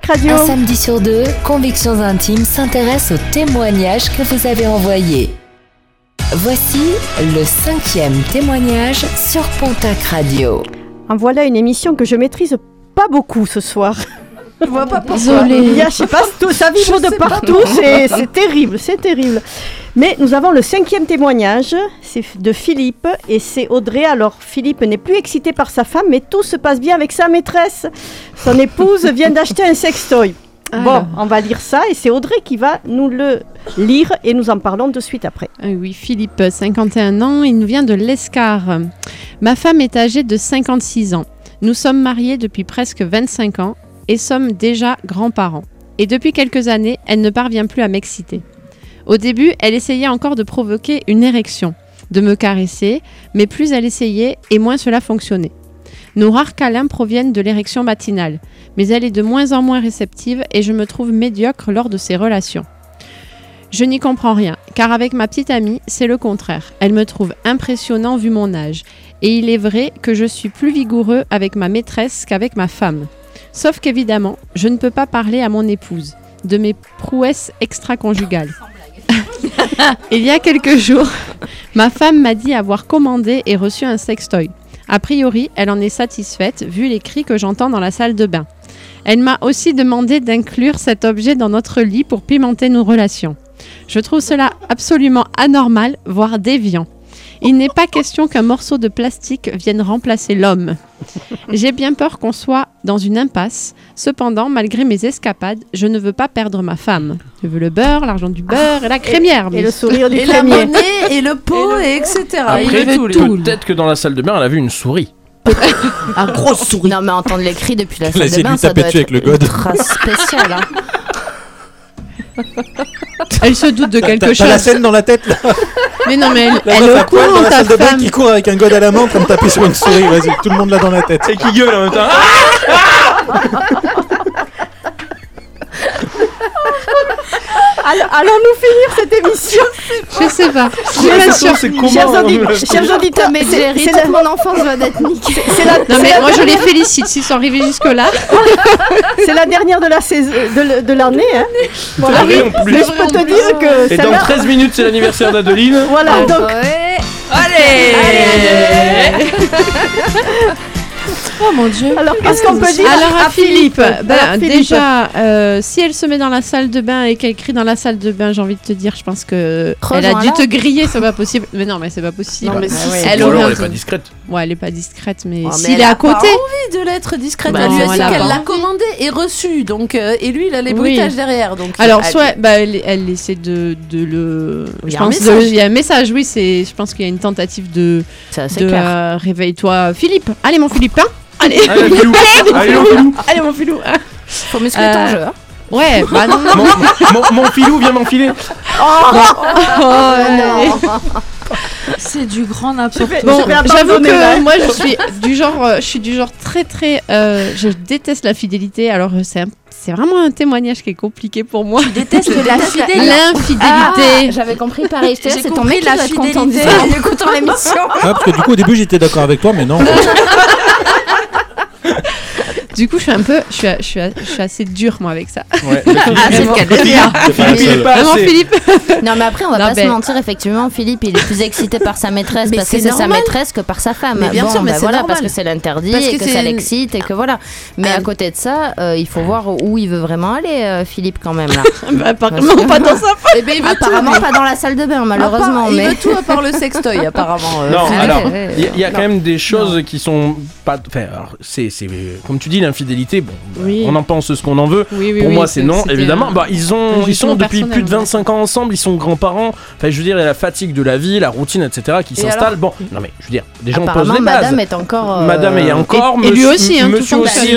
Radio. Un samedi sur deux, Convictions Intimes s'intéresse aux témoignages que vous avez envoyés. Voici le cinquième témoignage sur Pontac Radio. En voilà une émission que je maîtrise pas beaucoup ce soir. Je vois pas pourquoi. Il y a, je sais pas, tout, ça vibre de partout, c'est terrible, c'est terrible. Mais nous avons le cinquième témoignage, c'est de Philippe et c'est Audrey. Alors Philippe n'est plus excité par sa femme, mais tout se passe bien avec sa maîtresse. Son épouse vient d'acheter un sextoy. Bon, Alors. on va lire ça et c'est Audrey qui va nous le lire et nous en parlons de suite après. Ah oui, Philippe, 51 ans, il nous vient de l'Escar. Ma femme est âgée de 56 ans. Nous sommes mariés depuis presque 25 ans et sommes déjà grands-parents. Et depuis quelques années, elle ne parvient plus à m'exciter. Au début, elle essayait encore de provoquer une érection, de me caresser, mais plus elle essayait et moins cela fonctionnait. Nos rares câlins proviennent de l'érection matinale, mais elle est de moins en moins réceptive et je me trouve médiocre lors de ces relations. Je n'y comprends rien, car avec ma petite amie, c'est le contraire. Elle me trouve impressionnant vu mon âge. Et il est vrai que je suis plus vigoureux avec ma maîtresse qu'avec ma femme. Sauf qu'évidemment, je ne peux pas parler à mon épouse de mes prouesses extra-conjugales. il y a quelques jours, ma femme m'a dit avoir commandé et reçu un sextoy. A priori, elle en est satisfaite vu les cris que j'entends dans la salle de bain. Elle m'a aussi demandé d'inclure cet objet dans notre lit pour pimenter nos relations. Je trouve cela absolument anormal, voire déviant. Il n'est pas question qu'un morceau de plastique vienne remplacer l'homme. J'ai bien peur qu'on soit dans une impasse. Cependant, malgré mes escapades, je ne veux pas perdre ma femme. Je veux le beurre, l'argent du beurre et la crémière. et le sourire du Et la crémier. monnaie, et le pot, et etc. Après, il veut tout. peut-être que dans la salle de bain, elle a vu une souris. Un gros souris. Non, mais entendre les cris depuis la salle de bain, ça doit être avec le god. ultra spécial. hein. Elle se doute de T'as- quelque T'as chose. la scène dans la tête là Mais non, mais elle, La elle meuf poil dans la salle de bain qui court avec un god à la main en train de taper sur une souris. Vas-y, tout le monde l'a dans la tête. Et qui gueule en même temps. Allons-nous finir cette émission Je sais pas. Chers, chers auditeurs, Mais c'est- Jerry, c'est toute la- mon enfance va d'être niquée. c'est la- Non, mais moi je les dernière- félicite s'ils sont arrivés jusque-là. C'est la dernière de la saison de, de l'année. Hein. Voilà. Mais je peux te dire que Et dans celle-là- 13 minutes, c'est l'anniversaire d'Adeline. Voilà, Ah, donc. Allez, Oh mon dieu. Alors, qu'est-ce qu'on peut dire Alors à, à Philippe, Philippe ben, Alors, Philippe. déjà, euh, si elle se met dans la salle de bain et qu'elle crie dans la salle de bain, j'ai envie de te dire, je pense que elle a dû te griller, c'est pas possible. Mais non, mais c'est pas possible. Non, mais si, si. elle Ou alors, elle est pas discrète. Ouais, elle est pas discrète, mais Oh, s'il elle est a à côté. envie de l'être discrète. Bah elle lui a dit elle a qu'elle l'a commandé et reçu. Donc, euh, et lui, il a les Oui. bruitages derrière. Donc, Alors, elle- soit bah, elle, elle essaie de, de le. Il y je a il y a un message, oui, c'est. Je pense qu'il y a une tentative de. Euh, réveille-toi, Philippe. Allez, mon Philippe, hein Allez, Allez, Philou. Allez, mon Philou. Allez, mon hein. Faut muscler Euh, ton jeu. hein. Ouais, bah non, non. Mon, mon, mon filou vient m'enfiler. Oh, ouais. c'est du grand n'importe vais- Bon, j'avoue que moi je suis du genre, euh, je suis du genre très très, euh, je déteste la fidélité. Alors euh, c'est c'est vraiment un témoignage qui est compliqué pour moi. déteste la fidélité. Ah, L'infidélité. J'avais compris pareil. C'est ton mec la doit être content de fidélité. ça en écoutant l'émission. Ah, parce que du coup, au début, j'étais d'accord avec toi, mais non. Du coup, je suis un peu, je suis, je suis, je suis assez dure moi avec ça. Ouais. Ah, c'est le cas de le dire. Philippe, Vraiment. Non, mais après, on va Non, pas ben- se mentir, effectivement, Philippe, il est plus excité par sa maîtresse Mais parce que c'est sa maîtresse que par sa femme. Mais bien Bon, sûr, mais ben c'est voilà, normal. parce que c'est l'interdit et que que, ça l'excite et que voilà. Mais Un- à côté de ça, euh, il faut voir où il veut vraiment aller, euh, Philippe, quand même, là. Bah, apparemment, pas dans sa Eh ben, il veut Apparemment, tout, pas dans la salle de bain, malheureusement. Mais... Il veut tout à part le sextoy, apparemment. euh, Non, alors, il y, a- quand même des choses qui sont pas. Enfin, c'est, comme tu dis, l'infidélité, bon, bah, Oui. on en pense ce qu'on en veut. Oui, oui, Pour moi, c'est non, évidemment. un- Bah, ils, ont, ils sont depuis plus de ouais. 25 ans ensemble, ils sont grands-parents. Enfin, je veux dire, il y a la fatigue de la vie, la routine, etc., qui s'installe. Bon, non, mais je veux dire, des gens posent Apparemment, les bases. madame est encore. euh, Madame est encore, et lui aussi, hein, monsieur aussi,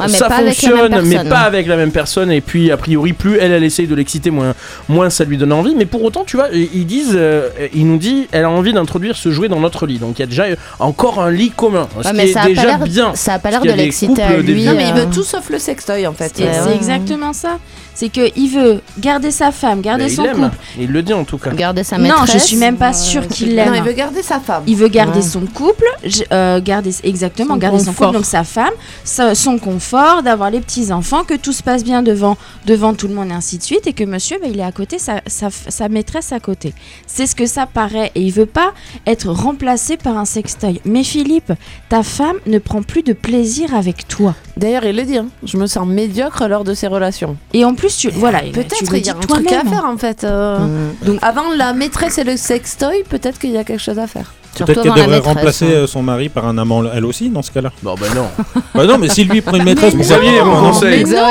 mais ça pas avec la même fonctionne, mais pas avec la même personne. Et puis, a priori, plus elle, elle essaye de l'exciter, moins, moins ça lui donne envie. Mais pour autant, tu vois, ils disent, euh, il nous dit, elle a envie d'introduire ce jouet dans notre lit. Donc, il y a déjà encore un lit commun. Ce Ouais, qui mais est ça déjà bien. Ça a pas l'air de des l'exciter des lui. Non, mais il veut tout sauf le sextoy, en fait. C'est ouais. exactement ça. C'est qu'il veut garder sa femme, garder Mais son l'aime. couple. Il le dit en tout cas. Garder sa maîtresse. Non, je suis même pas sûre qu'il Non, il l'aime. veut garder sa femme. Il veut garder Ouais. son couple, euh, garder exactement, Son garder son couple, donc sa femme, son confort, d'avoir les petits enfants, que tout se passe bien devant, devant tout le monde et ainsi de suite, et que monsieur, bah, il est à côté, sa, sa, sa maîtresse à côté. C'est ce que ça paraît, et il veut pas être remplacé par un sextoy. Mais Philippe, ta femme ne prend plus de plaisir avec toi. D'ailleurs, il le dit. hein, Je me sens médiocre lors de ces relations. Et en plus, tu, voilà, Peut-être il y a un truc à faire en fait. euh, Mm. Donc avant la maîtresse et le sextoy, peut-être qu'il y a quelque chose à faire. Peut-être qu'elle devrait remplacer hein. euh, son mari par un amant elle aussi dans ce cas-là. Bon, ben non. Bah non, mais si lui prend une maîtresse, Vous saviez, mon non, conseil. Tu leur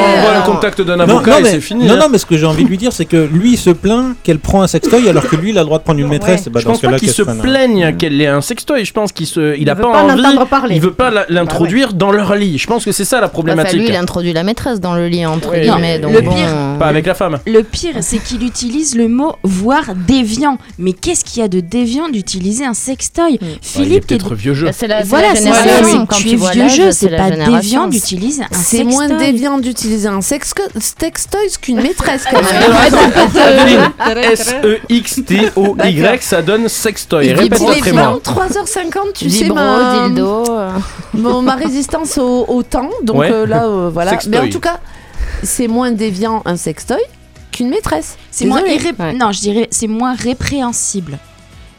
envoies euh, le contact d'un avocat non, et mais, c'est fini. non, hein. non, mais ce que j'ai envie de lui dire, c'est que lui il se plaint qu'elle prend un sextoy alors que lui il a le droit de prendre une maîtresse. Bah, je dans pense ce cas-là, pas qu'il se plaigne qu'elle ait un sextoy. Je pense qu'il se, il, a veut pas, pas en envie. Il veut pas la- l'introduire dans leur lit. Je pense que c'est ça la Enfin, problématique. lui, il introduit la maîtresse dans le lit, entre guillemets. Le pire- euh, Pas avec la femme. Le pire, c'est qu'il utilise le mot voire déviant. Mais qu'est-ce qu'il y a de déviant d'utiliser un sextoy il est Philippe, t'es- peut-être vieux jeu. Bah, C'est la, c'est voilà, la c'est génération. Quand tu tu es vieux jeu, c'est c'est pas déviant d'utiliser un C'est sextoy. moins déviant d'utiliser un sex sextoy qu'une maîtresse quand même. Adeline, S-E-X-T-O-Y, ça donne sextoy. Répète après moi. 23h50, tu sais ma... dildo. Bon, ma résistance au, au temps, donc Ouais. euh, là, euh, voilà. Sextoy. Mais en tout cas, c'est moins déviant un sextoy qu'une maîtresse. C'est moins Ouais. non, je dirais c'est moins répréhensible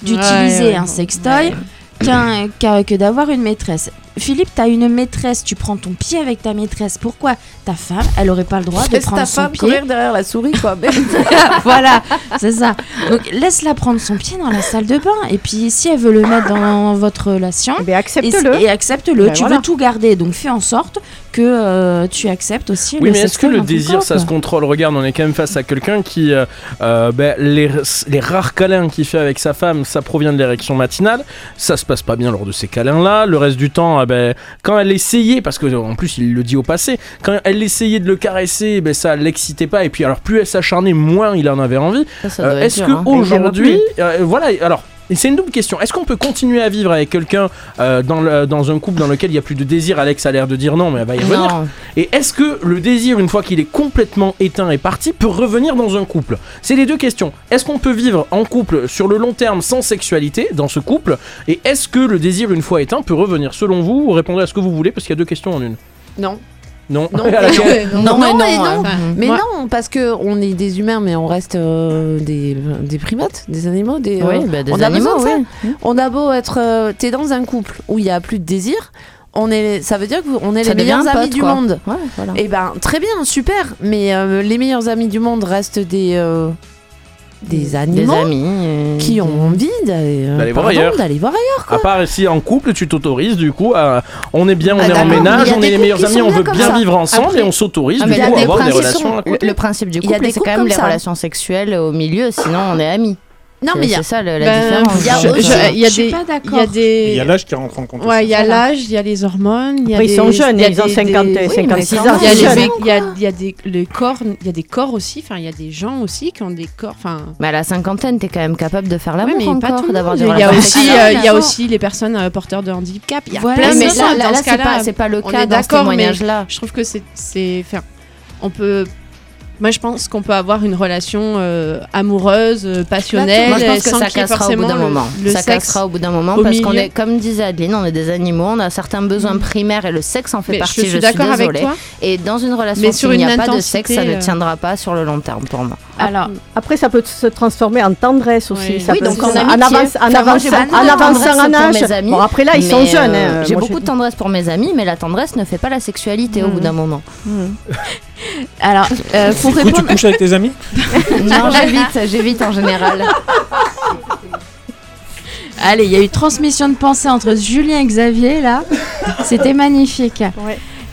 d'utiliser Ouais, ouais. un sextoy qu'un- que d'avoir une maîtresse. Philippe, t'as une maîtresse, tu prends ton pied avec ta maîtresse. Pourquoi ta femme, elle aurait pas le droit de Laisse prendre ta son femme pied courir derrière la souris, quoi. Voilà, c'est ça. Donc laisse-la prendre son pied dans la salle de bain. Et puis si elle veut le mettre dans votre relation, Eh bien, accepte-le. et accepte-le. Ben tu voilà. veux tout garder, donc fais en sorte que euh, tu acceptes aussi Oui, le mais est-ce que le désir, ça se contrôle? Regarde, on est quand même face à quelqu'un qui. euh, euh, ben, les, les rares câlins qu'il fait avec sa femme, ça provient de l'érection matinale. Ça se passe pas bien lors de ces câlins-là. Le reste du temps, ah ben, quand elle essayait, parce que en plus il le dit au passé, quand elle essayait de le caresser, ben, ça l'excitait pas. Et puis, alors, plus elle s'acharnait, moins il en avait envie. Euh, Est-ce que hein. aujourd'hui, euh, voilà, alors. Et C'est une double question. Est-ce qu'on peut continuer à vivre avec quelqu'un euh, dans, le- dans un couple dans lequel il n'y a plus de désir? Alex a l'air de dire non, mais elle va y revenir. Non. Et est-ce que le désir, une fois qu'il est complètement éteint et parti, peut revenir dans un couple? C'est les deux questions. Est-ce qu'on peut vivre en couple sur le long terme sans sexualité dans ce couple? Et est-ce que le désir, une fois éteint, peut revenir? Selon vous, répondez à ce que vous voulez, parce qu'il y a deux questions en une. Non. Non. Non, non, Non, non, et non. Mais non, parce que on est des humains, mais on reste euh, des, des primates, des animaux, des. Oui, euh, bah, des on a animaux, besoin de ça. oui. On a beau être, euh, t'es dans un couple où il y a plus de désir, on est, ça veut dire qu'on est Ça les meilleurs amis pote, du quoi. monde. Ouais, voilà. Et ben très bien, super. Mais euh, les meilleurs amis du monde restent des des amis. euh, qui ont envie d'aller euh, voir ailleurs. d'aller voir ailleurs. À part si en couple, tu t'autorises du coup à. On est bien, on Ah, est en ménage, on est les meilleurs amis, on veut bien ça. vivre ensemble Après- et on s'autorise Ah, du coup à avoir des relations à le, côté. le principe du couple, c'est quand même les ça. relations sexuelles au milieu, sinon on est amis. Non mais il y a- c'est ça la Ben, différence. il y a des, pas il y a des, Il y a l'âge qui rentre en compte. Ouais, il y a l'âge, il y a les hormones, il y a Après, ils des- sont jeunes, il y a ils ont des- 50, des- 56 mais ans. Il y a c'est les jeune. vé- il y a, il y a des les corps, il y a des corps aussi. Enfin, il y a des gens aussi qui ont des corps. Enfin, Mais à la cinquantaine, t'es quand même capable de faire l'amour mais encore, d'avoir monde. des Il y a aussi, sexuelles. euh, il y a d'accord. aussi les personnes euh, porteurs de handicap. Il y a Voilà, plein de mais choses là, là, dans là, ce c'est pas, cas-là. c'est pas le cas dans ce d'accord, mais témoignage-là. Je trouve que c'est, c'est, enfin, on peut Moi, je pense qu'on peut avoir une relation euh, amoureuse, euh, passionnelle, Moi, je pense que sans ça cassera au bout d'un moment. le ça sexe cassera au bout d'un moment parce qu'on est, comme disait Adeline, on est des animaux, on a certains besoins primaires et le sexe en fait Mais je partie. suis d'accord avec désolée. toi. Et dans une relation, s'il n'y a pas de sexe, ça ne euh, tiendra pas sur le long terme pour moi. Alors, Après, ça peut se transformer en tendresse aussi. Oui. Ça Oui, peut- donc en en, amitié. avance, en, avance- en de avançant tendresse en pour âge. mes amis, Bon, après là, ils sont jeunes. hein. J'ai beaucoup de tendresse pour mes amis, mais la tendresse ne fait pas la sexualité au bout d'un moment. alors pour Du coup, tu couches avec tes amis non, j'évite, j'évite en général. Allez, il y a eu transmission de pensée entre Julien et Xavier là. C'était magnifique.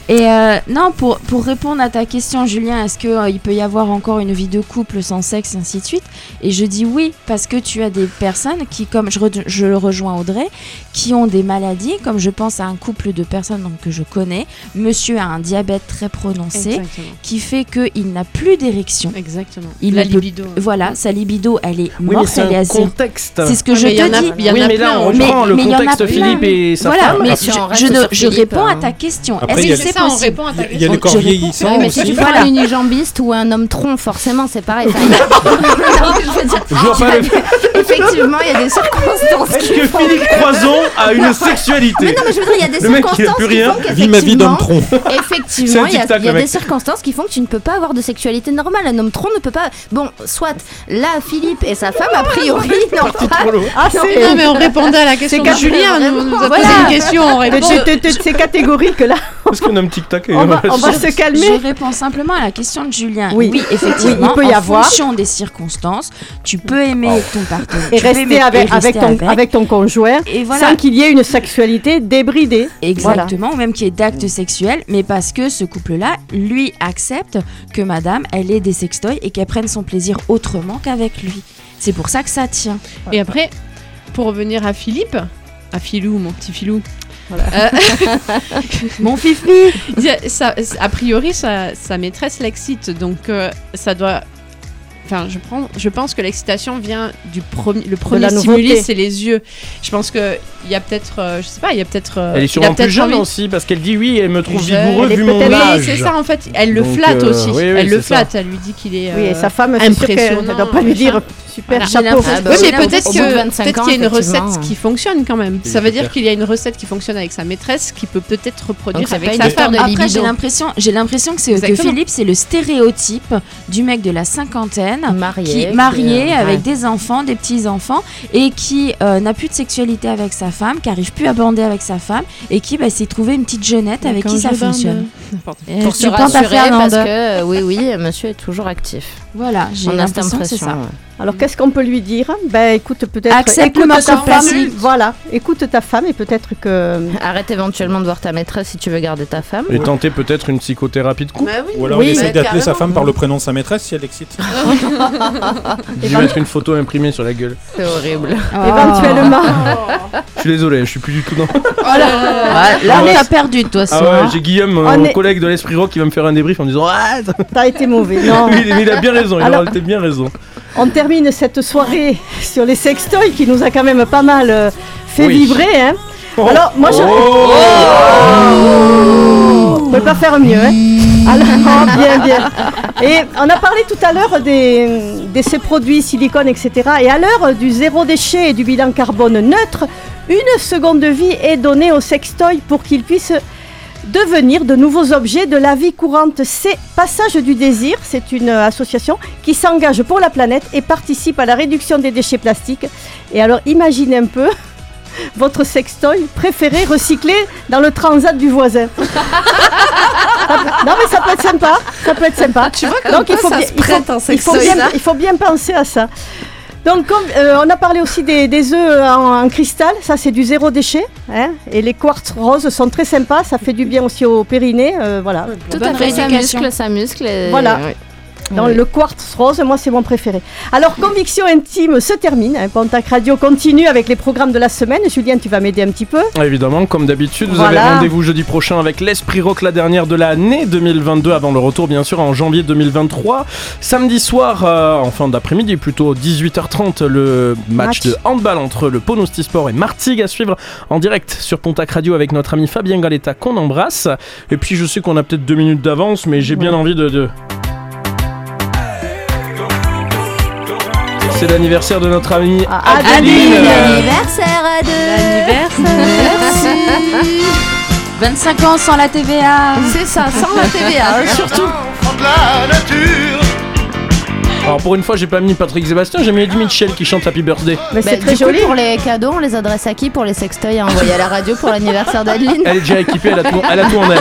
Et euh, non, pour, pour répondre à ta question, Julien, est-ce qu'il peut y avoir encore une vie de couple sans sexe, et ainsi de suite? Et je dis oui, parce que tu as des personnes qui, comme je, re- je le rejoins Audrey, qui ont des maladies, comme je pense à un couple de personnes donc, que je connais. Monsieur a un diabète très prononcé, Exactement. qui fait qu'il n'a plus d'érection. Exactement. Il La peut- libido. Voilà, sa libido, elle est Oui, mais morte, c'est elle est à contexte. C'est ce que Ouais, je mais il y en te a- dis. il y en Oui, a mais là, plein, on mais- prend le mais il y en a contexte plein. Philippe et sa voilà, femme. mais je, je je réponds à hein. ta question. Est-ce il y a- que c'est Ça, on possible répond à ta Il y a question. corps vieillissants Oui, mais si tu prends Voilà. un unijambiste ou un homme tronc, forcément, c'est pareil. Enfin, il y a- Non, je veux dire, Je vois pas le- Effectivement, il y a des circonstances Est-ce que Philippe Croison a une sexualité Mais non, mais je veux dire, il y a des circonstances plus qui rien. font Vis ma vie d'homme tronc. Effectivement, C'est il y a, des circonstances qui font que tu ne peux pas avoir de sexualité normale. Un homme tronc ne peut pas. Bon, soit là, Philippe et sa femme, a priori, n'ont pas. Ah, Non, c'est Non, mais on répondait à la question de Julien. Nous, nous a posé une question. C'est- c'est- c'est- C'est catégorique là. Est-ce qu'on a un tic-tac et On va, on va se Je calmer. réponds simplement à la question de Julien. Oui. Oui, effectivement. Oui, il peut y en avoir. fonction des circonstances, tu peux aimer ton partenaire. Et tu peux aimer- rester et avec, rester avec, ton, avec ton conjoint Et voilà. sans qu'il y ait une sexualité débridée. Exactement, ou même qu'il y ait d'actes sexuels, mais parce que ce couple-là, lui, accepte que madame, elle ait des sextoys et qu'elle prenne son plaisir autrement qu'avec lui. C'est pour ça que ça tient. Et après, pour revenir à Philippe, à Philou, mon petit Philou. Mon y a- ça- A priori, sa, sa maîtresse l'excite, donc euh, ça doit. Enfin, je, prends, je pense que l'excitation vient du premier. Le premier la stimuli, c'est les yeux. Je pense que il y a peut-être, euh, je sais pas, il y a peut-être. euh, Elle est sûrement plus peut-être jeune envie- aussi parce qu'elle dit oui, elle me trouve jeune, vigoureux elle vu mon âge. Oui, c'est ça en fait. Elle le Donc, flatte euh, aussi. oui, oui, elle le ça. flatte. Elle lui dit qu'il est. Oui, et euh, sa femme, sûr qu'elle impressionnant. ne doit pas lui dire super Voilà. chapeau. J'ai l'impression- Ah bah Oui, mais peut-être au bout de que 25 peut-être ans, qu'il y a une recette qui fonctionne quand même. Ça veut dire qu'il y a une recette qui fonctionne avec sa maîtresse qui peut peut-être reproduire Donc avec sa femme. de Après, j'ai l'impression, j'ai l'impression que, c'est- que Exactement. Philippe, c'est le stéréotype du mec de la cinquantaine, Marié, qui qui, marié euh, avec ouais. des enfants, des petits enfants, et qui euh, n'a plus de sexualité avec sa femme, qui arrive plus à bander avec sa femme, et qui bah, s'est trouvé une petite jeunette avec qui ça bande. fonctionne. Et Pour tu se rassurer parce que euh, oui, oui, monsieur est toujours actif. Voilà, j'ai l'impression que c'est ça. ouais. Alors qu'est-ce qu'on peut lui dire? Ben écoute peut-être. Accepte écoute ta femme. Voilà, écoute ta femme et peut-être que. Arrête éventuellement de voir ta maîtresse si tu veux garder ta femme. Et tenter peut-être une psychothérapie de couple. Ou alors Oui, il essaie d'appeler sa femme par le prénom de sa maîtresse si elle l'excite. Je vais mettre une photo imprimée sur la gueule. C'est horrible. Oh. Éventuellement. Je suis désolé, je suis plus du tout dans. Là, on t'a perdu de toi, Ah ouais, j'ai Guillaume, On mon est- collègue de l'Esprit Rock, qui va me faire un débrief en me disant Ah T'as été mauvais. Non. Mais il a bien raison, il Alors- a bien raison. On termine cette soirée sur les sextoys qui nous a quand même pas mal euh, fait Oui. vibrer. Hein. Oh. Alors, moi, je. Oh. On peut pas faire mieux. Hein. Alors, oh, bien, bien. Et on a parlé tout à l'heure des, de ces produits silicone, etc. Et à l'heure du zéro déchet et du bilan carbone neutre, une seconde de vie est donnée aux sextoys pour qu'ils puissent devenir de nouveaux objets de la vie courante. C'est Passage du désir, c'est une euh, association qui s'engage pour la planète et participe à la réduction des déchets plastiques. Et alors imaginez un peu votre sextoy préféré recyclé dans le transat du voisin. Non mais ça peut être sympa, ça peut être sympa. Tu vois comme quoi ça bien- se il faut- prête un il faut sextoy, bien, ça? il faut bien penser à ça. Donc, comme, euh, on a parlé aussi des, des œufs en, en cristal, ça c'est du zéro déchet. hein. et les quartz roses sont très sympas, ça fait du bien aussi au périnée. euh, voilà. Tout à fait, ça muscle, ça muscle. et- Voilà. oui. Oui. le quartz rose, moi c'est mon préféré. Alors, Conviction intime se termine. hein. Pontac Radio continue avec les programmes de la semaine. Julien, tu vas m'aider un petit peu. Évidemment, comme d'habitude, vous Voilà. avez rendez-vous jeudi prochain avec l'Esprit Rock, la dernière de l'année 2022, avant le retour bien sûr en janvier 2023. Samedi soir, euh, en fin d'après-midi, plutôt 18h30, le match, Match. de handball entre le Ponosti Sport et Martigues à suivre en direct sur Pontac Radio avec notre ami Fabien Galetta qu'on embrasse. Et puis je sais qu'on a peut-être deux minutes d'avance, mais j'ai bien envie de... de- C'est l'anniversaire de notre amie Adeline. Anniversaire à deux. Merci. 25 ans sans la TVA. C'est ça, sans la TVA, surtout. Alors pour une fois, j'ai pas mis Patrick Sébastien, j'ai mis Eddie Mitchell qui chante Happy Birthday. Mais Bah, c'est très du coup, joli. pour les cadeaux, on les adresse à qui Pour les sextoys à envoyer à la radio pour l'anniversaire d'Adeline Elle est déjà équipée, elle a tout, elle a tout en elle.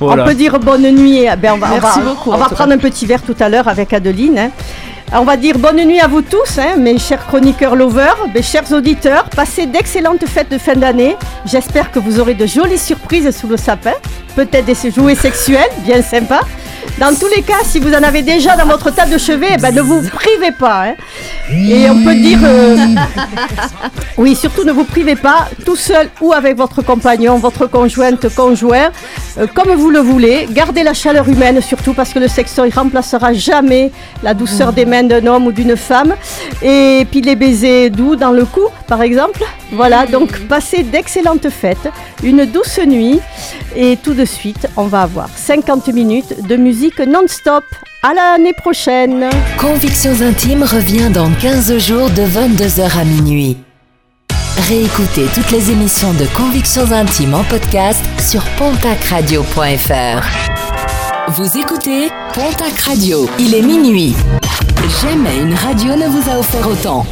Voilà. On peut dire bonne nuit. Ben, on va, on Merci va- beaucoup, on en va tout prendre un petit verre tout à l'heure avec Adeline. hein. On va dire bonne nuit à vous tous, hein, mes chers chroniqueurs lovers, mes chers auditeurs. Passez d'excellentes fêtes de fin d'année. J'espère que vous aurez de jolies surprises sous le sapin. Peut-être des jouets sexuels, bien sympa. Dans tous les cas, si vous en avez déjà dans votre table de chevet, eh ben, ne vous privez pas. hein. Et on peut dire... euh, oui, surtout ne vous privez pas, tout seul ou avec votre compagnon, votre conjointe, conjoint, euh, comme vous le voulez. Gardez la chaleur humaine surtout parce que le sextoy remplacera jamais la douceur des mains d'un homme ou d'une femme. Et puis les baisers doux dans le cou, par exemple. Voilà, donc passez d'excellentes fêtes, une douce nuit. Et tout de suite, on va avoir 50 minutes de non-stop. À l'année prochaine. Convictions intimes revient dans 15 jours de 22h à minuit. Réécoutez toutes les émissions de Convictions intimes en podcast sur pontacradio.fr. Vous écoutez Pontac Radio. Il est minuit. Jamais une radio ne vous a offert autant.